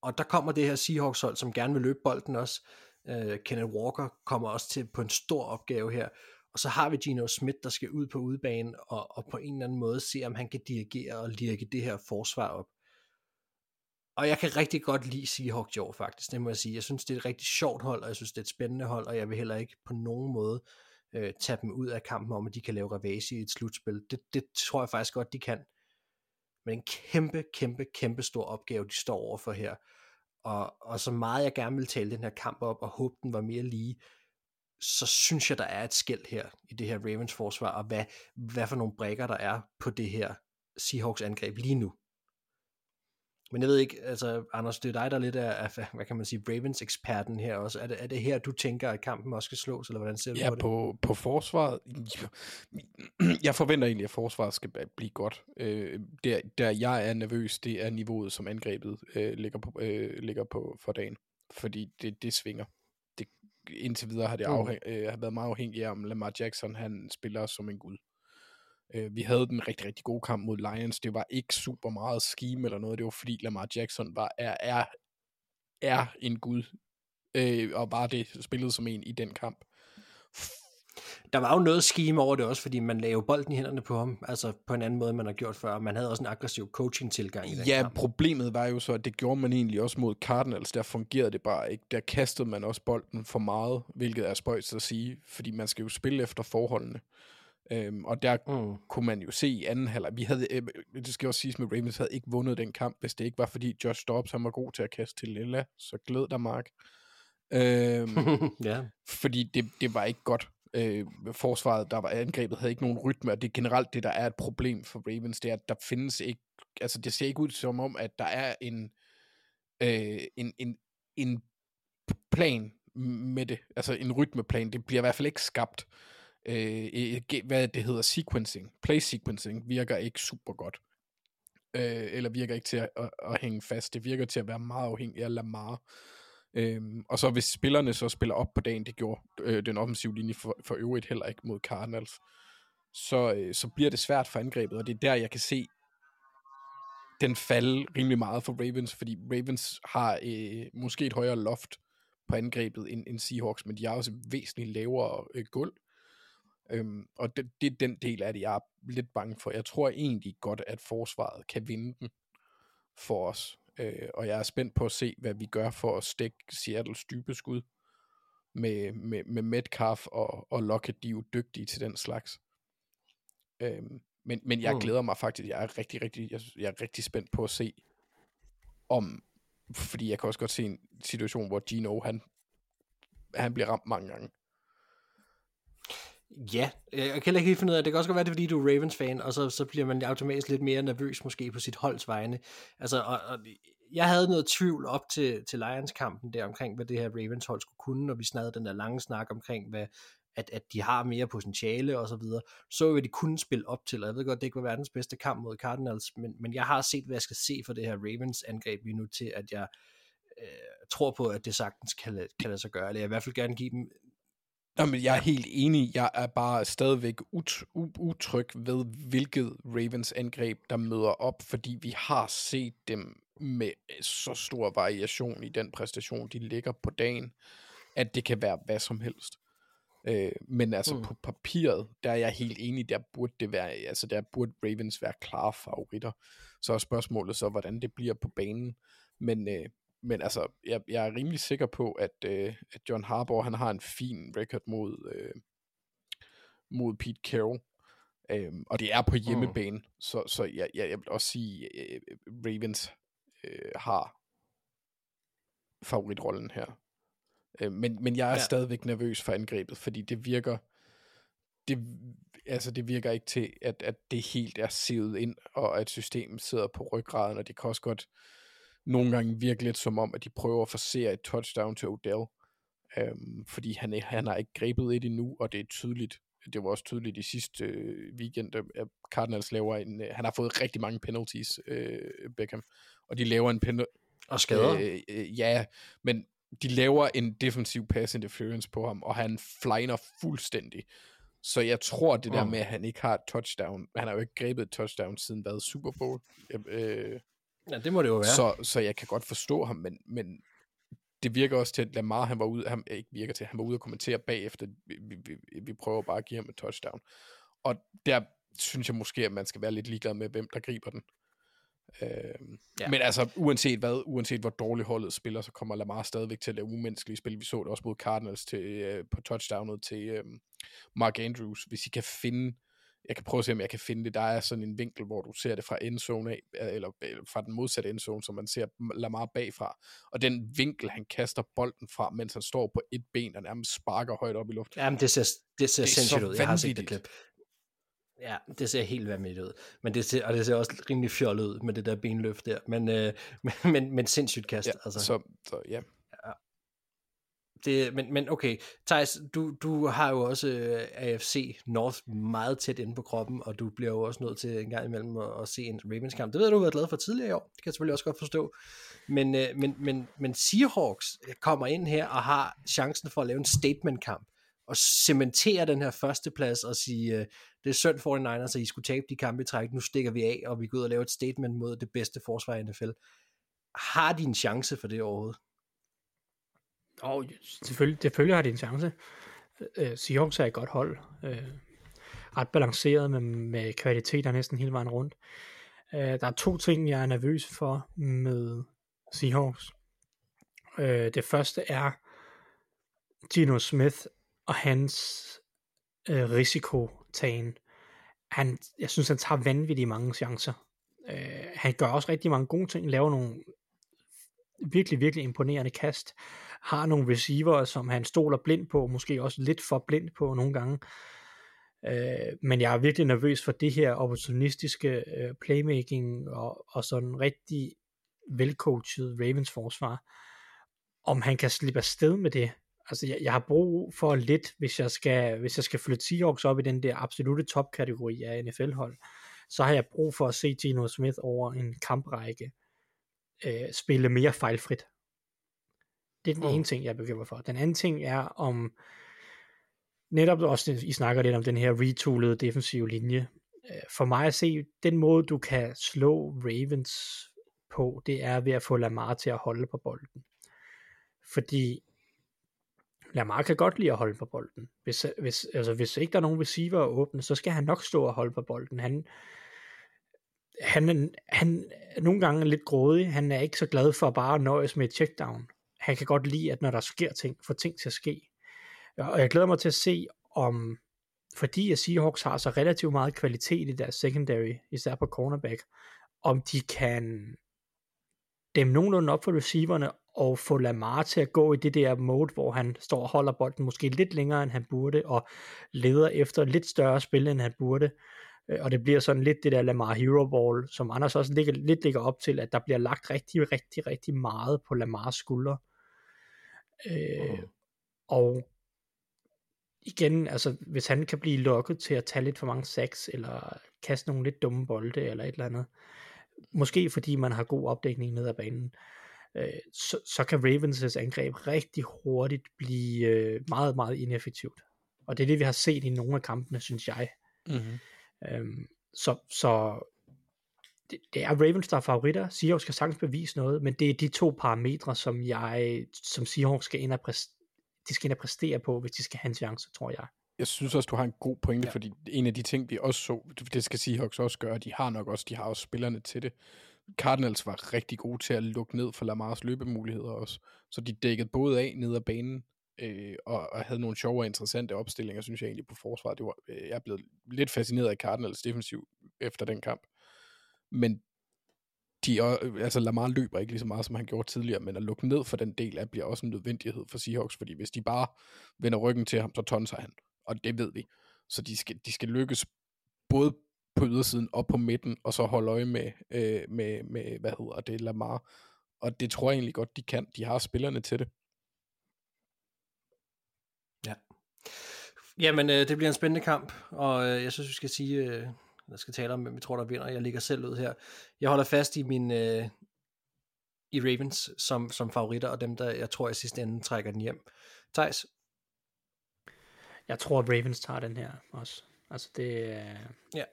Og der kommer det her Seahawks hold, som gerne vil løbe bolden også. Uh, Kenneth Walker kommer også til på en stor opgave her. Og så har vi Gino Smith, der skal ud på udbanen og, og på en eller anden måde se, om han kan dirigere og lirke det her forsvar op. Og jeg kan rigtig godt lide Seahawks i år faktisk, det må jeg sige. Jeg synes, det er et rigtig sjovt hold, og jeg synes, det er et spændende hold, og jeg vil heller ikke på nogen måde øh, tage dem ud af kampen om, at de kan lave ravage i et slutspil. Det, det tror jeg faktisk godt, de kan. Men en kæmpe, kæmpe, kæmpe stor opgave, de står overfor her. Og, og så meget jeg gerne vil tale den her kamp op, og håbe den var mere lige, så synes jeg, der er et skæld her i det her Ravens forsvar, og hvad, hvad for nogle brækker der er på det her Seahawks angreb lige nu. Men jeg ved ikke, altså Anders, det er dig, der er lidt af, hvad kan man sige, Ravens-eksperten her også. Er det, er det her, du tænker, at kampen også skal slås, eller hvordan ser du ja, på det? på, på forsvaret, jeg forventer egentlig, at forsvaret skal blive godt. Øh, der, der jeg er nervøs, det er niveauet, som angrebet øh, ligger, på, øh, ligger på for dagen. Fordi det, det svinger. Det, indtil videre har det mm. afhæng, øh, har været meget afhængigt af, om Lamar Jackson han spiller som en gud. Øh, vi havde den rigtig, rigtig gode kamp mod Lions. Det var ikke super meget scheme eller noget. Det var fordi Lamar Jackson var, er, er, er en gud. Øh, og bare det spillede som en i den kamp. Der var jo noget scheme over det også, fordi man lavede bolden i hænderne på ham, altså på en anden måde, man har gjort før. Man havde også en aggressiv coaching-tilgang i den Ja, kamp. problemet var jo så, at det gjorde man egentlig også mod Cardinals. Der fungerede det bare ikke. Der kastede man også bolden for meget, hvilket er spøjst at sige, fordi man skal jo spille efter forholdene. Øhm, og der mm. kunne man jo se i anden halvleg, vi havde, øh, det skal også siges med Ravens, havde ikke vundet den kamp, hvis det ikke var fordi Josh Dobbs, han var god til at kaste til Lilla, så glæd dig, Mark. Øhm, ja. Fordi det, det var ikke godt. Øh, forsvaret, der var angrebet, havde ikke nogen rytme, og det er generelt det, der er et problem for Ravens, det er, at der findes ikke, altså det ser ikke ud som om, at der er en, øh, en, en, en plan med det, altså en rytmeplan, det bliver i hvert fald ikke skabt øh, Øh, øh, øh, hvad det hedder, sequencing, play sequencing, virker ikke super godt. Øh, eller virker ikke til at, at, at hænge fast. Det virker til at være meget afhængig af Lamar. Øhm, og så hvis spillerne så spiller op på dagen, det gjorde øh, den offensive linje for, for øvrigt heller ikke mod Cardinals, så, øh, så bliver det svært for angrebet, og det er der, jeg kan se den falde rimelig meget for Ravens, fordi Ravens har øh, måske et højere loft på angrebet end, end Seahawks, men de har også et væsentligt lavere øh, gulv. Øhm, og det, det er den del af det, jeg er lidt bange for. Jeg tror egentlig godt, at forsvaret kan vinde den for os. Øh, og jeg er spændt på at se, hvad vi gør for at stikke Seattles dybe skud med, med, med Metcalf og, og Lockett. De er jo dygtige til den slags. Øhm, men, men jeg Mm. glæder mig faktisk. Jeg er rigtig, rigtig, jeg, jeg er rigtig spændt på at se, om, fordi jeg kan også godt se en situation, hvor Gino, han, han bliver ramt mange gange. Ja, øh, jeg kan heller ikke helt finde ud af, det kan også godt være, det er, fordi du er Ravens-fan, og så, så bliver man automatisk lidt mere nervøs måske på sit holds vegne. Altså, og, og, jeg havde noget tvivl op til, til Lions-kampen der omkring, hvad det her Ravens-hold skulle kunne, når vi snakkede den der lange snak omkring, hvad, at, at de har mere potentiale og så videre. Så hvad de kunne spille op til, og jeg ved godt, det ikke var verdens bedste kamp mod Cardinals, men, men jeg har set, hvad jeg skal se for det her Ravens-angreb lige nu til, at jeg øh, tror på, at det sagtens kan, kan lade sig gøre, eller jeg vil i hvert fald gerne give dem Jamen, jeg er helt enig. Jeg er bare stadigvæk ut- u- utryg ved, hvilket Ravens angreb, der møder op, fordi vi har set dem med så stor variation i den præstation, de ligger på dagen, at det kan være hvad som helst. Øh, men altså Mm. mm. på papiret, der er jeg helt enig, der burde det være, altså der burde Ravens være klare favoritter. Så er spørgsmålet så, hvordan det bliver på banen. Men, øh, men altså, jeg, jeg er rimelig sikker på, at, øh, at John Harbaugh, han har en fin record mod, øh, mod Pete Carroll. Øhm, og det er på hjemmebane, mm. så, så jeg, jeg, jeg vil også sige, øh, Ravens øh, har favoritrollen her. Øh, men, men jeg er Ja. ja. stadigvæk nervøs for angrebet, fordi det virker det, altså det virker ikke til, at, at det helt er sivet ind, og at systemet sidder på ryggraden, og det kan også godt nogle gange virke lidt som om, at de prøver at forsere et touchdown til Odell, øhm, fordi han, han har ikke grebet et endnu, og det er tydeligt, det var også tydeligt i sidste øh, weekend, at Cardinals laver en, øh, han har fået rigtig mange penalties, øh, Beckham, og de laver en penalty, og skader. Øh, øh, ja, men de laver en defensiv pass interference på ham, og han fliner fuldstændig. Så jeg tror, det der Mm. med, at han ikke har et touchdown, han har jo ikke grebet et touchdown siden hvad, Super Bowl. Øh, Ja, det må det jo være. så, så jeg kan godt forstå ham, men, men det virker også til, at Lamar, han var ude, han ikke virker til, han var ude og kommentere bagefter, vi, vi, vi, prøver bare at give ham et touchdown. Og der synes jeg måske, at man skal være lidt ligeglad med, hvem der griber den. Ja. ja. Men altså, uanset hvad, uanset hvor dårligt holdet spiller, så kommer Lamar stadigvæk til at lave umenneskelige spil. Vi så det også mod Cardinals til, øh, på touchdownet til øh, Mark Andrews. Hvis I kan finde, jeg kan prøve at se, om jeg kan finde det, der er sådan en vinkel, hvor du ser det fra endzone af, øh, eller, eller fra den modsatte endzone, så man ser Lamar bagfra. Og den vinkel, han kaster bolden fra, mens han står på et ben og nærmest sparker højt op i luften. Jamen, det ser, det ser Det sindssygt ud. Jeg har set det klip. Ja, det ser helt vanvittigt ud. Men det ser, og det ser også rimelig fjollet ud med det der benløft der. Men, øh, men, men, men sindssygt kast. Ja, altså. så, så ja. Det, men, men okay, Thijs, du, du har jo også øh, AFC North meget tæt inde på kroppen, og du bliver jo også nødt til en gang imellem at, at se en Ravens kamp. Det ved jeg, du har været glad for tidligere i år. Det kan jeg selvfølgelig også godt forstå. Men, øh, men, men, men Seahawks øh, kommer ind her og har chancen for at lave en statement-kamp og cementere den her førsteplads og sige, øh, det er synd for 49ers, at I skulle tabe de kampe i træk. Nu stikker vi af, og vi går ud og laver et statement mod det bedste forsvar i NFL. Har de en chance for det overhovedet? Og selvfølgelig, selvfølgelig har de en chance. Øh, øh, Seahawks er et godt hold. Øh, ret balanceret med, med kvaliteter næsten hele vejen rundt. Øh, der er to ting, jeg er nervøs for med Seahawks. Øh, det første er Gino Smith og hans øh, risikotagen. Han, jeg synes, han tager vanvittigt mange chancer. Øh, han gør også rigtig mange gode ting, laver nogle virkelig, virkelig imponerende kast, har nogle receiver, som han stoler blind på, måske også lidt for blind på nogle gange. Øh, men jeg er virkelig nervøs for det her opportunistiske øh, playmaking og, og sådan rigtig velcoachet Ravens forsvar. Om han kan slippe afsted med det. Altså jeg, jeg har brug for lidt, hvis jeg skal, hvis jeg skal flytte Seahawks op i den der absolute topkategori af NFL-hold, så har jeg brug for at se Geno Smith over en kamprække øh, spille mere fejlfrit. Det er den Mm. ene ting, jeg er bekymret for. Den anden ting er om, netop også, I snakker lidt om den her retoolede defensive linje. Øh, For mig at se, den måde du kan slå Ravens på, det er ved at få Lamar til at holde på bolden. Fordi Lamar kan godt lide at holde på bolden. Hvis, hvis, altså, hvis ikke der er nogen receiver åbne, så skal han nok stå og holde på bolden. Han, han, han er nogle gange lidt grådig. Han er ikke så glad for bare at nøjes med et checkdown. Han kan godt lide, at når der sker ting, får ting til at ske. Og jeg glæder mig til at se, om fordi at Seahawks har så relativt meget kvalitet i deres secondary, især på cornerback, om de kan dem nogenlunde op for receiverne og få Lamar til at gå i det der mode, hvor han står og holder bolden måske lidt længere, end han burde, og leder efter lidt større spil, end han burde. Øh, Og det bliver sådan lidt det der Lamar Hero Ball, som Anders også ligger, lidt ligger op til, at der bliver lagt rigtig, rigtig, rigtig meget på Lamars skuldre. Øh, og igen, altså hvis han kan blive lokket til at tage lidt for mange sacks, eller kaste nogle lidt dumme bolde, eller et eller andet, måske fordi man har god opdækning ned ad banen, øh, så, så kan Ravens' angreb rigtig hurtigt blive øh, meget, meget ineffektivt. Og det er det, vi har set i nogle af kampene, synes jeg. Mm-hmm. Øhm, så, så det, det er Ravens, der er favoritter. Seahawks skal sagtens bevise noget, men det er de to parametre, som jeg, som Seahawks skal ind og, præst, de skal ind og præstere på, hvis de skal have en chance, tror jeg. Jeg synes også, du har en god pointe, ja. fordi en af de ting, vi også så, det skal Seahawks også gøre, de har nok også, de har også spillerne til det. Cardinals var rigtig gode til at lukke ned for Lamars løbemuligheder også, så de dækkede både af ned ad banen, øh, og, og havde nogle sjove og interessante opstillinger, synes jeg egentlig på forsvaret. Det var, øh, jeg er blevet lidt fascineret af Cardinals defensiv efter den kamp. Men de, er- øh, altså Lamar løber ikke lige så meget, som han gjorde tidligere, men at lukke ned for den del af bliver også en nødvendighed for Seahawks, fordi hvis de bare vender ryggen til ham, så tonser han. Og det ved vi. Så de skal, de skal lykkes både på ydersiden og på midten, og så holde øje med, øh, med, med hvad hedder det, Lamar. Og det tror jeg egentlig godt, de kan. De har spillerne til det. Jamen, øh, det bliver en spændende kamp, og øh, jeg synes, vi skal sige, øh, jeg skal tale om, hvem vi tror, der vinder. Jeg ligger selv ud her. Jeg holder fast i min øh, i Ravens som, som favoritter, og dem, der jeg tror i sidste ende trækker den hjem. Thijs? Jeg tror, at Ravens tager den her også. Altså det, er- Ja.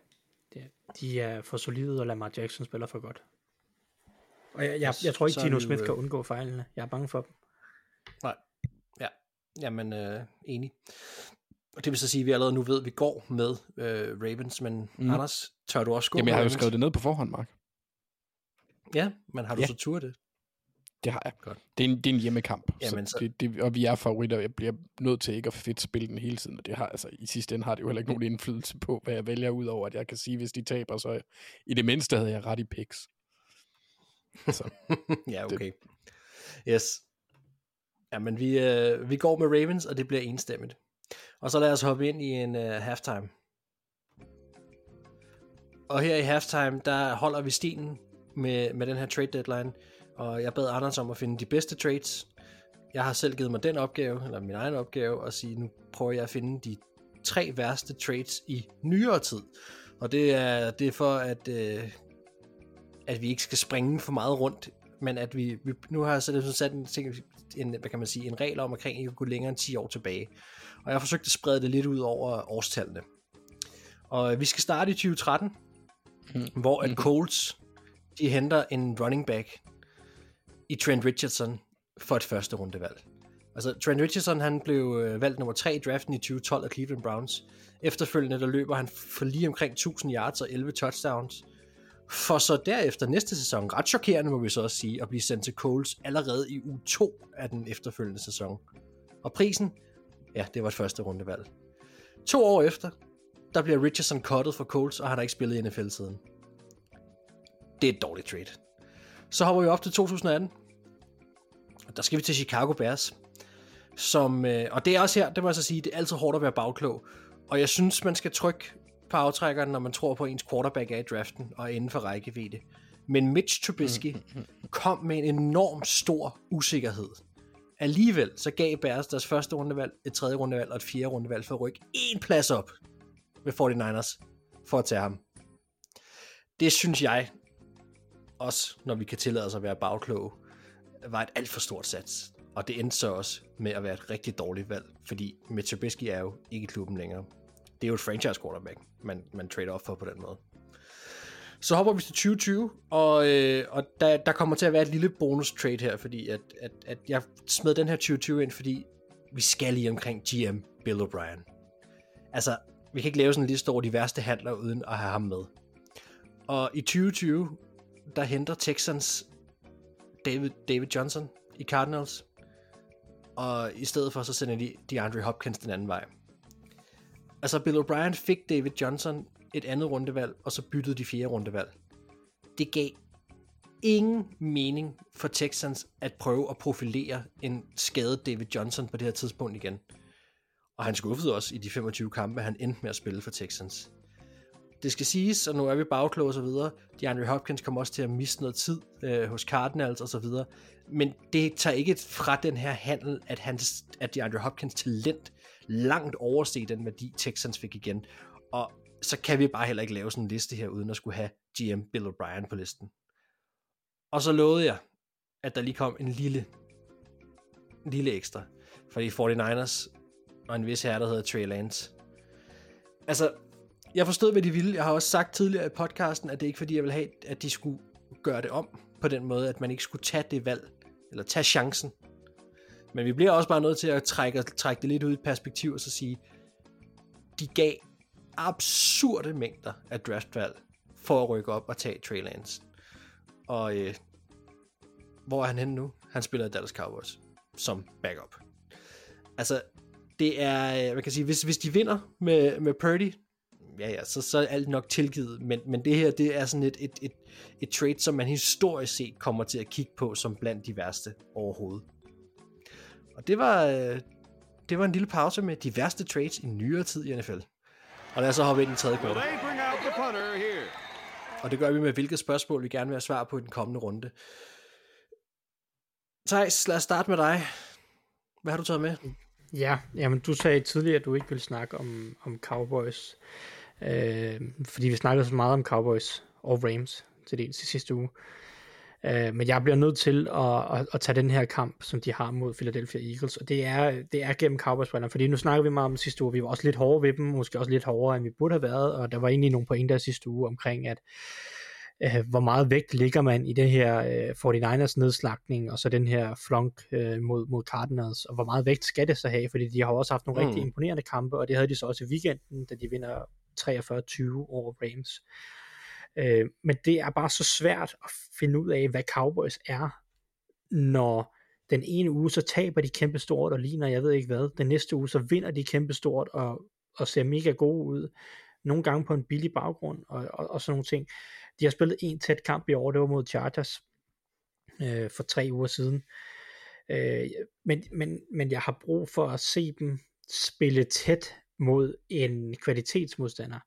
det de er for solide, og Lamar Jackson spiller for godt. Og jeg, jeg, jeg tror ikke, jo, Smith kan øh, undgå fejlene. Jeg er bange for dem. Nej. Ja, jamen øh, enig. Og det vil så sige, at vi allerede nu ved, at vi går med øh, Ravens, men mm. Anders, tør du også gå Jamen, jeg har jo Ravens? skrevet det ned på forhånd, Mark. Ja, men har du Ja. så tur det? Det har jeg. Godt. Det er en, det er en hjemmekamp. Jamen, så så- det, det, og vi er favoritter. Jeg bliver nødt til ikke at fedt spille den hele tiden. Og det har, altså, i sidste ende har det jo heller ikke nogen indflydelse på, hvad jeg vælger ud over, at jeg kan sige, hvis de taber, så i det mindste havde jeg ret i picks. Så, ja, okay. Yes. Jamen, vi, øh, vi går med Ravens, og det bliver enstemmigt. Og så lad os hoppe ind i en uh, halftime. Og her i halftime, der holder vi stilen med, med den her trade deadline. Og jeg bad Anders om at finde de bedste trades. Jeg har selv givet mig den opgave, eller min egen opgave, at sige, nu prøver jeg at finde de tre værste trades i nyere tid. Og det er, det er for, at, øh, at vi ikke skal springe for meget rundt, men at vi, vi nu har jeg så sat en, ting- en, hvad kan man sige, en regel om, at ikke gå længere end 10 år tilbage. Og jeg har forsøgt at sprede det lidt ud over årstallene. Og vi skal starte i 2013, Mm. hvor at Colts, de henter en running back i Trent Richardson for et første rundevalg. Altså, Trent Richardson, han blev øh, valgt nummer 3 i draften i 2012 af Cleveland Browns. Efterfølgende, der løber han for lige omkring 1000 yards og 11 touchdowns. For så derefter næste sæson, ret chokerende må vi så også sige, at blive sendt til Coles allerede i uge 2 af den efterfølgende sæson. Og prisen? Ja, det var et første rundevalg. To år efter, der bliver Richardson cuttet for Coles, og han har ikke spillet i NFL siden. Det er et dårligt trade. Så hopper vi op til 2018. Og der skal vi til Chicago Bears. Som, øh, og det er også her, det må jeg så sige, det er altid hårdt at være bagklog. Og jeg synes, man skal trykke på aftrækkeren, når man tror på, at ens quarterback er i draften og er inden for rækkevidde. Men Mitch Trubisky kom med en enorm stor usikkerhed. Alligevel så gav Bears deres første rundevalg, et tredje rundevalg og et fjerde rundevalg for at rykke en plads op med 49ers for at tage ham. Det synes jeg også, når vi kan tillade os at være bagkloge, var et alt for stort sats. Og det endte så også med at være et rigtig dårligt valg, fordi Mitch Trubisky er jo ikke i klubben længere. Det er jo et franchise quarterback, man, man trader op for på den måde. Så hopper vi til 2020, og, øh, og der, der kommer til at være et lille bonus trade her, fordi at, at, at jeg smed den her 2020 ind, fordi vi skal lige omkring GM Bill O'Brien. Altså, vi kan ikke lave sådan en liste over de værste handler, uden at have ham med. Og i 2020, der henter Texans David, David Johnson i Cardinals, og i stedet for, så sender de DeAndre Hopkins den anden vej. Altså, Bill O'Brien fik David Johnson et andet rundevalg, og så byttede de fjerde rundevalg. Det gav ingen mening for Texans at prøve at profilere en skadet David Johnson på det her tidspunkt igen. Og han skuffede også i de 25 kampe, han endte med at spille for Texans. Det skal siges, og nu er vi bagklog og så videre, DeAndre Hopkins kommer også til at miste noget tid øh, hos Cardinals og så videre, men det tager ikke fra den her handel, at, hans, at DeAndre Hopkins talent langt overse den værdi, Texans fik igen. Og så kan vi bare heller ikke lave sådan en liste her, uden at skulle have GM Bill O'Brien på listen. Og så lovede jeg, at der lige kom en lille, en lille ekstra. Fordi 49ers og en vis herre, der hedder Trey Lance. Altså, jeg forstod, hvad de ville. Jeg har også sagt tidligere i podcasten, at det ikke fordi, jeg vil have, at de skulle gøre det om på den måde, at man ikke skulle tage det valg, eller tage chancen. Men vi bliver også bare nødt til at trække, trække det lidt ud i perspektiv og så sige, de gav absurde mængder af draftvalg for at rykke op og tage Trey Lance. Og øh, hvor er han henne nu? Han spiller i Dallas Cowboys som backup. Altså, det er, øh, man kan sige, hvis, hvis de vinder med, med Purdy, ja ja, så, så er alt nok tilgivet, men, men det her, det er sådan et, et, et, et trade, som man historisk set kommer til at kigge på som blandt de værste overhovedet. Og det var, øh, det var en lille pause med de værste trades i nyere tid i NFL. Og lad os så hoppe ind i tredje kvartal. Og det gør vi med hvilket spørgsmål vi gerne vil have svar på i den kommende runde. Thijs, lad os starte med dig. Hvad har du taget med? Ja, jamen du sagde tidligere, at du ikke ville snakke om, om Cowboys. Øh, fordi vi snakkede så meget om Cowboys og Rams til dels i sidste uge. Øh, men jeg bliver nødt til at, at, at tage den her kamp, som de har mod Philadelphia Eagles, og det er, det er gennem Cowboys briller, fordi nu snakker vi meget om sidste uge, vi var også lidt hårde ved dem, måske også lidt hårdere, end vi burde have været, og der var egentlig nogle pointer sidste uge omkring, at øh, hvor meget vægt ligger man i det her øh, 49ers nedslagning, og så den her flunk øh, mod, mod Cardinals, og hvor meget vægt skal det så have, fordi de har også haft nogle mm. rigtig imponerende kampe, og det havde de så også i weekenden, da de vinder 43-20 over Rams. Øh, men det er bare så svært at finde ud af, hvad Cowboys er, når den ene uge, så taber de kæmpe stort og ligner, jeg ved ikke hvad. Den næste uge, så vinder de kæmpe stort og, og ser mega gode ud. Nogle gange på en billig baggrund og, og, og sådan nogle ting. De har spillet en tæt kamp i år, det var mod Chargers øh, for tre uger siden. Øh, men, men, men jeg har brug for at se dem spille tæt mod en kvalitetsmodstander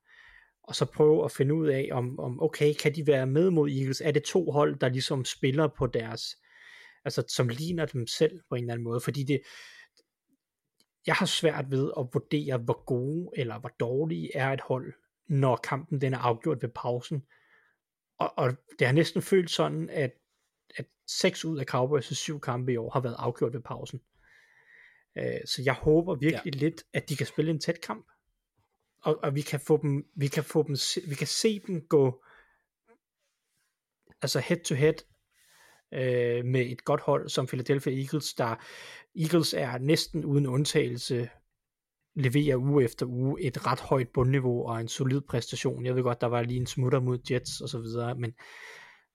og så prøve at finde ud af, om, om okay, kan de være med mod Eagles? Er det to hold, der ligesom spiller på deres, altså som ligner dem selv på en eller anden måde? Fordi det, jeg har svært ved at vurdere, hvor gode eller hvor dårlige er et hold, når kampen den er afgjort ved pausen. Og, og det har næsten følt sådan, at, at seks ud af Cowboys' syv kampe i år har været afgjort ved pausen. Øh, så jeg håber virkelig ja. lidt, at de kan spille en tæt kamp og, og vi kan få dem, vi kan få dem, vi kan se dem gå, altså head to head, øh, med et godt hold som Philadelphia Eagles, der Eagles er næsten uden undtagelse leverer uge efter uge et ret højt bundniveau og en solid præstation. Jeg ved godt, der var lige en smutter mod Jets og så videre, men,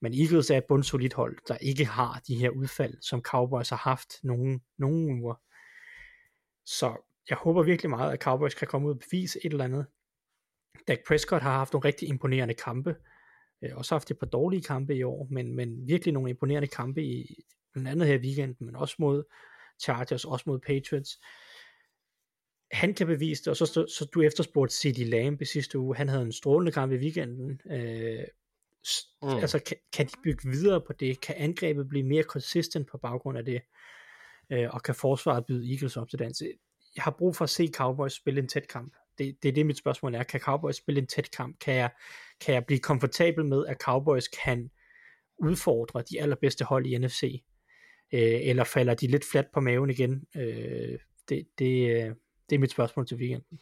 men Eagles er et bundsolidt hold, der ikke har de her udfald, som Cowboys har haft nogle, nogle uger. Så jeg håber virkelig meget, at Cowboys kan komme ud og bevise et eller andet. Dak Prescott har haft nogle rigtig imponerende kampe, øh, også haft et par dårlige kampe i år, men, men virkelig nogle imponerende kampe i blandt andet her i weekenden, men også mod Chargers, også mod Patriots. Han kan bevise det, og så, så, så du efterspurgte CD Lamb i sidste uge, han havde en strålende kamp i weekenden, øh, mm. altså kan, kan de bygge videre på det, kan angrebet blive mere consistent på baggrund af det, øh, og kan forsvaret byde Eagles op til dans jeg har brug for at se Cowboys spille en tæt kamp. Det, det er det, mit spørgsmål er. Kan Cowboys spille en tæt kamp? Kan jeg, kan jeg blive komfortabel med, at Cowboys kan udfordre de allerbedste hold i NFC? Øh, eller falder de lidt fladt på maven igen? Øh, det, det, øh, det er mit spørgsmål til weekenden.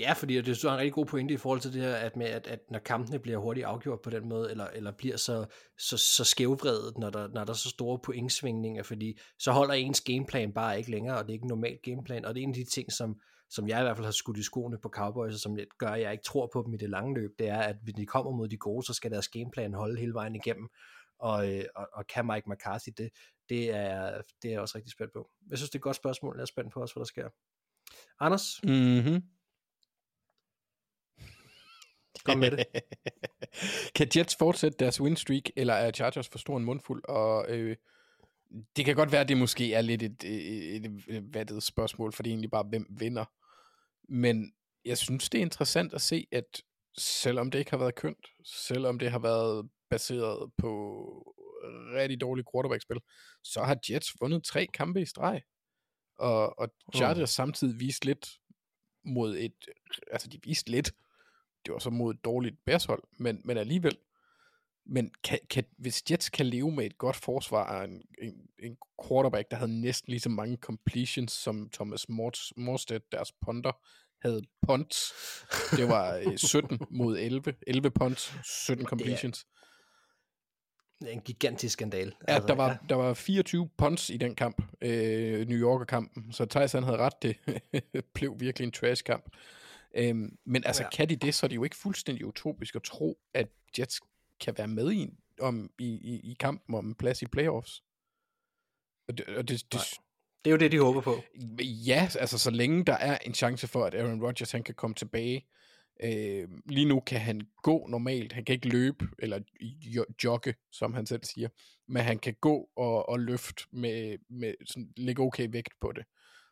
Ja, fordi det er en rigtig god pointe i forhold til det her, at, med, at, at når kampene bliver hurtigt afgjort på den måde, eller, eller bliver så, så, så skævvredet, når der, når der er så store pointsvingninger, fordi så holder ens gameplan bare ikke længere, og det er ikke en normal gameplan, og det er en af de ting, som, som jeg i hvert fald har skudt i skoene på Cowboys, og som gør, at jeg ikke tror på dem i det lange løb, det er, at hvis de kommer mod de gode, så skal deres gameplan holde hele vejen igennem, og, øh, og, og kan Mike McCarthy det, det er, det er jeg også rigtig spændt på. Jeg synes, det er et godt spørgsmål, jeg er spændt på også, hvad der sker. Anders? Mm-hmm. Kom med det. kan Jets fortsætte deres win streak, eller er Chargers for stor en mundfuld? Og øh, det kan godt være, at det måske er lidt et, et, et, et vattet spørgsmål, for det er egentlig bare, hvem vinder. Men jeg synes, det er interessant at se, at selvom det ikke har været kønt, selvom det har været baseret på rigtig dårligt quarterback-spil, så har Jets vundet tre kampe i streg. Og, og Chargers oh. samtidig vist lidt mod et, altså de viste lidt, det var så mod et dårligt bærshold, men, men alligevel, men kan, kan, hvis Jets kan leve med et godt forsvar af en, en, en quarterback, der havde næsten lige så mange completions som Thomas Morstedt, deres punter, havde punts. Det var 17 mod 11. 11 punts, 17 completions. Det er en gigantisk skandal. Ja, altså, der, var, ja. der var 24 punts i den kamp, øh, New Yorker-kampen, så han havde ret, det blev virkelig en trash-kamp. Øhm, men altså, ja. kan de det, så er det jo ikke fuldstændig utopisk at tro, at Jets kan være med i, om, i, i, i kampen om en plads i playoffs. Og det, og det, det, det er jo det, de håber på. Ja, altså så længe der er en chance for, at Aaron Rodgers han kan komme tilbage. Øh, lige nu kan han gå normalt, han kan ikke løbe eller jogge, som han selv siger, men han kan gå og, og løfte med, med sådan, lægge okay vægt på det.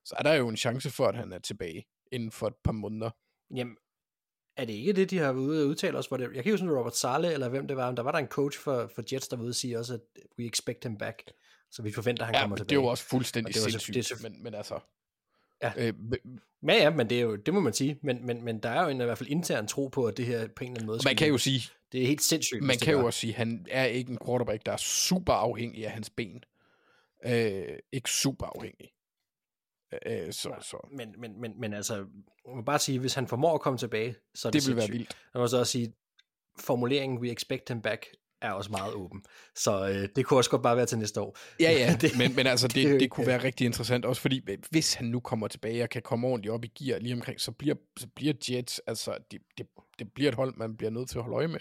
Så er der jo en chance for, at han er tilbage inden for et par måneder. Jamen, er det ikke det, de har været ude og udtale os? Hvor det, jeg kan ikke huske, Robert Sale eller hvem det var, men der var der en coach for, for Jets, der var ude og sige også, at we expect him back. Så vi forventer, at han ja, kommer tilbage. det er jo også fuldstændig det sindssygt, det er, men, men altså... Ja. Øh, ja, ja, men det, er jo, det må man sige. Men, men, men der er jo en, i hvert fald intern tro på, at det her på en eller anden måde... Man kan jo sige... Det er helt sindssygt. Man kan jo også sige, at han er ikke en quarterback, der er super afhængig af hans ben. Øh, ikke super afhængig. Øh, så, så. Men, men, men, men altså, man må bare sige, hvis han formår at komme tilbage, så er det, det vil være vildt. Jeg må så også sige, formuleringen, we expect him back, er også meget åben. Så øh, det kunne også godt bare være til næste år. Ja, ja, det, men, men altså, det, det, det kunne være rigtig interessant, også fordi, hvis han nu kommer tilbage og kan komme ordentligt op i gear lige omkring, så bliver, så bliver Jets, altså, det, det, det bliver et hold, man bliver nødt til at holde øje med.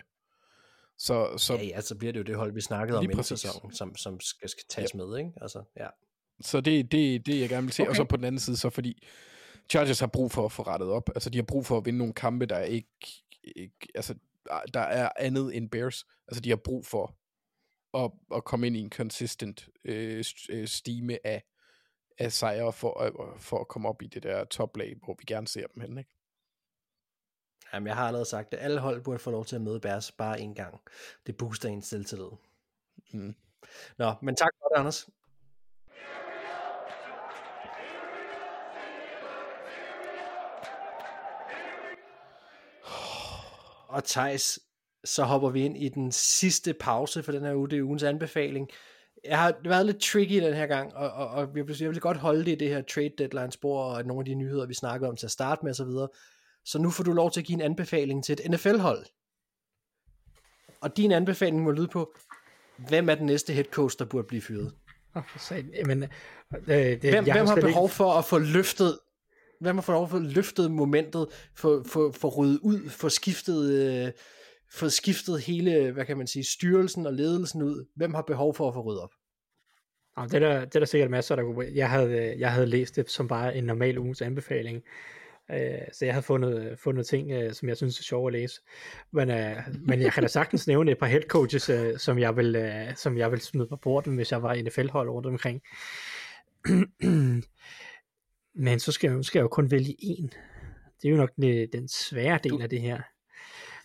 Så, så, ja, ja, så bliver det jo det hold, vi snakkede om inden sæsonen, som, som skal, skal tages ja. med, ikke? Altså, ja. Så det er det, det, jeg gerne vil se. Okay. Og så på den anden side, så fordi Chargers har brug for at få rettet op. Altså, de har brug for at vinde nogle kampe, der er ikke, ikke altså, der er andet end Bears. Altså, de har brug for at, at komme ind i en consistent øh, øh stime af, af sejre for, øh, for at komme op i det der toplag, hvor vi gerne ser dem hen, ikke? Jamen, jeg har allerede sagt det. Alle hold burde få lov til at møde Bears bare en gang. Det booster en selvtillid. Mm. Nå, men tak for det, Anders. Og Tejs, så hopper vi ind i den sidste pause for den her uge. Det er ugens anbefaling. Jeg har været lidt tricky den her gang, og, og, og jeg, vil, jeg vil godt holde det i det her trade deadline spor, og nogle af de nyheder, vi snakkede om til at starte med osv. Så, så nu får du lov til at give en anbefaling til et NFL-hold. Og din anbefaling må lyde på, hvem er den næste head coach, der burde blive fyret? Oh, Jamen, øh, det, hvem, hvem har behov ikke... for at få løftet Hvem har fået for løftet momentet, for, for, for ryddet ud, for skiftet, øh, for skiftet hele, hvad kan man sige, styrelsen og ledelsen ud? Hvem har behov for at få ryddet op? Ja, det, er der, det er der sikkert masser, der kunne... Jeg havde, øh, jeg havde læst det som bare en normal ugens anbefaling. Uh, så jeg havde fundet, fundet ting, øh, som jeg synes er sjovt at læse. Men, men jeg kan da sagtens nævne et par head coaches, som, jeg vil, som jeg vil smide på bordet, hvis jeg var i NFL-hold rundt omkring. Men så skal, jeg, skal jeg jo kun vælge en. Det er jo nok den, den svære del du, af det her.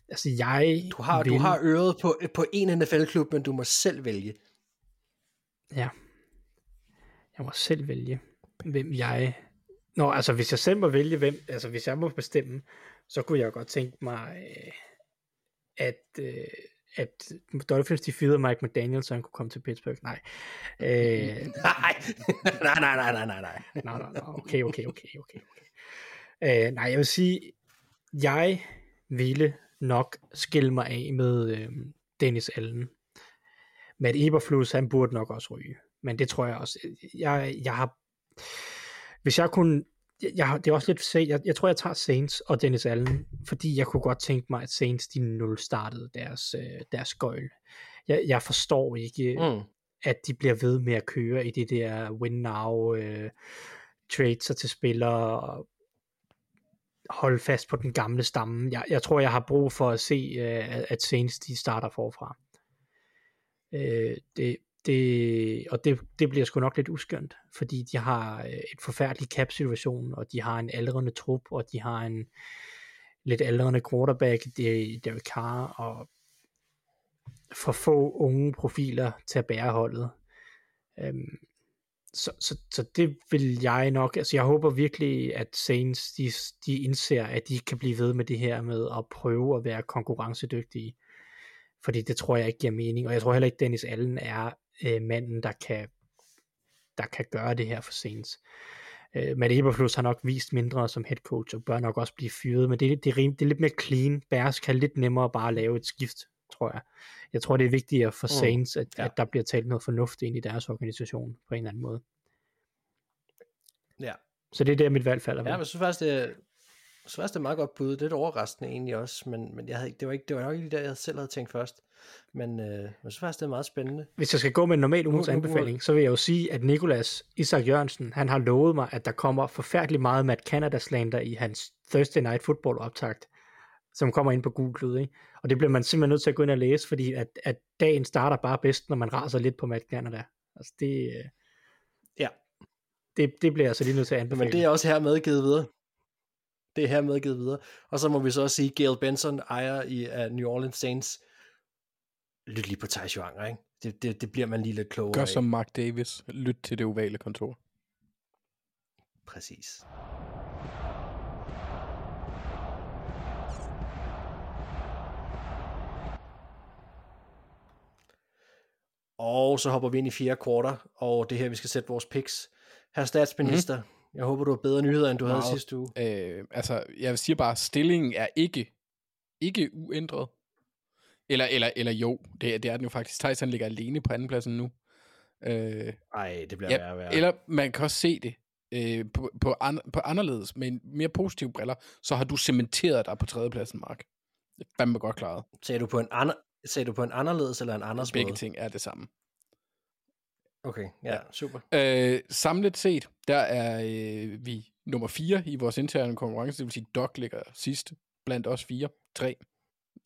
Altså jeg Du har, vil... du har øret på, på en NFL-klub, men du må selv vælge. Ja. Jeg må selv vælge, hvem jeg... Nå, altså hvis jeg selv må vælge, hvem... Altså hvis jeg må bestemme, så kunne jeg godt tænke mig, øh, at... Øh, at Dolphins de fyrede Mike McDaniel, så han kunne komme til Pittsburgh. Nej. Øh, nej. nej, nej, nej, nej, nej, nej. nej, nej, nej. Okay, okay, okay, okay. okay. Øh, nej, jeg vil sige, Jeg ville nok skille mig af med øh, Dennis Allen. Matt Eberflus, han burde nok også ryge. Men det tror jeg også. Jeg, jeg har... Hvis jeg kunne... Jeg, det er også lidt sent. Jeg, jeg tror, jeg tager Saints og Dennis Allen, fordi jeg kunne godt tænke mig, at Saints de nul startede deres, øh, deres gøjl. Jeg, jeg forstår ikke, Mm. at de bliver ved med at køre i det der win now, øh, trade sig til spillere, og holde fast på den gamle stamme. Jeg, jeg tror, jeg har brug for at se, øh, at- at Saints de starter forfra. Øh, det, det, og det, det bliver sgu nok lidt uskyndt, fordi de har øh, et forfærdeligt cap-situation, og de har en aldrende trup, og de har en lidt aldrende quarterback, det er Derek Carr, og for få unge profiler til at bære holdet. Øhm, så, så, så det vil jeg nok, altså jeg håber virkelig, at Saints, de, de indser, at de kan blive ved med det her med at prøve at være konkurrencedygtige, fordi det tror jeg ikke giver mening, og jeg tror heller ikke, Dennis Allen er øh, manden, der kan, der kan gøre det her for Saints. Øh, Matt Eberflus har nok vist mindre som head coach, og bør nok også blive fyret, men det, det, er, rim- det er lidt mere clean. Bears kan lidt nemmere bare lave et skift, tror jeg. Jeg tror, det er vigtigere for Mm, Saints, at, ja. at der bliver talt noget fornuft ind i deres organisation på en eller anden måde. Ja. Så det er der, mit valg falder Ja, men jeg synes faktisk, det det er meget godt bud. Lidt overraskende egentlig også, men, men jeg havde, ikke- det, var ikke, det var nok ikke det, jeg selv havde tænkt først. Men øh, jeg synes faktisk, det er meget spændende. Hvis jeg skal gå med en normal ugens anbefaling, så vil jeg jo sige, at Nikolas Isak Jørgensen, han har lovet mig, at der kommer forfærdeligt meget Matt Canada slander i hans Thursday Night Football optakt, som kommer ind på Google Klud, ikke? Og det bliver man simpelthen nødt til at gå ind og læse, fordi at, at dagen starter bare bedst, når man raser lidt på Matt Canada. Altså det, øh, Ja. det, det bliver jeg så lige nødt til at anbefale. Men det er også her medgivet videre. Det er her medgivet videre. Og så må vi så også sige, Gail Benson ejer i uh, New Orleans Saints. Lyt lige på Thijs Joanger, ikke? Det, det, det bliver man lige lidt klogere Gør af. som Mark Davis. Lyt til det ovale kontor. Præcis. Og så hopper vi ind i fjerde kvartal, og det er her, vi skal sætte vores picks. Herr statsminister, mm. Jeg håber, du har bedre nyheder, end du havde sidste uge. Øh, altså, jeg siger bare, stillingen er ikke, ikke uændret. Eller, eller, eller jo, det, det er den jo faktisk. Thijs han ligger alene på andenpladsen nu. Øh, Ej, det bliver ja, værre værre. Eller man kan også se det øh, på, på, an, på anderledes, med en mere positive briller, så har du cementeret dig på tredjepladsen, Mark. Det er fandme godt klaret. Sagde du på en, andre, sagde du på en anderledes eller en anders Begge måde? ting er det samme. Okay, ja, super. Øh, samlet set, der er øh, vi nummer 4 i vores interne konkurrence, det vil sige, Doc ligger sidst blandt os fire, tre.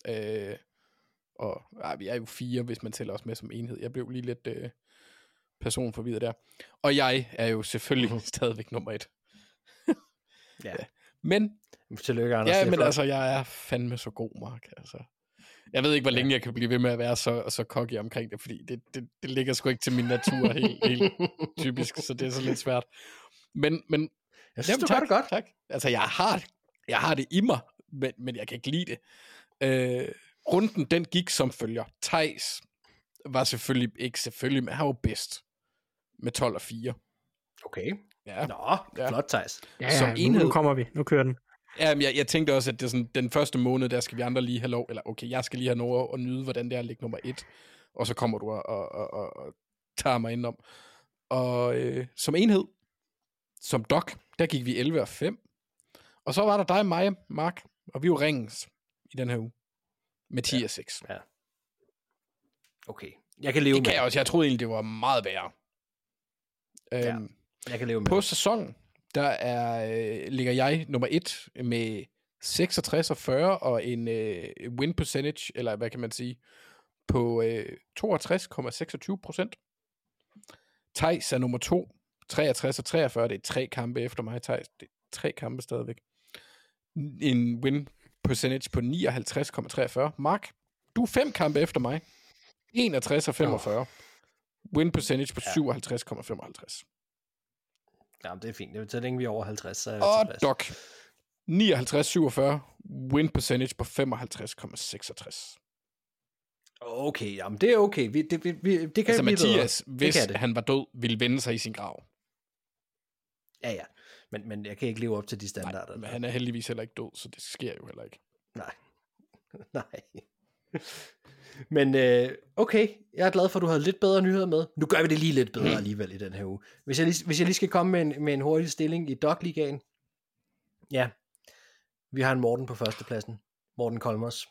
Øh, og ah, vi er jo fire, hvis man tæller os med som enhed. Jeg blev lige lidt øh, personforvirret der. Og jeg er jo selvfølgelig Mhm. stadigvæk nummer et. Ja. Men, Tillykke, Anders. ja, men altså, jeg er fandme så god, Mark. Altså. Jeg ved ikke, hvor længe jeg kan blive ved med at være så, så cocky omkring det, fordi det, det, det ligger sgu ikke til min natur helt, helt typisk, så det er så lidt svært. Men, men Jeg synes, Jamen, du tak, gør det godt. Tak. Altså, jeg har, jeg har det i mig, men, men jeg kan ikke lide det. Øh, runden, den gik som følger. Tejs var selvfølgelig, ikke selvfølgelig, men han var bedst. Med 12 og 4. Okay. Ja. Nå, Ja. flot, Thijs. ja, som ja, nu, enhed- nu kommer vi. Nu kører den. Ja, men jeg, jeg tænkte også, at det er sådan, den første måned, der skal vi andre lige have lov, eller okay, jeg skal lige have lov at nyde, hvordan det er at ligge nummer et, og så kommer du og, og, og, og, og tager mig indenom. Og øh, som enhed, som doc, der gik vi 11 og 5. Og så var der dig og mig, Mark, og vi var ringens i den her uge. Med 10 ja. og 6. Okay. Jeg kan leve Det med kan jeg også. Jeg troede egentlig, det var meget værre. Ja. Øhm, Jeg kan leve med På sæsonen, der er, øh, ligger jeg nummer et med 66 og 40 og en øh, win percentage, eller hvad kan man sige, på øh, 62,26 procent. Thijs er nummer to, 63 og 43, det er tre kampe efter mig, Thijs. Det er tre kampe stadigvæk. En win percentage på 59,43. Mark, du er fem kampe efter mig. 61 og 45. Oh. Win percentage på Ja. 57,55. Ja, det er fint. Det er så længe vi er over 50, så er Og. Doc, 59,47, win percentage på 55,66. Okay, jamen det er okay. Vi, det, vi, det kan Altså blive bedre. Mathias, hvis kan det. han var død, ville vende sig i sin grav. Ja, ja. Men, men jeg kan ikke leve op til de standarder. Men han er heldigvis heller ikke død, så det sker jo heller ikke. Nej. Nej. Men øh, okay, jeg er glad for, at du har lidt bedre nyheder med. Nu gør vi det lige lidt bedre alligevel i den her uge. Hvis jeg lige, hvis jeg lige skal komme med en, med en hurtig stilling i Dog Ligaen. Ja, vi har en Morten på førstepladsen. Morten Kolmers.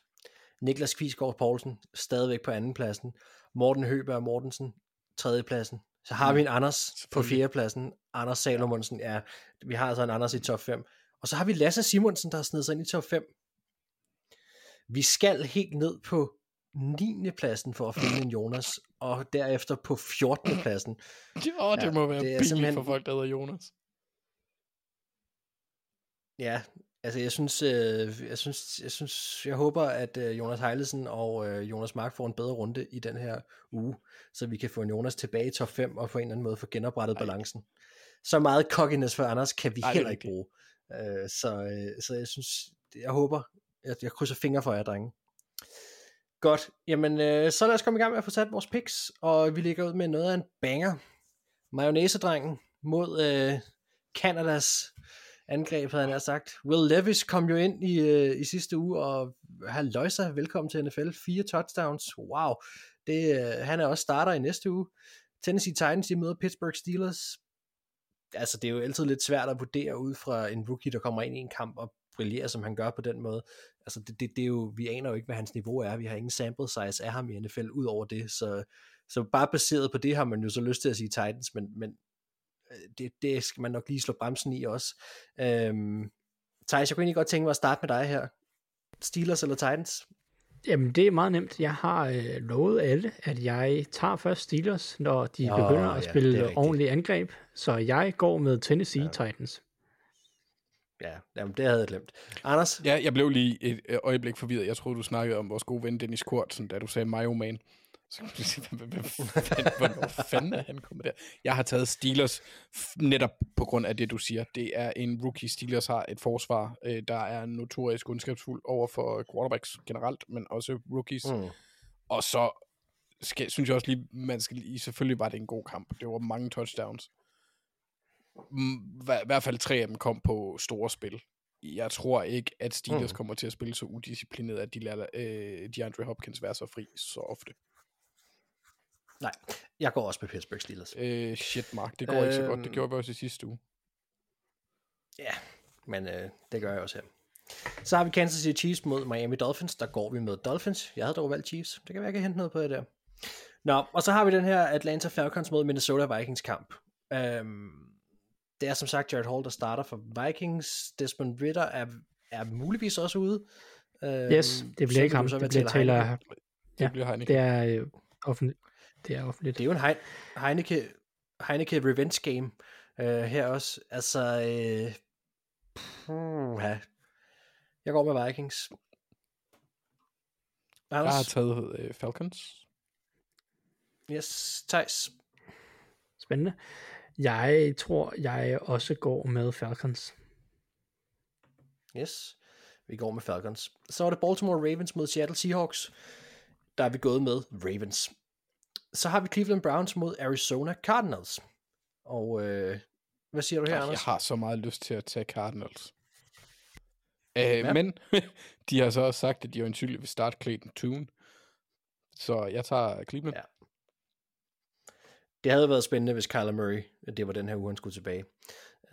Niklas Kvisgaard Poulsen stadigvæk på andenpladsen. Morten Høberg Mortensen tredjepladsen. Så har vi en Anders på fjerdepladsen. Anders Salomonsen, ja. Vi har altså en Anders i top 5. Og så har vi Lasse Simonsen, der har snedet sig ind i top 5. Vi skal helt ned på 9. pladsen for at finde en Jonas, og derefter på 14. pladsen. Åh, det Ja, må være det er simpelthen- for folk, der hedder Jonas. Ja, altså jeg synes, øh, jeg synes, jeg synes, jeg håber, at øh, Jonas Heilesen og øh, Jonas Mark får en bedre runde i den her uge, så vi kan få en Jonas tilbage i top 5 og på en eller anden måde få genoprettet Ej. balancen. Så meget cockiness for Anders kan vi Ej, er heller ikke bruge. Øh, så, øh, så jeg synes, jeg håber, jeg, jeg krydser fingre for jer, drenge. Godt, jamen øh, så lad os komme i gang med at få sat vores picks, og vi ligger ud med noget af en banger. Mayonnaise-drengen mod øh, Canadas angreb, havde han nær sagt. Will Levis kom jo ind i, øh, i sidste uge, og halløjsa, velkommen til NFL. Fire touchdowns, wow. Det, øh, han er også starter i næste uge. Tennessee Titans, de møder Pittsburgh Steelers. Altså, det er jo altid lidt svært at vurdere ud fra en rookie, der kommer ind i en kamp og brillerer, som han gør på den måde. Altså, det, det, det er jo, vi aner jo ikke, hvad hans niveau er. Vi har ingen sample size af ham i NFL ud over det, så, så bare baseret på det har man jo så lyst til at sige Titans, men, men øh, det, det skal man nok lige slå bremsen i også. Øhm, Thijs, jeg kunne egentlig godt tænke mig at starte med dig her. Steelers eller Titans? Jamen, det er meget nemt. Jeg har øh, lovet alle, at jeg tager først Steelers, når de oh, begynder at ja, spille ordentlige angreb. Så jeg går med Tennessee ja. Titans. Ja, jamen, det havde jeg glemt. Anders? Ja, jeg blev lige et øjeblik forvirret. Jeg troede, du snakkede om vores gode ven Dennis Kortsen, da du sagde Mayo Man. Så kan man sige, Hvornår fanden er han kommet der? Jeg har taget Steelers netop på grund af det, du siger. Det er en rookie. Steelers har et forsvar, øh, der er notorisk ondskabsfuld over for quarterbacks generelt, men også rookies. Mm. Og så skal, synes jeg også lige, man skal lige, selvfølgelig var det en god kamp. Det var mange touchdowns. Mm, I hvert fald tre af dem kom på store spil. Jeg tror ikke, at Steelers Mm. kommer til at spille så udisciplineret, at de lader øh, DeAndre Hopkins være så fri så ofte. Nej, jeg går også med Pittsburgh Steelers. Øh, shit, Mark. Det går ikke så godt. Det Øhm. gjorde vi også i sidste uge. Ja, men øh, det gør jeg også her. Så har vi Kansas City Chiefs mod Miami Dolphins. Der går vi med Dolphins. Jeg havde dog valgt Chiefs. Det kan være, jeg kan hente noget på det der. Nå, og så har vi den her Atlanta Falcons mod Minnesota Vikings kamp. Øhm, det er som sagt Jared Hall, der starter for Vikings. Desmond Ritter er, er muligvis også ude. Øhm, Yes, det bliver ikke ham. Det bliver Taylor. Det Ja, bliver Heineken. Det er øh, offentligt. Det er offentligt. Det er jo en Hein- Heineke, Heineke revenge game øh, her også. Altså, øh, puha. jeg går med Vikings. Jeg har Anders? taget øh, Falcons. Yes, Thijs. Spændende. Jeg tror, jeg også går med Falcons. Yes, vi går med Falcons. Så er det Baltimore Ravens mod Seattle Seahawks. Der er vi gået med Ravens. Så har vi Cleveland Browns mod Arizona Cardinals. Og øh, hvad siger du her, Ej, jeg Anders? har så meget lyst til at tage Cardinals. Øh, Ja. Men de har så også sagt, at de øjensynligt vil starte Clayton Tune. Så jeg tager Cleveland. Ja. Det havde været spændende, hvis Kyler Murray, det var den her uge, han skulle tilbage.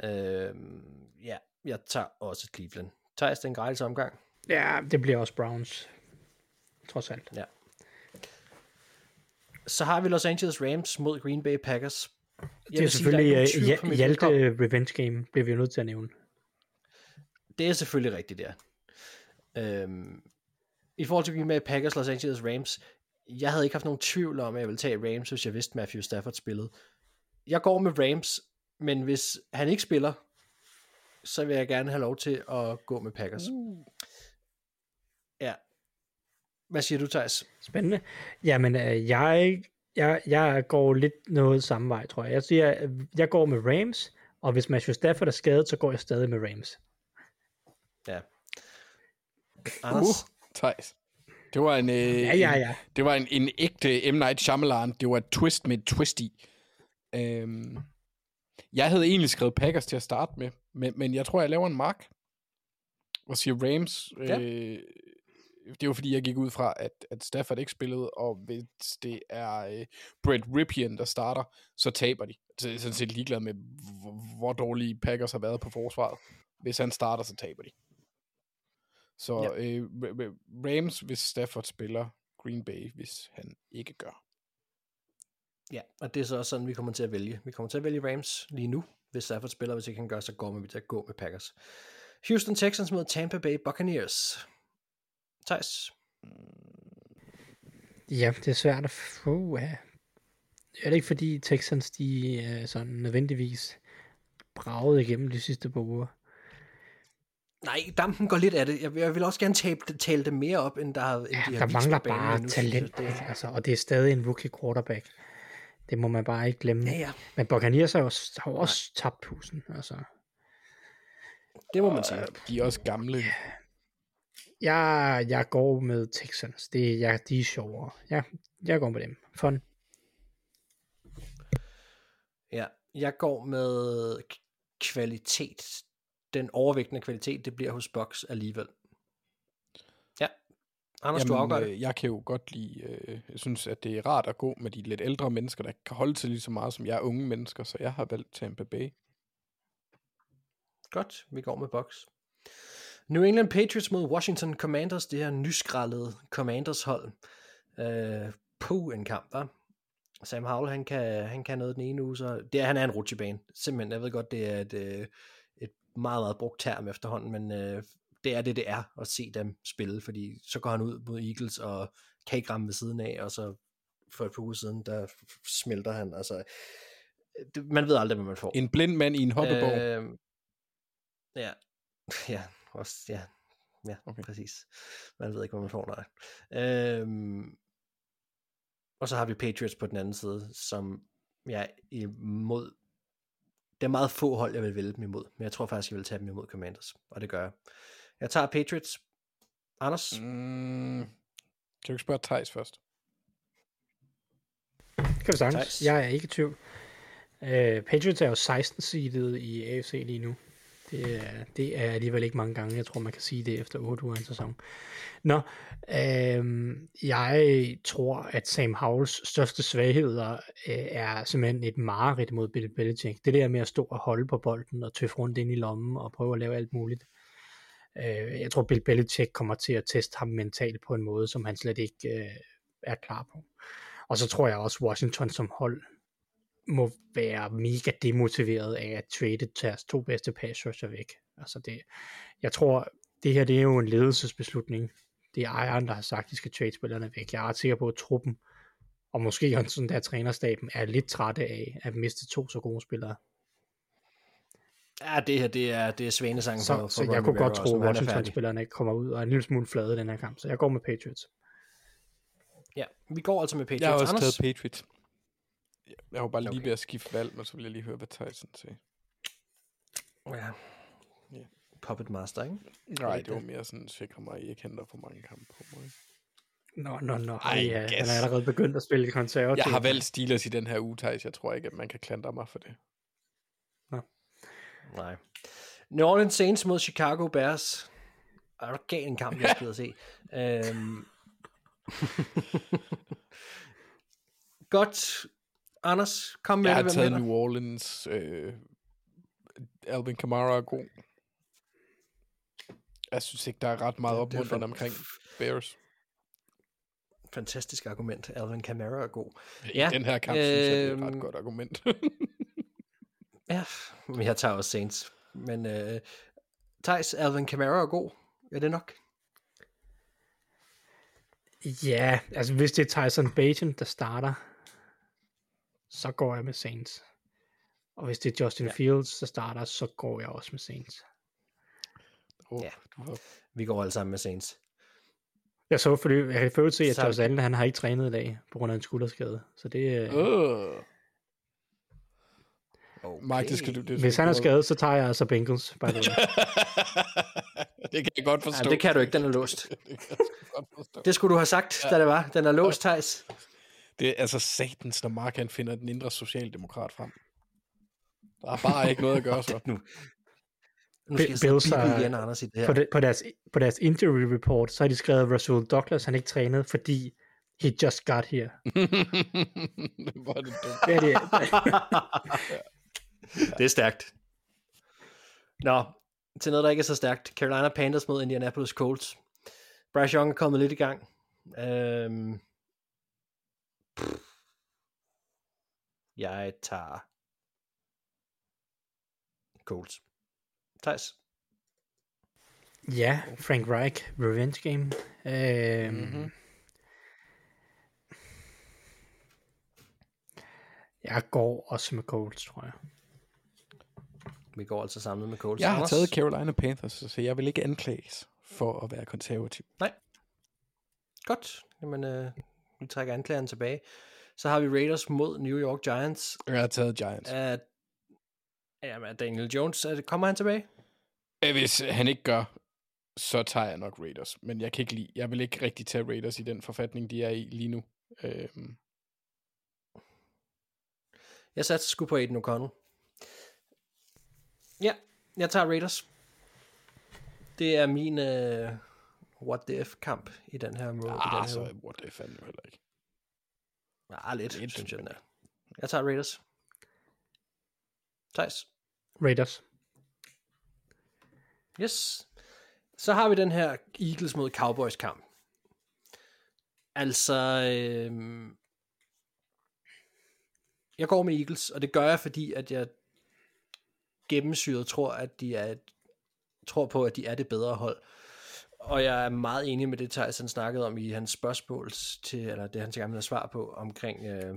Øhm, ja, jeg tager også Cleveland. Thijs, det er en gratis omgang. Ja, det bliver også Browns. Trods alt. Ja. Så har vi Los Angeles Rams mod Green Bay Packers. Jeg det er sige, selvfølgelig øh, for Hja- mit Hjalte. Revenge Game, bliver vi jo nødt til at nævne. Det er selvfølgelig rigtigt, der. Øhm, I forhold til Green Bay Packers, Los Angeles Rams, jeg havde ikke haft nogen tvivl om, at jeg ville tage Rams, hvis jeg vidste, Matthew Stafford spillede. Jeg går med Rams, men hvis han ikke spiller, så vil jeg gerne have lov til at gå med Packers. Uh. Ja. Hvad siger du, Thijs? Spændende. Jamen, øh, jeg, jeg, jeg går lidt noget samme vej, tror jeg. Jeg siger, jeg går med Rams, og hvis Matthew Stafford er skadet, så går jeg stadig med Rams. Ja. Anders? Uh, Thijs. Det var en, øh, Ja, ja, en, ja. det var en, en ægte M. Night Shyamalan. Det var et twist med et twist i. Øhm, Jeg havde egentlig skrevet Packers til at starte med, men, men jeg tror, jeg laver en mark og siger Rams. Ja. Øh, det jo fordi, jeg gik ud fra, at, at Stafford ikke spillede, og hvis det er øh, Brett Ripien, der starter, så taber de. Så jeg er sådan set ligeglad med, hvor, hvor dårlige Packers har været på forsvaret. Hvis han starter, så taber de. Så Ja. øh, Ra- Ra- Rams, hvis Stafford spiller, Green Bay, hvis han ikke gør. Ja, og det er så også sådan, vi kommer til at vælge. Vi kommer til at vælge Rams lige nu. Hvis Stafford spiller, hvis ikke han gør, så går vi til at gå med Packers. Houston Texans mod Tampa Bay Buccaneers. Thijs? Ja, det er svært at få af. Er det ikke fordi Texans, de er sådan nødvendigvis braget igennem de sidste par uger? Nej, dampen går lidt af det. Jeg, jeg vil også gerne tale, tale det mere op, end der, har, end Ja, de har der mangler bare jeg. talent, Det, altså, og det er stadig en rookie quarterback. Det må man bare ikke glemme. ja, ja, Men Buccaneers har jo, har jo også tabt pusen. Altså. det må man sige. De er også gamle. Jeg, jeg går med Texans. Det, jeg, de er sjovere. Ja, jeg går med dem. Fun. Ja, jeg går med kvalitet. Den overvægtende kvalitet, det bliver hos Bucks alligevel. Ja. Anders, du afgør det. øh, jeg kan jo godt lide, øh, jeg synes, at det er rart at gå med de lidt ældre mennesker, der kan holde til lige så meget som jeg er unge mennesker, så jeg har valgt Tampa Bay. Godt, vi går med Bucks. New England Patriots mod Washington Commanders, det her nyskrallede Commanders hold. Øh, puh, en kamp, var. Sam Howell, han kan, han kan noget den ene uge, så det er, han er en rutsjebane. Simpelthen, jeg ved godt, det er et, øh, et meget, meget brugt term efterhånden, men øh, det er det, det er at se dem spille, fordi så går han ud mod Eagles og kan ikke ramme ved siden af, og så for et par uger siden, der smelter han. Altså, det, man ved aldrig, hvad man får. En blind mand i en hoppebog. Øh, ja, ja, også, ja, ja, Okay. præcis. Man ved ikke, hvad man får, nej. Øhm, og så har vi Patriots på den anden side, som jeg er imod. Det er meget få hold, jeg vil vælge dem imod, men jeg tror faktisk, jeg vil tage dem imod Commanders, og det gør jeg. Jeg tager Patriots. Anders? Mm, kan du ikke spørge Thijs først? Kan vi sagtens. Thijs? Jeg er ikke i tvivl. Uh, Patriots er jo 16 seedet i AFC lige nu. Det er, det er alligevel ikke mange gange. Jeg tror, man kan sige det efter 8 uger i en sæson. Nå, øh, jeg tror, at Sam Howells største svagheder øh, er simpelthen et mareridt mod Bill Belichick. Det der med at stå og holde på bolden og tøffe rundt ind i lommen og prøve at lave alt muligt. Øh, jeg tror, Bill Belichick kommer til at teste ham mentalt på en måde, som han slet ikke øh, er klar på. Og så tror jeg også, Washington som hold må være mega demotiveret af at trade deres to bedste pass rusher væk. Altså det, jeg tror, det her det er jo en ledelsesbeslutning. Det er ejeren, der har sagt, at de skal trade spillerne væk. Jeg er ret sikker på, at truppen, og måske også sådan der trænerstaben, er lidt trætte af at miste to så gode spillere. Ja, det her, det er, det er svanesangen Så, for, for så Ron jeg kunne godt tro, at han er. Washington-spillerne ikke kommer ud og er en lille smule flade i den her kamp. Så jeg går med Patriots. Ja, vi går altså med Patriots. Jeg har også Anders? taget Patriots. Jeg var bare lige Okay. ved at skifte valg, men så vil jeg lige høre, hvad Tyson sagde. Ja. Ja. Puppet Master, ikke? Nej, ikke det var det? mere sådan, sikre mig, ikke henter for mange kampe på mig. Nå, nå, nå. Ej, ja, han er allerede begyndt at spille konservativt. Jeg har valgt Steelers i den her uge, Thijs. Jeg tror ikke, at man kan klandre mig for det. Nej. New Orleans Saints mod Chicago Bears. Er du gal en kamp, jeg skal se. Øhm. Godt. Anders, kom med Jeg har taget New Orleans. Øh, Alvin Kamara er god. Jeg synes ikke, der er ret meget opmuntrende omkring Bears. Fantastisk argument. Alvin Kamara er god. I Ja, den her kamp synes jeg, det er et øhm, ret godt argument. Ja, men jeg tager også Saints. Men øh, Thijs, Alvin Kamara er god. Er det nok? Ja, altså hvis det er Tyson Bajan, der starter, så går jeg med Saints. Og hvis det er Justin Ja. ja. Fields, der starter, så går jeg også med Saints. oh, Ja. har Vi går alle sammen med Saints. Jeg så, fordi jeg kan først se, at Josh Allen, han har ikke trænet i dag, på grund af en skulderskade. Så det, øh. Okay. Mike, det skal du... Det hvis han er skadet, så tager jeg altså Bengals, by the way. det kan jeg godt forstå. Ja, det kan du ikke, den er låst. det. Det skulle du have sagt, da det var. Den er låst, Thijs. Det er altså satans, når Mark han finder den indre socialdemokrat frem. Der er bare ikke noget at gøre så. nu, nu skal jeg Bills er- igen, Anders, i det her. På, det, på, deres, på deres injury report, så har de skrevet, at Russell Douglas han ikke trænet, fordi he just got here. Hvor er det dumt. Det er det. det er stærkt. Nå, til noget, der ikke er så stærkt. Carolina Panthers mod Indianapolis Colts. Bryce Young er kommet lidt i gang. Øhm, pff. jeg tager Colts. Thijs. Ja, Frank Reich, revenge game. Øhm, Mhm. Jeg går også med Colts, tror jeg. Vi går altså samlet med Colts. Jeg har taget Carolina Panthers, så jeg vil ikke anklages for at være konservativ. Godt. Jamen, øh, vi trækker anklageren tilbage. Så har vi Raiders mod New York Giants. Jeg har taget Giants. Er, jamen, Daniel Jones, det, kommer han tilbage? Hvis han ikke gør, så tager jeg nok Raiders. Men jeg kan ikke lide, jeg vil ikke rigtig tage Raiders i den forfatning, de er i lige nu. Øhm, Jeg satte sgu på Aiden O'Connell. Ja, jeg tager Raiders. Det er min uh, what the f kamp i den her måde. i den ah, her så uge. what det fandme jo heller ikke. Ah, lidt, lidt, synes jeg, den er. Jeg tager Raiders. Thijs. Raiders. Yes. Så har vi den her Eagles mod Cowboys kamp. Altså, øhm, jeg går med Eagles, og det gør jeg, fordi at jeg gennemsyret tror, at de er et, tror på, at de er det bedre hold. Og jeg er meget enig med det, Thijs han snakkede om i hans spørgsmål til, eller det han gerne ville svar på, omkring, øh,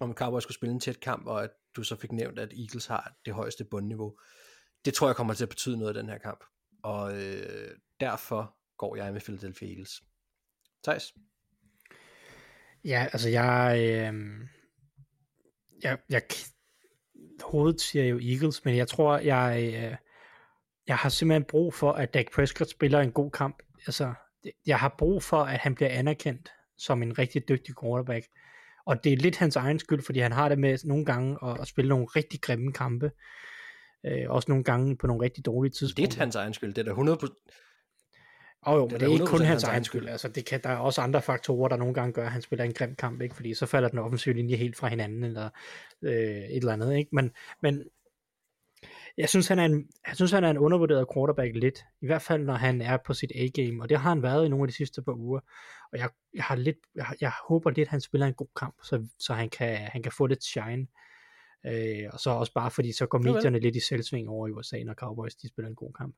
om Cowboys skulle spille en tæt kamp, og at du så fik nævnt, at Eagles har det højeste bundniveau. Det tror jeg kommer til at betyde noget i den her kamp. Og øh, derfor går jeg med Philadelphia Eagles. Thijs? Ja, altså jeg... Øh, jeg, jeg hovedet siger jo Eagles, men jeg tror, jeg, øh, jeg har simpelthen brug for, at Dak Prescott spiller en god kamp. Altså, jeg har brug for, at han bliver anerkendt som en rigtig dygtig quarterback. Og det er lidt hans egen skyld, fordi han har det med nogle gange at, at spille nogle rigtig grimme kampe. Øh, også nogle gange på nogle rigtig dårlige tidspunkter. Det er hans egen skyld. Det er da 100 Og jo, Det men er det er ikke kun 100% hans hans egen egen skyld. skyld. Altså, det kan, der er også andre faktorer, der nogle gange gør, at han spiller en grim kamp, ikke? fordi så falder den offensive linje helt fra hinanden, eller øh, et eller andet. Ikke? Men, men jeg synes, han er en, jeg synes, han er en undervurderet quarterback lidt. I hvert fald, når han er på sit A-game, og det har han været i nogle af de sidste par uger. Og jeg, jeg, har lidt, jeg, jeg håber lidt, at han spiller en god kamp, så, så han, kan, han kan få lidt shine. Øh, og så også bare fordi, så går medierne lidt i selvsving over i USA, når Cowboys de spiller en god kamp.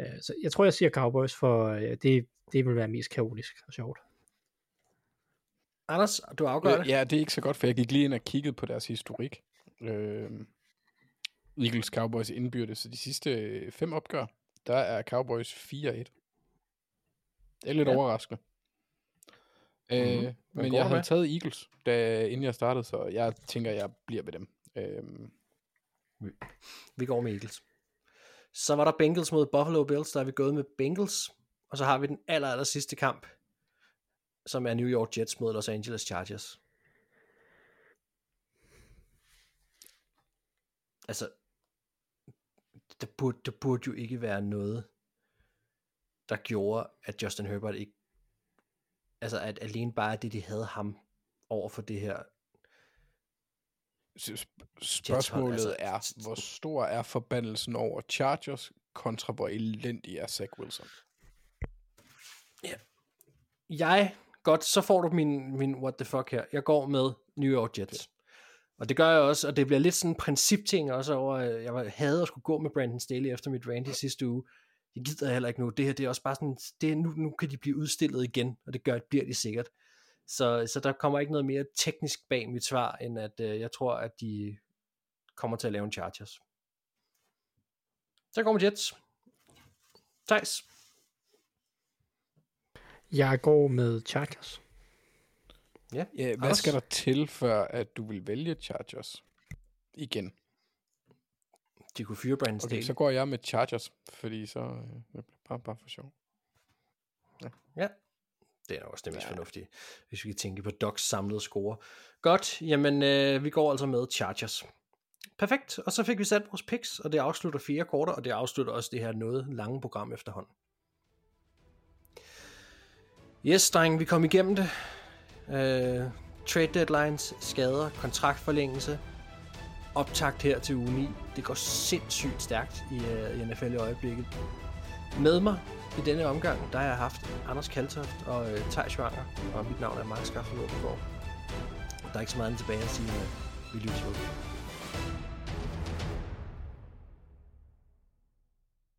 Øh, så jeg tror, jeg siger Cowboys, for øh, det, det vil være mest kaotisk og sjovt. Anders, du afgør det. Ja, det er ikke så godt, for jeg gik lige ind og kiggede på deres historik. Øh, Eagles Cowboys indbyrdes, så de sidste øh, fem opgør, der er Cowboys 4-1. Det er lidt Ja. overraskende. Øh, Mhm. mm-hmm. Men går jeg havde med? taget Eagles, da, inden jeg startede, så jeg tænker, jeg bliver ved dem. Øh, Vi går med Eagles. Så var der Bengals mod Buffalo Bills, der er vi gået med Bengals. Og så har vi den aller, aller sidste kamp, som er New York Jets mod Los Angeles Chargers. Altså, der burde, der burde jo ikke være noget, der gjorde, at Justin Herbert ikke, altså at alene bare det, de havde ham over for det her spørgsmålet altså, er, hvor stor er forbandelsen over Chargers, kontra hvor elendig er Zach Wilson? Jeg, godt, så får du min, min what the fuck her. Jeg går med New York Jets. Og det gør jeg også, og det bliver lidt sådan en principting også over, øh, jeg var- havde at skulle gå med Brandon Staley efter mit rant i sidste uge. Jeg gider heller ikke nu. Det her, det er også bare sådan, det er, nu, nu kan de blive udstillet igen, og det gør, bliver de sikkert. Så, så der kommer ikke noget mere teknisk bag mit svar, end at øh, jeg tror, at de kommer til at lave en Chargers. Så kommer Jets. Thijs. Jeg går med Chargers. Ja, Ja, hvad Anders? skal der til, før at du vil vælge Chargers? Igen. de kunne fyre Brandon Okay, så går jeg med Chargers, fordi så øh, bare, bare for sjov. Ja, det er også det mest ja. Ja. fornuftige, hvis vi kan tænke på Docs samlede score. Godt, jamen øh, vi går altså med Chargers. perfekt. Og så fik vi sat vores picks, og det afslutter fire korter, og det afslutter også det her noget lange program efterhånden. Yes, dreng, vi kom igennem det. Øh, trade deadlines, skader, kontraktforlængelse, optakt her til uge 9. Det går sindssygt stærkt i, øh, i NFL i øjeblikket. Med mig i denne omgang, der har jeg haft Anders Kaltoft og øh, Thijs Schwanger, og mit navn er Mark Skaffelovgaard. Der er ikke så meget andet tilbage at sige, at vi lytter.